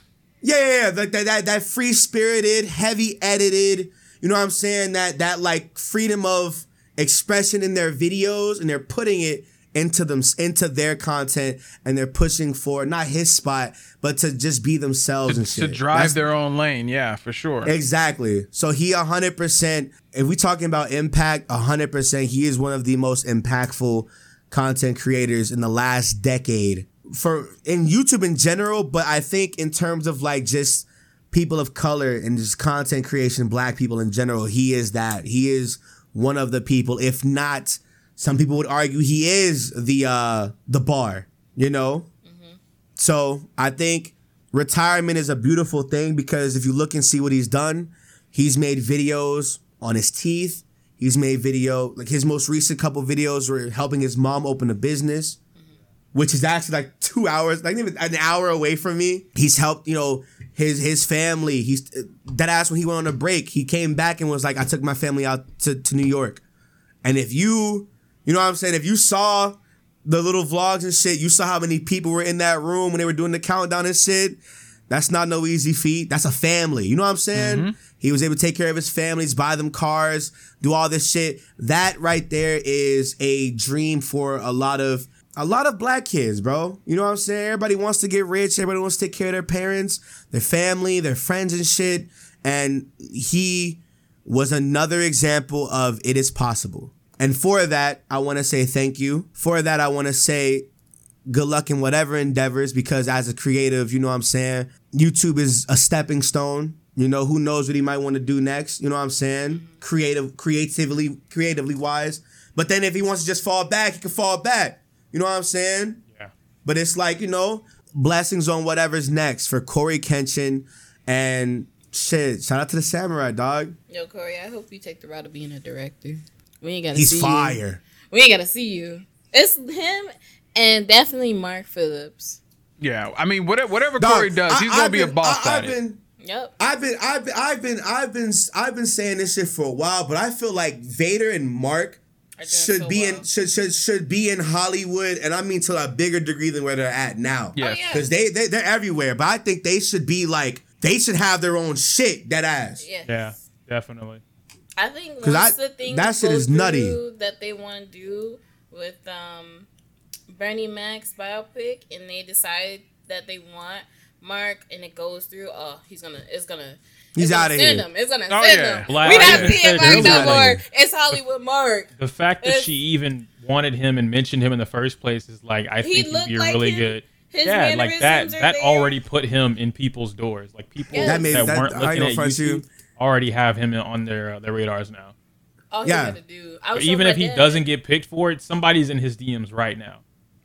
yeah, yeah, yeah. Like that, that, that free spirited, heavy edited, you know what I'm saying? That, that like freedom of expression in their videos and they're putting it into them, into their content and they're pushing for not his spot, but to just be themselves and To drive That's- their own lane, yeah, for sure. Exactly. So he 100%, if we talking about impact, 100%, he is one of the most impactful content creators in the last decade for in YouTube in general, but I think in terms of like just people of color and just content creation, black people in general, he is that. He is one of the people, if not some people would argue he is the uh the bar, you know? So I think retirement is a beautiful thing because if you look and see what he's done, he's made videos on his teeth. He's made video like his most recent couple videos were helping his mom open a business, which is actually like two hours, like even an hour away from me. He's helped, you know, his his family. He's that ass when he went on a break, he came back and was like, I took my family out to, to New York. And if you, you know what I'm saying, if you saw the little vlogs and shit, you saw how many people were in that room when they were doing the countdown and shit. That's not no easy feat. That's a family. You know what I'm saying? Mm-hmm. He was able to take care of his families, buy them cars, do all this shit. That right there is a dream for a lot of a lot of black kids, bro. You know what I'm saying? Everybody wants to get rich. Everybody wants to take care of their parents, their family, their friends and shit. And he was another example of it is possible. And for that, I want to say thank you. For that, I want to say good luck in whatever endeavors because as a creative, you know what I'm saying? YouTube is a stepping stone. You know, who knows what he might want to do next? You know what I'm saying? Creative, creatively, creatively wise. But then if he wants to just fall back, he can fall back. You know what I'm saying? Yeah. But it's like, you know, blessings on whatever's next for Corey Kenshin and shit. Shout out to the samurai dog. Yo, Corey, I hope you take the route of being a director. We ain't gotta He's see you. We ain't gotta see you. It's him and definitely Mark Phillips. Yeah, I mean, whatever, whatever Dog, Corey does, he's I- gonna I've be a boss I, I've it. been Yep. I've been, I've been, I've been, I've been, I've been saying this shit for a while, but I feel like Vader and Mark should so be well. in should, should should be in Hollywood, and I mean to a bigger degree than where they're at now. Yes. Oh, yeah. because they, they they're everywhere. But I think they should be like they should have their own shit. That ass. Yeah. Yeah, definitely. I think 'Cause once I- the thing that shit is nutty. through that they want to do with um Bernie Mac's biopic, and they decide that they want Mark, and it goes through. Oh, he's gonna. It's gonna. He's it's gonna outta send here. Him. It's gonna Oh, send yeah. him. Like, we I not even seeing Mark he's no more. It's Hollywood Mark. The fact that It's- she even wanted him and mentioned him in the first place is like I He think he'd be like really him. good. His yeah, like that. That there. already put him in people's doors. Like people Yes. that, That made- that- weren't looking at YouTube you. Already have him on their uh, their radars now. All Yeah. he to do. I even if he dad. doesn't get picked for it, somebody's in his DMs right now.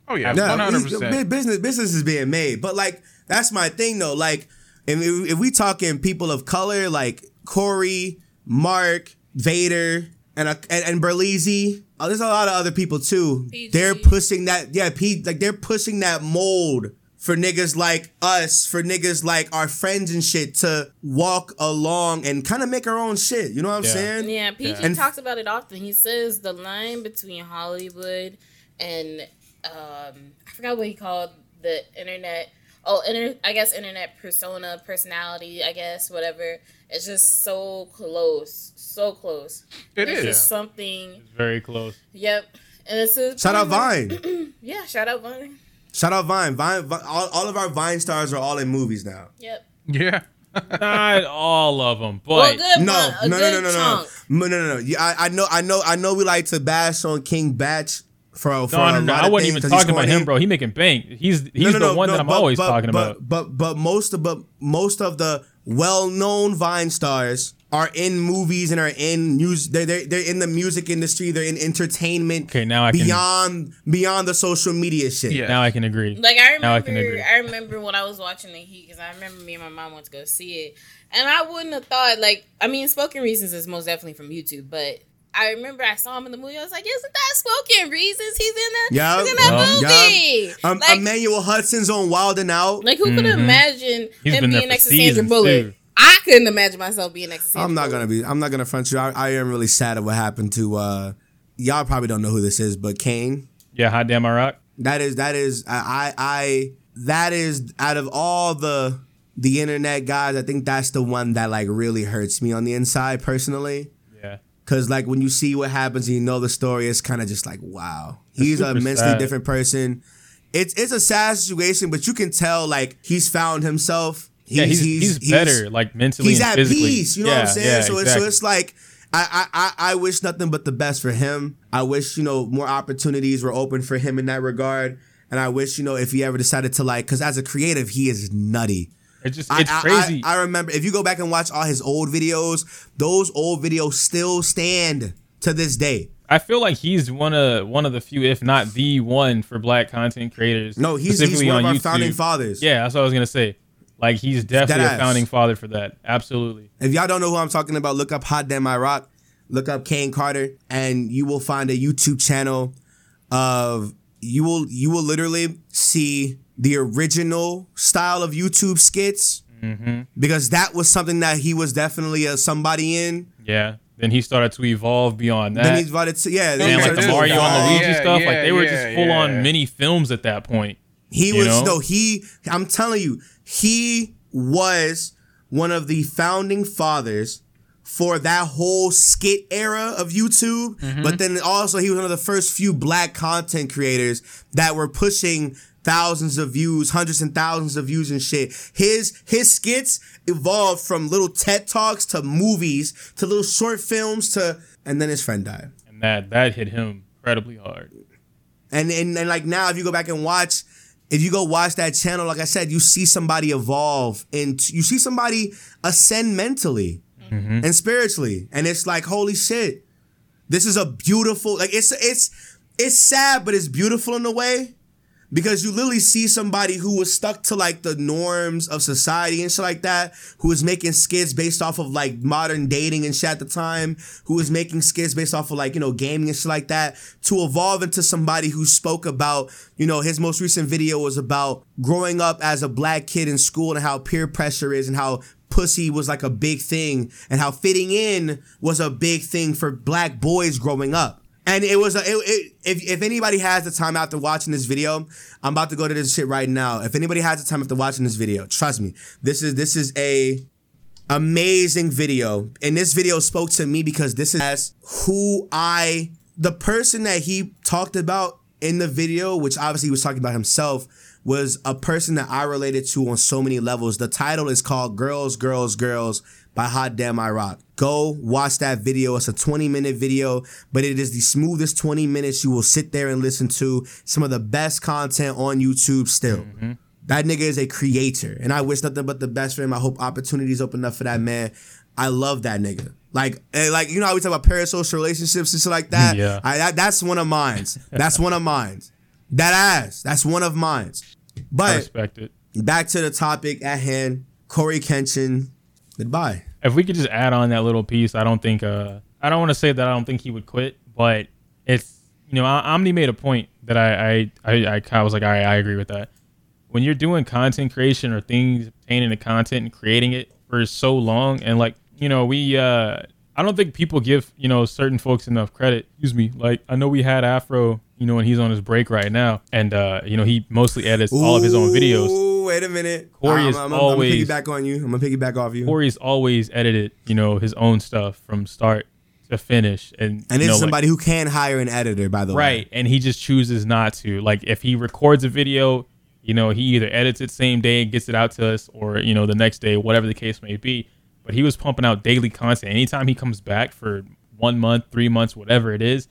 Oh yeah, Yeah, one hundred percent. business business is being made. But like that's my thing though. Like if, if we talking people of color, like Corey, Mark, Vader, and a, and, and Berleezy. Oh, there's a lot of other people too. PG. They're pushing that. Yeah, P, like they're pushing that mold for niggas like us, for niggas like our friends and shit to walk along and kind of make our own shit. You know what I'm Yeah. saying? Yeah, PG Yeah. Talks about it often. He says the line between Hollywood and um, I forgot what he called the internet. Oh, inter- I guess internet persona, personality. I guess whatever. It's just so close, so close. It it's is. just something. It's very close. Yep, and it's a Shout out Vine. Yeah, shout out Vine. Shout out Vine. Vine. Vine all, all of our Vine stars are all in movies now. Yep. Yeah. Not all of them, but Well, good No, one. A no, no, good no, no, no, chunk. no, no, no, no. Yeah, I, I know, I know, I know. We like to bash on King Bach for for no, a no, no. lot I wasn't things even 'cause he's talking about him, bro. He making bank. He's he's No, no, the no, one no, that I'm but- always but- talking but, about. But but most of but most of the well-known Vine stars are in movies and are in news. They're, they're they're in the music industry. They're in entertainment. Okay, now I can- beyond beyond the social media shit. Yeah. Now I can agree. Like I Now I remember, can agree. I, remember when I was watching the Heat because I remember me and my mom went to go see it, and I wouldn't have thought like I mean, Spoken Reasons is most definitely from YouTube, but I remember I saw him in the movie. I was like, isn't that Spoken Reasons? He's in that. Yeah, he's in that yeah, movie. Um, like, Emmanuel Hudson's on Wild and Out. like who could imagine Mm-hmm. He's him being for next to Sandra Bullock? too. I couldn't imagine myself being next to Sandra I'm not gonna be. I'm not gonna front you. I, I am really sad at what happened to. uh Y'all probably don't know who this is, but Kane. Yeah, hot damn I rock. That is that is I I, I that is out of all the the internet guys, I think that's the one that like really hurts me on the inside personally. Yeah. Cause like when you see what happens and you know the story, it's kind of just like wow, he's an immensely sad. different person. It's it's a sad situation, but you can tell like he's found himself. He's, Yeah, he's, he's, better, like mentally he's and at physically. peace. You know what I'm saying? yeah, so it's exactly. so it's like I, I I I wish nothing but the best for him. I wish you know more opportunities were open for him in that regard. And I wish you know if he ever decided to like, because as a creative, he is nutty. It's just I- it's I, crazy. I, I remember if you go back and watch all his old videos, those old videos still stand to this day. I feel like he's one of one of the few, if not the one, for black content creators. No, he's, he's one of on our YouTube. founding fathers. Yeah, that's what I was gonna say. Like he's definitely a founding father for that. Absolutely. If y'all don't know who I'm talking about, look up Hot Damn I Rock, look up Kane Carter, and you will find a YouTube channel of you will you will literally see the original style of YouTube skits Mm-hmm. because that was something that he was definitely a somebody in. Yeah. Then he started to evolve beyond that. then he's about to yeah. Then and like the Mario and evolve. Luigi Yeah, stuff, like they were yeah, just full on mini films at that point. He You was know? no he. I'm telling you, he was one of the founding fathers for that whole skit era of YouTube. Mm-hmm. But then also he was one of the first few black content creators that were pushing thousands of views, hundreds and thousands of views and shit. His his skits evolved from little TED talks to movies to little short films to and then his friend died. And that that hit him incredibly hard. And, and and like now, if you go back and watch, if you go watch that channel, like I said, you see somebody evolve and you see somebody ascend mentally mm-hmm. and spiritually, and it's like holy shit. This is a beautiful like it's it's it's sad, but it's beautiful in a way because you literally see somebody who was stuck to like the norms of society and shit like that, who was making skits based off of like modern dating and shit at the time, who was making skits based off of like, you know, gaming and shit like that, to evolve into somebody who spoke about, you know, his most recent video was about growing up as a black kid in school and how peer pressure is and how pussy was like a big thing and how fitting in was a big thing for black boys growing up. And it was a, it, it, if if anybody has the time after watching this video, I'm about to go to this shit right now. If anybody has the time after watching this video, trust me, this is this is a amazing video. And this video spoke to me because this is who I the person that he talked about in the video, which obviously he was talking about himself, was a person that I related to on so many levels. The title is called Girls, Girls, Girls by Hot Damn I Rock. Go watch that video. It's a 20 minute video, but it is the smoothest 20 minutes you will sit there and listen to. Some of the best content on YouTube still. Mm-hmm. That nigga is a creator, and I wish nothing but the best for him. I hope opportunities open up for that man. I love that nigga. Like, eh, like you know how we talk about parasocial relationships and shit like that. Yeah. I, that, that's one of mine. That's one of mine. That ass. That's one of mine's. I But respect it. back to the topic at hand. Corey Kenshin, goodbye. If we could just add on that little piece, I don't think. Uh, I don't want to say that I don't think he would quit, but it's you know, Omni made a point that I I I, I was like, all right, I agree with that. When you're doing content creation or things obtaining the content and creating it for so long, and like you know, we uh, I don't think people give you know certain folks enough credit. Excuse me, like I know we had Afro, you know, and he's on his break right now, and uh, you know, he mostly edits all of his own videos. Wait a minute. Corey I'm, is I'm, always- I'm gonna piggyback on you. I'm gonna piggyback off you. Corey's always edited, you know, his own stuff from start to finish, and and this know, is like- somebody who can hire an editor, by the way. right, and he just chooses not to. Like if he records a video, you know, he either edits it same day and gets it out to us, or you know, the next day, whatever the case may be. But he was pumping out daily content. Anytime he comes back for one month, three months, whatever it is,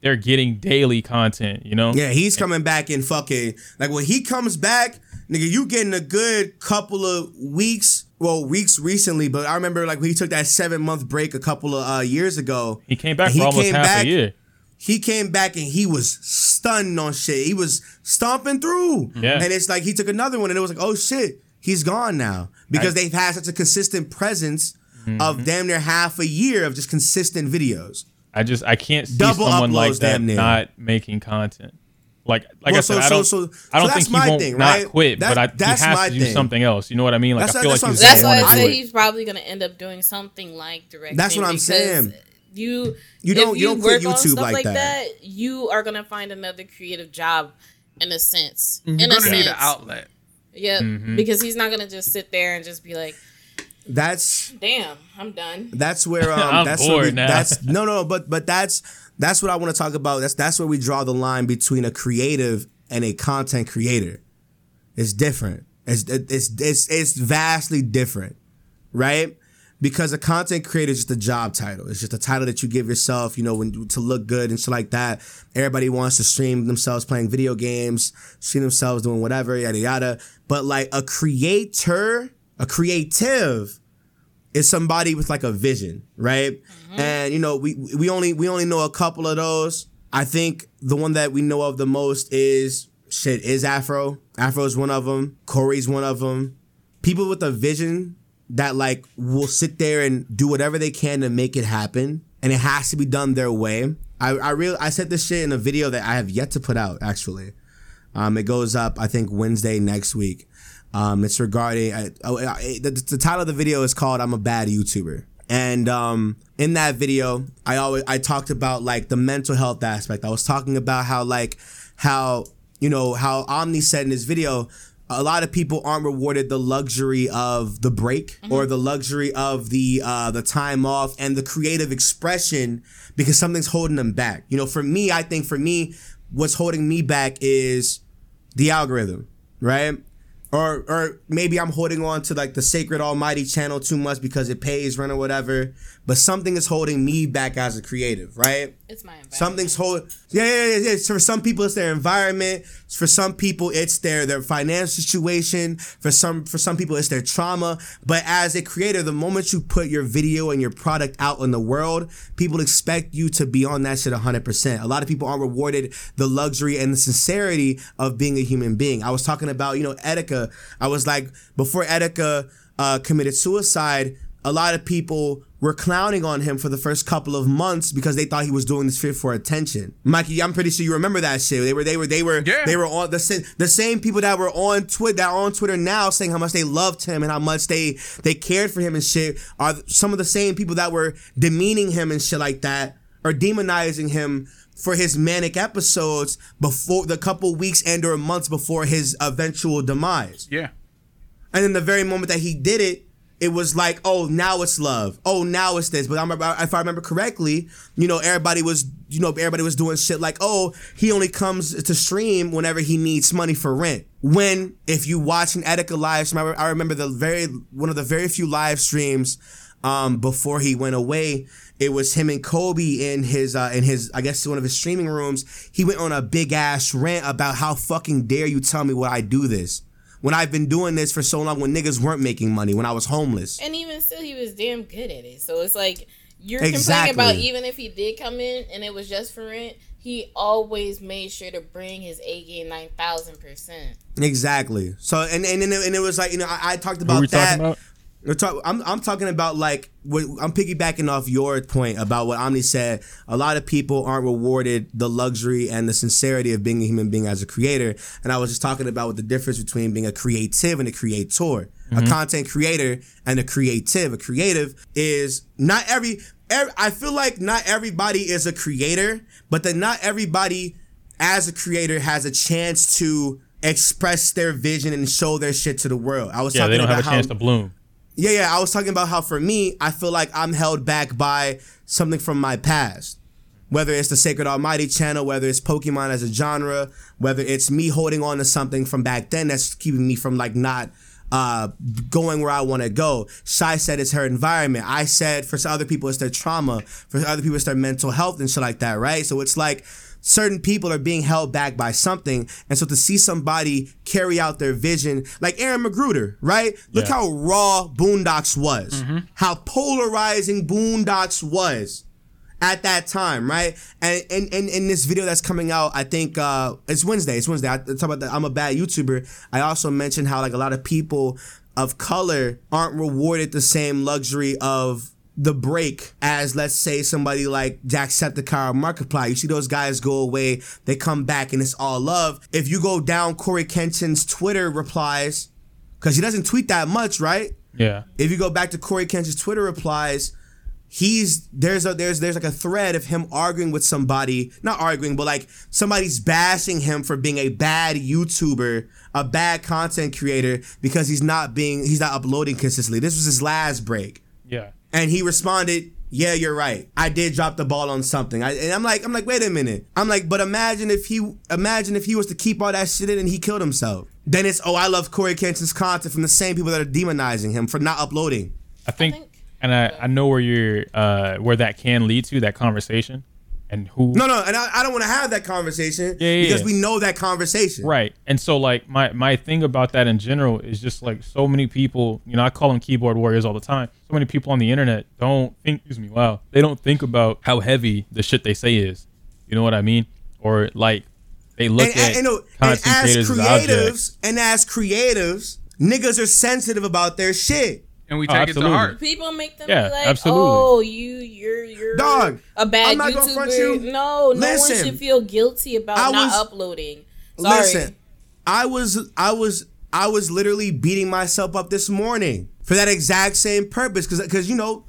they're getting daily content. You know, Yeah, he's coming back in fucking like when he comes back, nigga, you getting a good couple of weeks. Well, weeks recently, but I remember like when he took that seven month break a couple of uh, years ago. he came back he for almost half back, a year. He came back and he was stunned on shit. He was stomping through. Yeah. And it's like he took another one and it was like, oh shit, he's gone now. Because they've had such a consistent presence Mm-hmm. of damn near half a year of just consistent videos. I just I can't see Double someone like that not making content. Like like Well, I said, so- I don't so- so- I don't so think that's he my won't thing, not right? quit, That- but I, he that's has my to do thing. something else. You know what I mean? Like That's- I feel that's like what he's That's saying. why I do say he's probably gonna end up doing something like directing. That's what I'm saying. You You don't- if you don't quit work on YouTube stuff like that. You are gonna find another creative job, in a sense. You're in a gonna sense. need an outlet. Yep. Mm-hmm. Because he's not gonna just sit there and just be like, That's "Damn, I'm done." That's where um, I'm that's where we, bored now. that's no no but but that's that's what I want to talk about. That's that's where we draw the line between a creative and a content creator. It's different. It's it's it's it's vastly different, right? Because a content creator is just a job title. It's just a title that you give yourself, you know, when to look good and shit like that. Everybody wants to stream themselves playing video games, stream themselves doing whatever, yada yada. But like a creator, a creative, is somebody with like a vision, right? And you know, we we only we only know a couple of those. I think the one that we know of the most is shit is Afro. Afro is one of them. Corey's one of them. People with a vision that like will sit there and do whatever they can to make it happen, and it has to be done their way. I I real I said this shit in a video that I have yet to put out actually. Um, it goes up I think Wednesday next week. Um, it's regarding I, oh, I, the, the title of the video is called "I'm a Bad YouTuber," and um, in that video, I always I talked about like the mental health aspect. I was talking about how like how you know how Omni said in his video. A lot of people aren't rewarded the luxury of the break or the luxury of the uh, the time off and the creative expression because something's holding them back. You know, for me, I think for me, what's holding me back is the algorithm, right? Or or maybe I'm holding on to like the sacred almighty channel too much because it pays rent or whatever. But something is holding me back as a creative, right? It's my environment. Something's holding. Yeah, yeah, yeah, yeah. For some people, it's their environment. For some people, it's their their financial situation. For some for some people, it's their trauma. But as a creator, the moment you put your video and your product out in the world, people expect you to be on that shit 100%. A lot of people aren't rewarded the luxury and the sincerity of being a human being. I was talking about, you know, Etika. I was like, before Etika uh, committed suicide, a lot of people were clowning on him for the first couple of months because they thought he was doing this shit for attention. Mikey, I'm pretty sure you remember that shit. They were they were they were Yeah. they were on the same the same people that were on Twitter that are on Twitter now saying how much they loved him and how much they they cared for him and shit are some of the same people that were demeaning him and shit like that or demonizing him for his manic episodes before the couple weeks and or months before his eventual demise. Yeah. And in the very moment that he did it, it was like, oh, now it's love. Oh, now it's this. But I remember, if I remember correctly, you know, everybody was, you know, everybody was doing shit like, oh, he only comes to stream whenever he needs money for rent. When, if you watch an Etika live stream, I remember the very, one of the very few live streams, um, before he went away, it was him and Kobe in his, uh, in his, I guess one of his streaming rooms. He went on a big ass rant about how fucking dare you tell me what I do this when I've been doing this for so long when niggas weren't making money, when I was homeless. And even still, he was damn good at it. So it's like you're Exactly. complaining about even if he did come in and it was just for rent, he always made sure to bring his A game nine thousand percent. Exactly. So and and and it, and it was like you know I, I talked about are that. talking about? Talk, I'm I'm talking about like what, I'm piggybacking off your point about what Omni said. A lot of people aren't rewarded the luxury and the sincerity of being a human being as a creator. And I was just talking about what the difference between being a creative and a creator, a mm-hmm. content creator and a creative. A creative is not every. every I feel like not everybody is a creator, but that not everybody as a creator has a chance to express their vision and show their shit to the world. I was Yeah, talking they don't about have a how chance to bloom. Yeah, yeah. I was talking about how for me, I feel like I'm held back by something from my past. Whether it's the Sacred Almighty channel, whether it's Pokemon as a genre, whether it's me holding on to something from back then that's keeping me from like not uh, going where I want to go. Shy said it's her environment. I said for other people it's their trauma. For other people it's their mental health and shit like that, right? So it's like certain people are being held back by something. And so to see somebody carry out their vision, like Aaron McGruder, right? Look Yeah. how raw Boondocks was, how polarizing Boondocks was at that time, right? And in in, in this video that's coming out, I think uh, it's Wednesday. It's Wednesday. I talk about that. I'm a bad YouTuber. I also mentioned how like a lot of people of color aren't rewarded the same luxury of the break as let's say somebody like Jacksepticeye or Markiplier. You see those guys go away, they come back and it's all love. If you go down Corey Kenshin's Twitter replies, because he doesn't tweet that much, right? Yeah. if you go back to Corey Kent's Twitter replies, he's there's a there's there's like a thread of him arguing with somebody, not arguing, but like somebody's bashing him for being a bad YouTuber, a bad content creator because he's not being he's not uploading consistently. This was his last break. Yeah. And he responded, "Yeah, you're right. I did drop the ball on something." I, and I'm like, I'm like, wait a minute. I'm like, but imagine if he, imagine if he was to keep all that shit in and he killed himself. Then it's, oh, I love Corey Kenshin's content from the same people that are demonizing him for not uploading. I think, think- and I, I know where you're uh where that can lead to that conversation and who No, no, and I, I don't want to have that conversation Yeah, yeah, because yeah. we know that conversation. Right. And so like my my thing about that in general is just like so many people, you know, I call them keyboard warriors all the time. So many people on the internet don't think excuse me, wow. They don't think about how heavy the shit they say is. You know what I mean? Or like they look And, at and, and, and as creators as creatives, and as creatives, niggas are sensitive about their shit. And we Oh, take it to absolutely. heart. People make them Yeah, be like, absolutely. "Oh, you, you're, you're Dog, a bad I'm not gonna front YouTuber." you. No, no Listen, one should feel guilty about I not was- uploading. Sorry. Listen, I was I was I was literally beating myself up this morning for that exact same purpose cuz cuz you know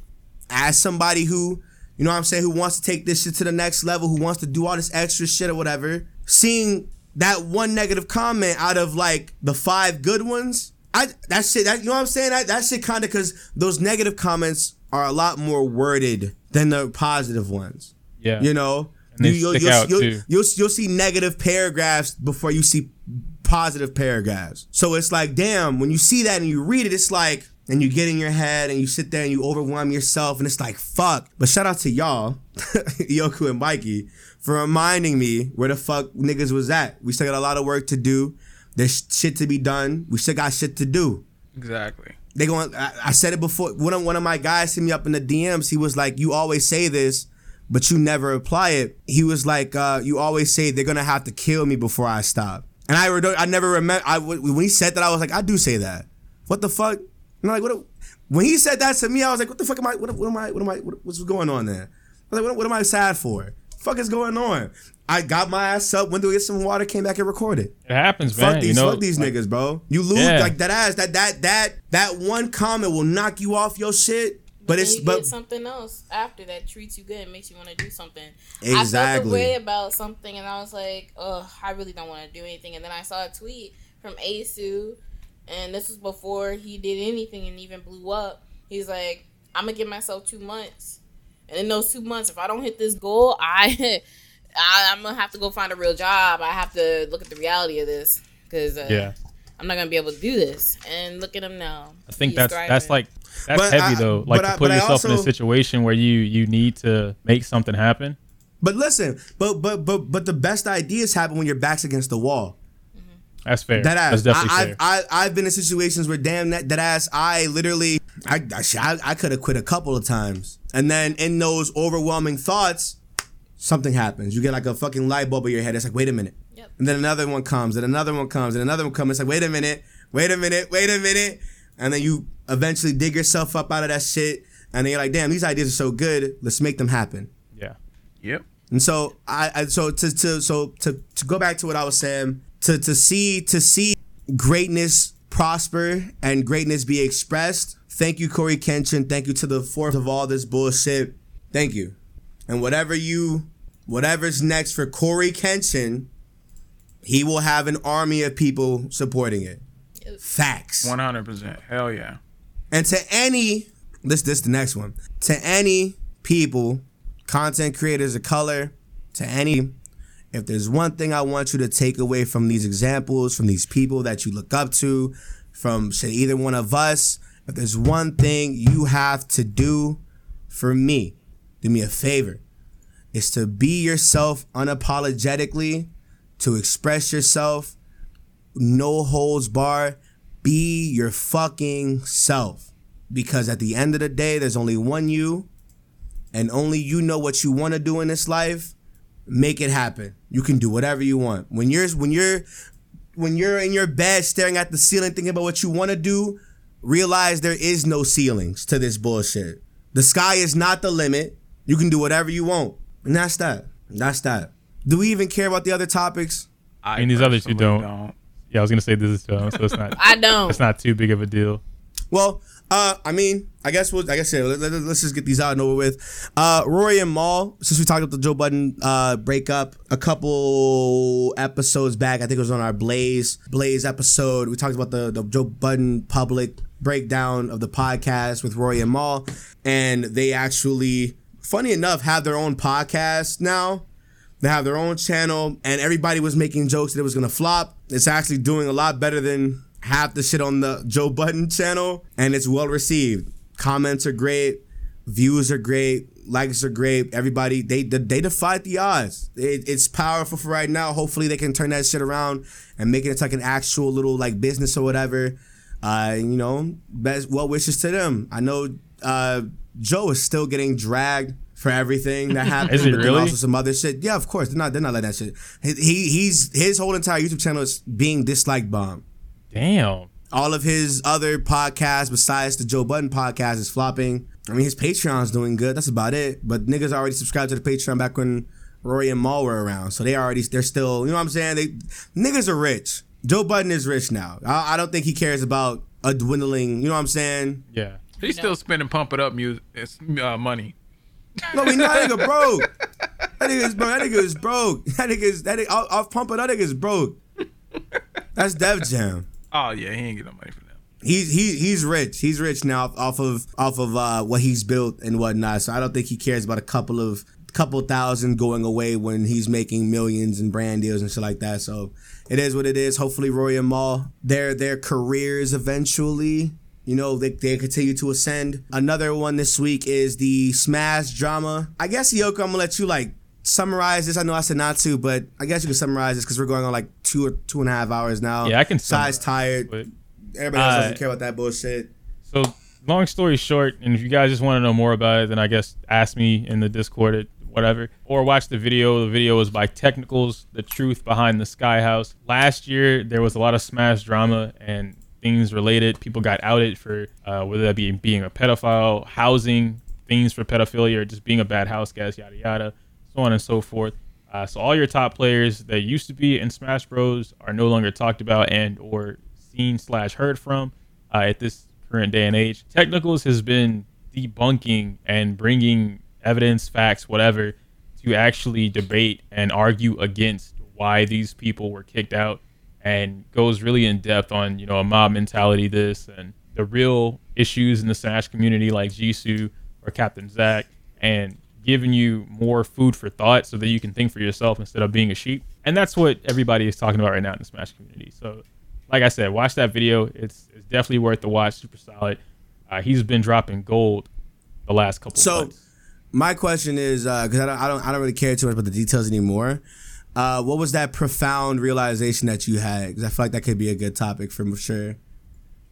as somebody who you know what I'm saying who wants to take this shit to the next level, who wants to do all this extra shit or whatever, seeing that one negative comment out of like the five good ones, I that shit that you know what I'm saying that that shit kind of cuz those negative comments are a lot more worded than the positive ones. Yeah. You know, And you, will you'll, you'll, too. you'll you'll see negative paragraphs before you see positive paragraphs. So it's like, damn, when you see that and you read it, it's like, and you get in your head and you sit there and you overwhelm yourself and it's like fuck. But shout out to y'all, Yoku and Mikey, for reminding me where the fuck niggas was at. We still got a lot of work to do. There's shit to be done. We still got shit to do. Exactly. They going. I, I said it before. One of one of my guys hit me up in the DMs. He was like, "You always say this, but you never apply it." He was like, uh, "You always say they're gonna have to kill me before I stop." And I, re- I never remember. I when he said that, I was like, "I do say that." What the fuck? And I'm like, what? When he said that to me, I was like, "What the fuck am I? What, what am I? What am I? What, what's going on there?" I was like, what, what am I sad for? fuck is going on? I got my ass up, went to get some water, came back and recorded. It happens, man. Fuck these, you know, fuck these like, niggas, bro. You lose Yeah. like that ass. That that that that one comment will knock you off your shit. But then it's you but get something else after that treats you good and makes you want to do something. Exactly. I felt Exactly. the way about something, and I was like, "Oh, I really don't want to do anything." And then I saw a tweet from Asu, and this was before he did anything and even blew up. He's like, "I'm gonna give myself two months, and in those two months, if I don't hit this goal, I, I I'm gonna have to go find a real job. I have to look at the reality of this because uh, Yeah, I'm not gonna be able to do this." And look at him now. I think He's that's that's like that's But heavy I- though. Like to put I yourself in a situation where you you need to make something happen. but listen, but but but but the best ideas happen when your back's against the wall. That's fair. That ass. That's definitely I, fair. I've, I, I've been in situations where damn that, that ass. I literally, I, I, I could have quit a couple of times, and then in those overwhelming thoughts, something happens. You get like a fucking light bulb in your head. It's like, wait a minute, Yep. and then another one comes, and another one comes, and another one comes. It's like, wait a minute, wait a minute, wait a minute, and then you eventually dig yourself up out of that shit, and then you're like, damn, these ideas are so good. Let's make them happen. yeah. Yep. And so I, I so to to so to to go back to what I was saying, to to see to see greatness prosper and greatness be expressed. Thank you, Corey Kenshin. Thank you to the fourth of all this bullshit. Thank you. And whatever you whatever's next for Corey Kenshin, he will have an army of people supporting it. Facts. One hundred percent. Hell yeah. And to any this this the next one. To any people, content creators of color, to any if there's one thing I want you to take away from these examples, from these people that you look up to, from say either one of us, if there's one thing you have to do for me, do me a favor. Is to be yourself unapologetically, to express yourself, no holds bar. Be your fucking self. Because at the end of the day, there's only one you, and only you know what you want to do in this life. Make it happen. You can do whatever you want. When you're when you're when you're in your bed staring at the ceiling thinking about what you want to do, realize there is no ceilings to this bullshit. The sky is not the limit. You can do whatever you want. And that's that. That's that. Do we even care about the other topics? I And these others who personally don't. Yeah, I was gonna say this is um, so it's not I don't. it's not too big of a deal. Well, uh, I mean, I guess we'll, like I said, let, let, us just get these out and over with. Uh, Rory and Mal, since we talked about the Joe Budden uh, breakup a couple episodes back, I think it was on our Blaze Blaze episode. We talked about the, the Joe Budden public breakdown of the podcast with Rory and Mal, and they actually, funny enough, have their own podcast now. They have their own channel, and everybody was making jokes that it was gonna flop. It's actually doing a lot better than half the shit on the Joe Budden channel, and it's well received. Comments are great, views are great, likes are great. Everybody they they defied the odds. It, it's powerful for right now. Hopefully they can turn that shit around and make it like an actual little like business or whatever. Uh, you know, best well wishes to them. I know uh, Joe is still getting dragged for everything that happened. Is he really? Also some other shit. Yeah, of course. They're not. They're not letting that shit. He, he he's his whole entire YouTube channel is being dislike bomb. Damn. All of his other podcasts besides the Joe Budden podcast is flopping. I mean, his Patreon's doing good. That's about it. But niggas already subscribed to the Patreon back when Rory and Mal were around, so they already they're still. You know what I'm saying? They niggas are rich. Joe Budden is rich now. I, I don't think he cares about a dwindling. You know what I'm saying? Yeah. He's still spending pump it up music, uh, money. No, we not that nigga broke. That nigga is broke. That nigga is broke. That nigga is that nigga off, off pumping. That nigga is broke. That's Def Jam. Oh yeah, he ain't get no money from them. He's he he's rich. He's rich now off of off of uh, what he's built and whatnot. So I don't think he cares about a couple of couple thousand going away when he's making millions and brand deals and shit like that. So it is what it is. Hopefully Roy and Mal their their careers eventually You know, they, they continue to ascend. Another one this week is the Smash drama. I guess, Yoku, I'm gonna let you like summarize this. I know I said not to, but I guess you can summarize this because we're going on like two or two and a half hours now. Yeah, I can Size tired. but- Everybody else Uh, doesn't care about that bullshit. So, long story short, and if you guys just want to know more about it, then I guess ask me in the Discord at whatever, or watch the video. The video was by Technicals, the truth behind the Sky House. Last year, there was a lot of Smash drama and things related. People got outed for uh, whether that be being a pedophile, housing things for pedophilia, or just being a bad house guest, yada yada, so on and so forth. Uh, so all your top players that used to be in Smash Bros are no longer talked about and or seen slash heard from uh, at this current day and age. Technicals has been debunking and bringing evidence, facts, whatever, to actually debate and argue against why these people were kicked out, and goes really in depth on you know a mob mentality, this and the real issues in the Smash community, like Jisoo or Captain Zack, and giving you more food for thought so that you can think for yourself instead of being a sheep. And that's what everybody is talking about right now in the Smash community. So like I said, watch that video. It's it's definitely worth the watch. Super solid. Uh, he's been dropping gold the last couple. So, months. So, my question is because I don't, I don't, I don't really care too much about the details anymore. Uh, what was that profound realization that you had? Because I feel like that could be a good topic for sure.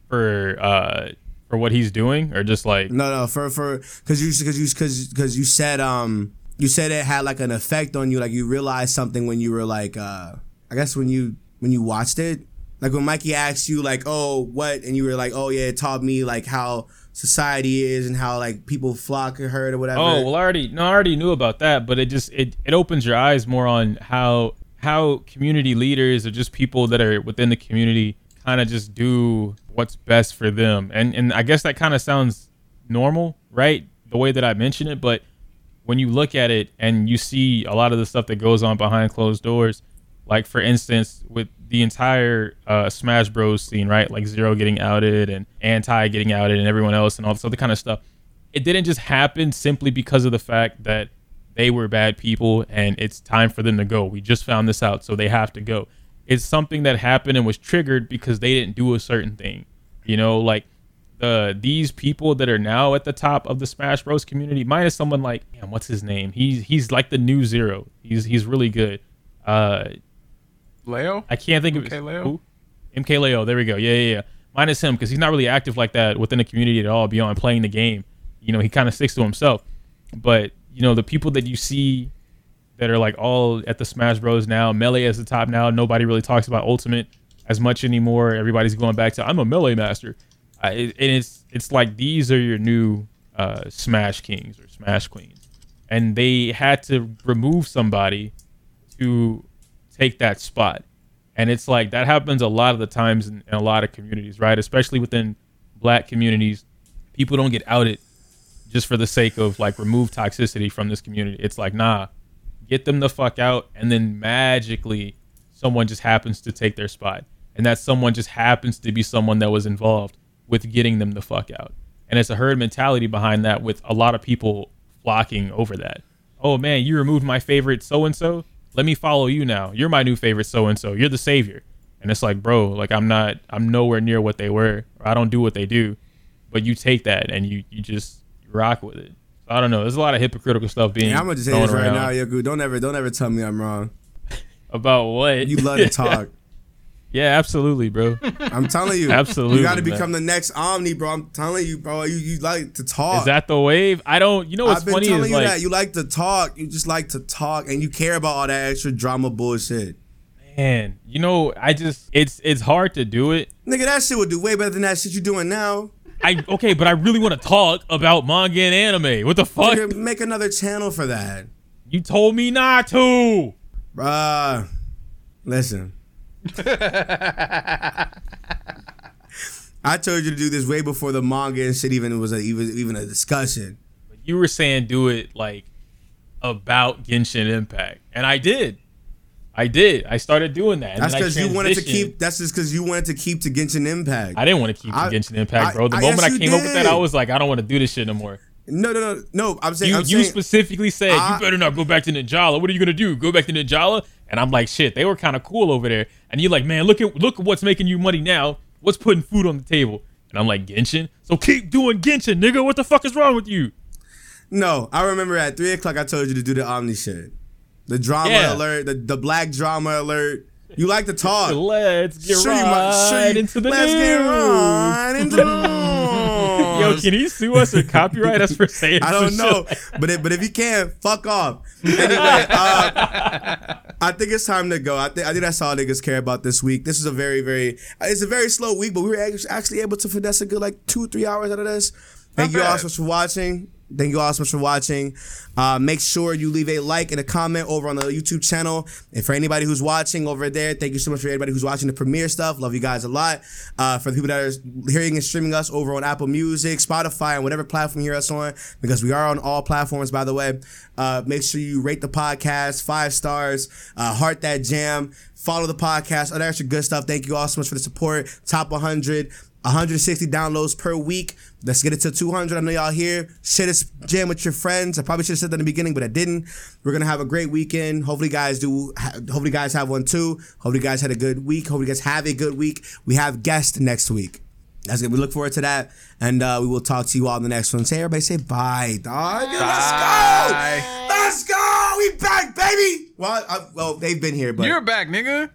for uh for what he's doing, or just like No, no, for for because you because you because because you said um you said it had like an effect on you, like you realized something when you were like uh I guess when you when you watched it, like when Mikey asked you like oh what, and you were like oh yeah, it taught me like how society is and how like people flock to her or whatever. Oh well, I already no, I already knew about that, but it just it it opens your eyes more on how how community leaders or just people that are within the community kind of just do what's best for them, and and I guess that kind of sounds normal, right? The way that I mention it, but when you look at it and you see a lot of the stuff that goes on behind closed doors, like for instance with the entire uh, Smash Bros scene, right? Like ZeRo getting outed and Anti getting outed and everyone else and all this other kind of stuff. It didn't just happen simply because of the fact that they were bad people and it's time for them to go. We just found this out, so they have to go. It's something that happened and was triggered because they didn't do a certain thing. You know, like the these people that are now at the top of the Smash Bros community, minus someone like, damn, what's his name? He's he's like the new ZeRo. He's he's really good. Uh, Leo? I can't think of MK Leo? who? MK Leo. There we go. Yeah, yeah, yeah. Minus him because he's not really active like that within the community at all beyond playing the game. You know, he kind of sticks to himself. But you know, the people that you see that are like all at the Smash Bros now, Melee is the top now. Nobody really talks about Ultimate as much anymore. Everybody's going back to I'm a Melee master, and it's it's like these are your new uh, Smash Kings or Smash Queens, and they had to remove somebody to take that spot. And it's like that happens a lot of the times in, in a lot of communities, right? Especially within black communities. People don't get outed just for the sake of like remove toxicity from this community. It's like, nah, get them the fuck out. And then magically someone just happens to take their spot. And that someone just happens to be someone that was involved with getting them the fuck out. And it's a herd mentality behind that with a lot of people flocking over that. Oh man, you removed my favorite so and so let me follow you now. You're my new favorite so and so. You're the savior. And it's like, bro, like I'm not I'm nowhere near what they were. Or I don't do what they do. But you take that and you you just rock with it. So I don't know. There's a lot of hypocritical stuff being Yeah, I'm gonna just say this right now, Yoku. Don't ever, don't ever tell me I'm wrong. About what? You love to talk. Yeah, absolutely, bro. I'm telling you, Absolutely, You got to become the next Omni, bro. I'm telling you, bro. You you like to talk. Is that the wave? I don't you know what's I've been funny telling is you like that you like to talk. You just like to talk, and you care about all that extra drama bullshit. man, you know, I just it's it's hard to do it. Nigga, that shit would do way better than that shit you're doing now. I okay, but I really want to talk about manga and anime. What the fuck? Nigga, make another channel for that, You told me not to. bruh. Listen, I told you to do this way before the manga and shit even was a, even even a discussion. you were saying do it like about Genshin Impact, and I did. I did. I started doing that. That's because you wanted to keep. That's just because you wanted to keep to Genshin Impact. I didn't want to keep I- the Genshin Impact, bro. The I- moment yes, I came up with that, I was like, I don't want to do this shit no more. No, no, no, no. I'm saying. You I'm you saying, specifically said I- you better not go back to Ninjala. What are you gonna do? Go back to Ninjala? And I'm like, shit, they were kind of cool over there. And you're like, man, look at look at what's making you money now. What's putting food on the table? And I'm like, Genshin? So keep doing Genshin, nigga. What the fuck is wrong with you? No, I remember at three o'clock I told you to do the Omni shit. The drama Yeah. alert, the, the black drama alert. You like to talk. Let's get Sure you right might- sure you- into the Let's news. get right into the news. Yo, can he sue us or copyright us for saying I don't know, like- but if, but if you can, fuck off. Anyway, uh, I think it's time to go. I think I think that's all niggas care about this week. This is a very very it's a very slow week, but we were actually able to finesse a good like two three hours out of this. Thank you all so much for watching. Thank you all so much for watching. Uh, make sure you leave a like and a comment over on the YouTube channel. And for anybody who's watching over there, thank you so much for everybody who's watching the premiere stuff. Love you guys a lot. Uh, for the people that are hearing and streaming us over on Apple Music, Spotify, and whatever platform you hear us on, because we are on all platforms, by the way. Uh, make sure you rate the podcast five stars, uh, heart that jam, follow the podcast, all that extra good stuff. Thank you all so much for the support. Top 100. 160 downloads per week. Let's get it to 200. I know y'all here. Share this jam with your friends. I probably should have said that in the beginning, but I didn't. We're gonna have a great weekend. Hopefully, you guys do. Hopefully, you guys have one too. Hopefully, you guys had a good week. Hopefully, you guys have a good week. We have guests next week. That's good. We look forward to that, and uh, we will talk to you all in the next one. Say everybody, say bye, dog. Let's go. Bye. Let's go. We back, baby. Well, I, well, they've been here, but You're back, nigga.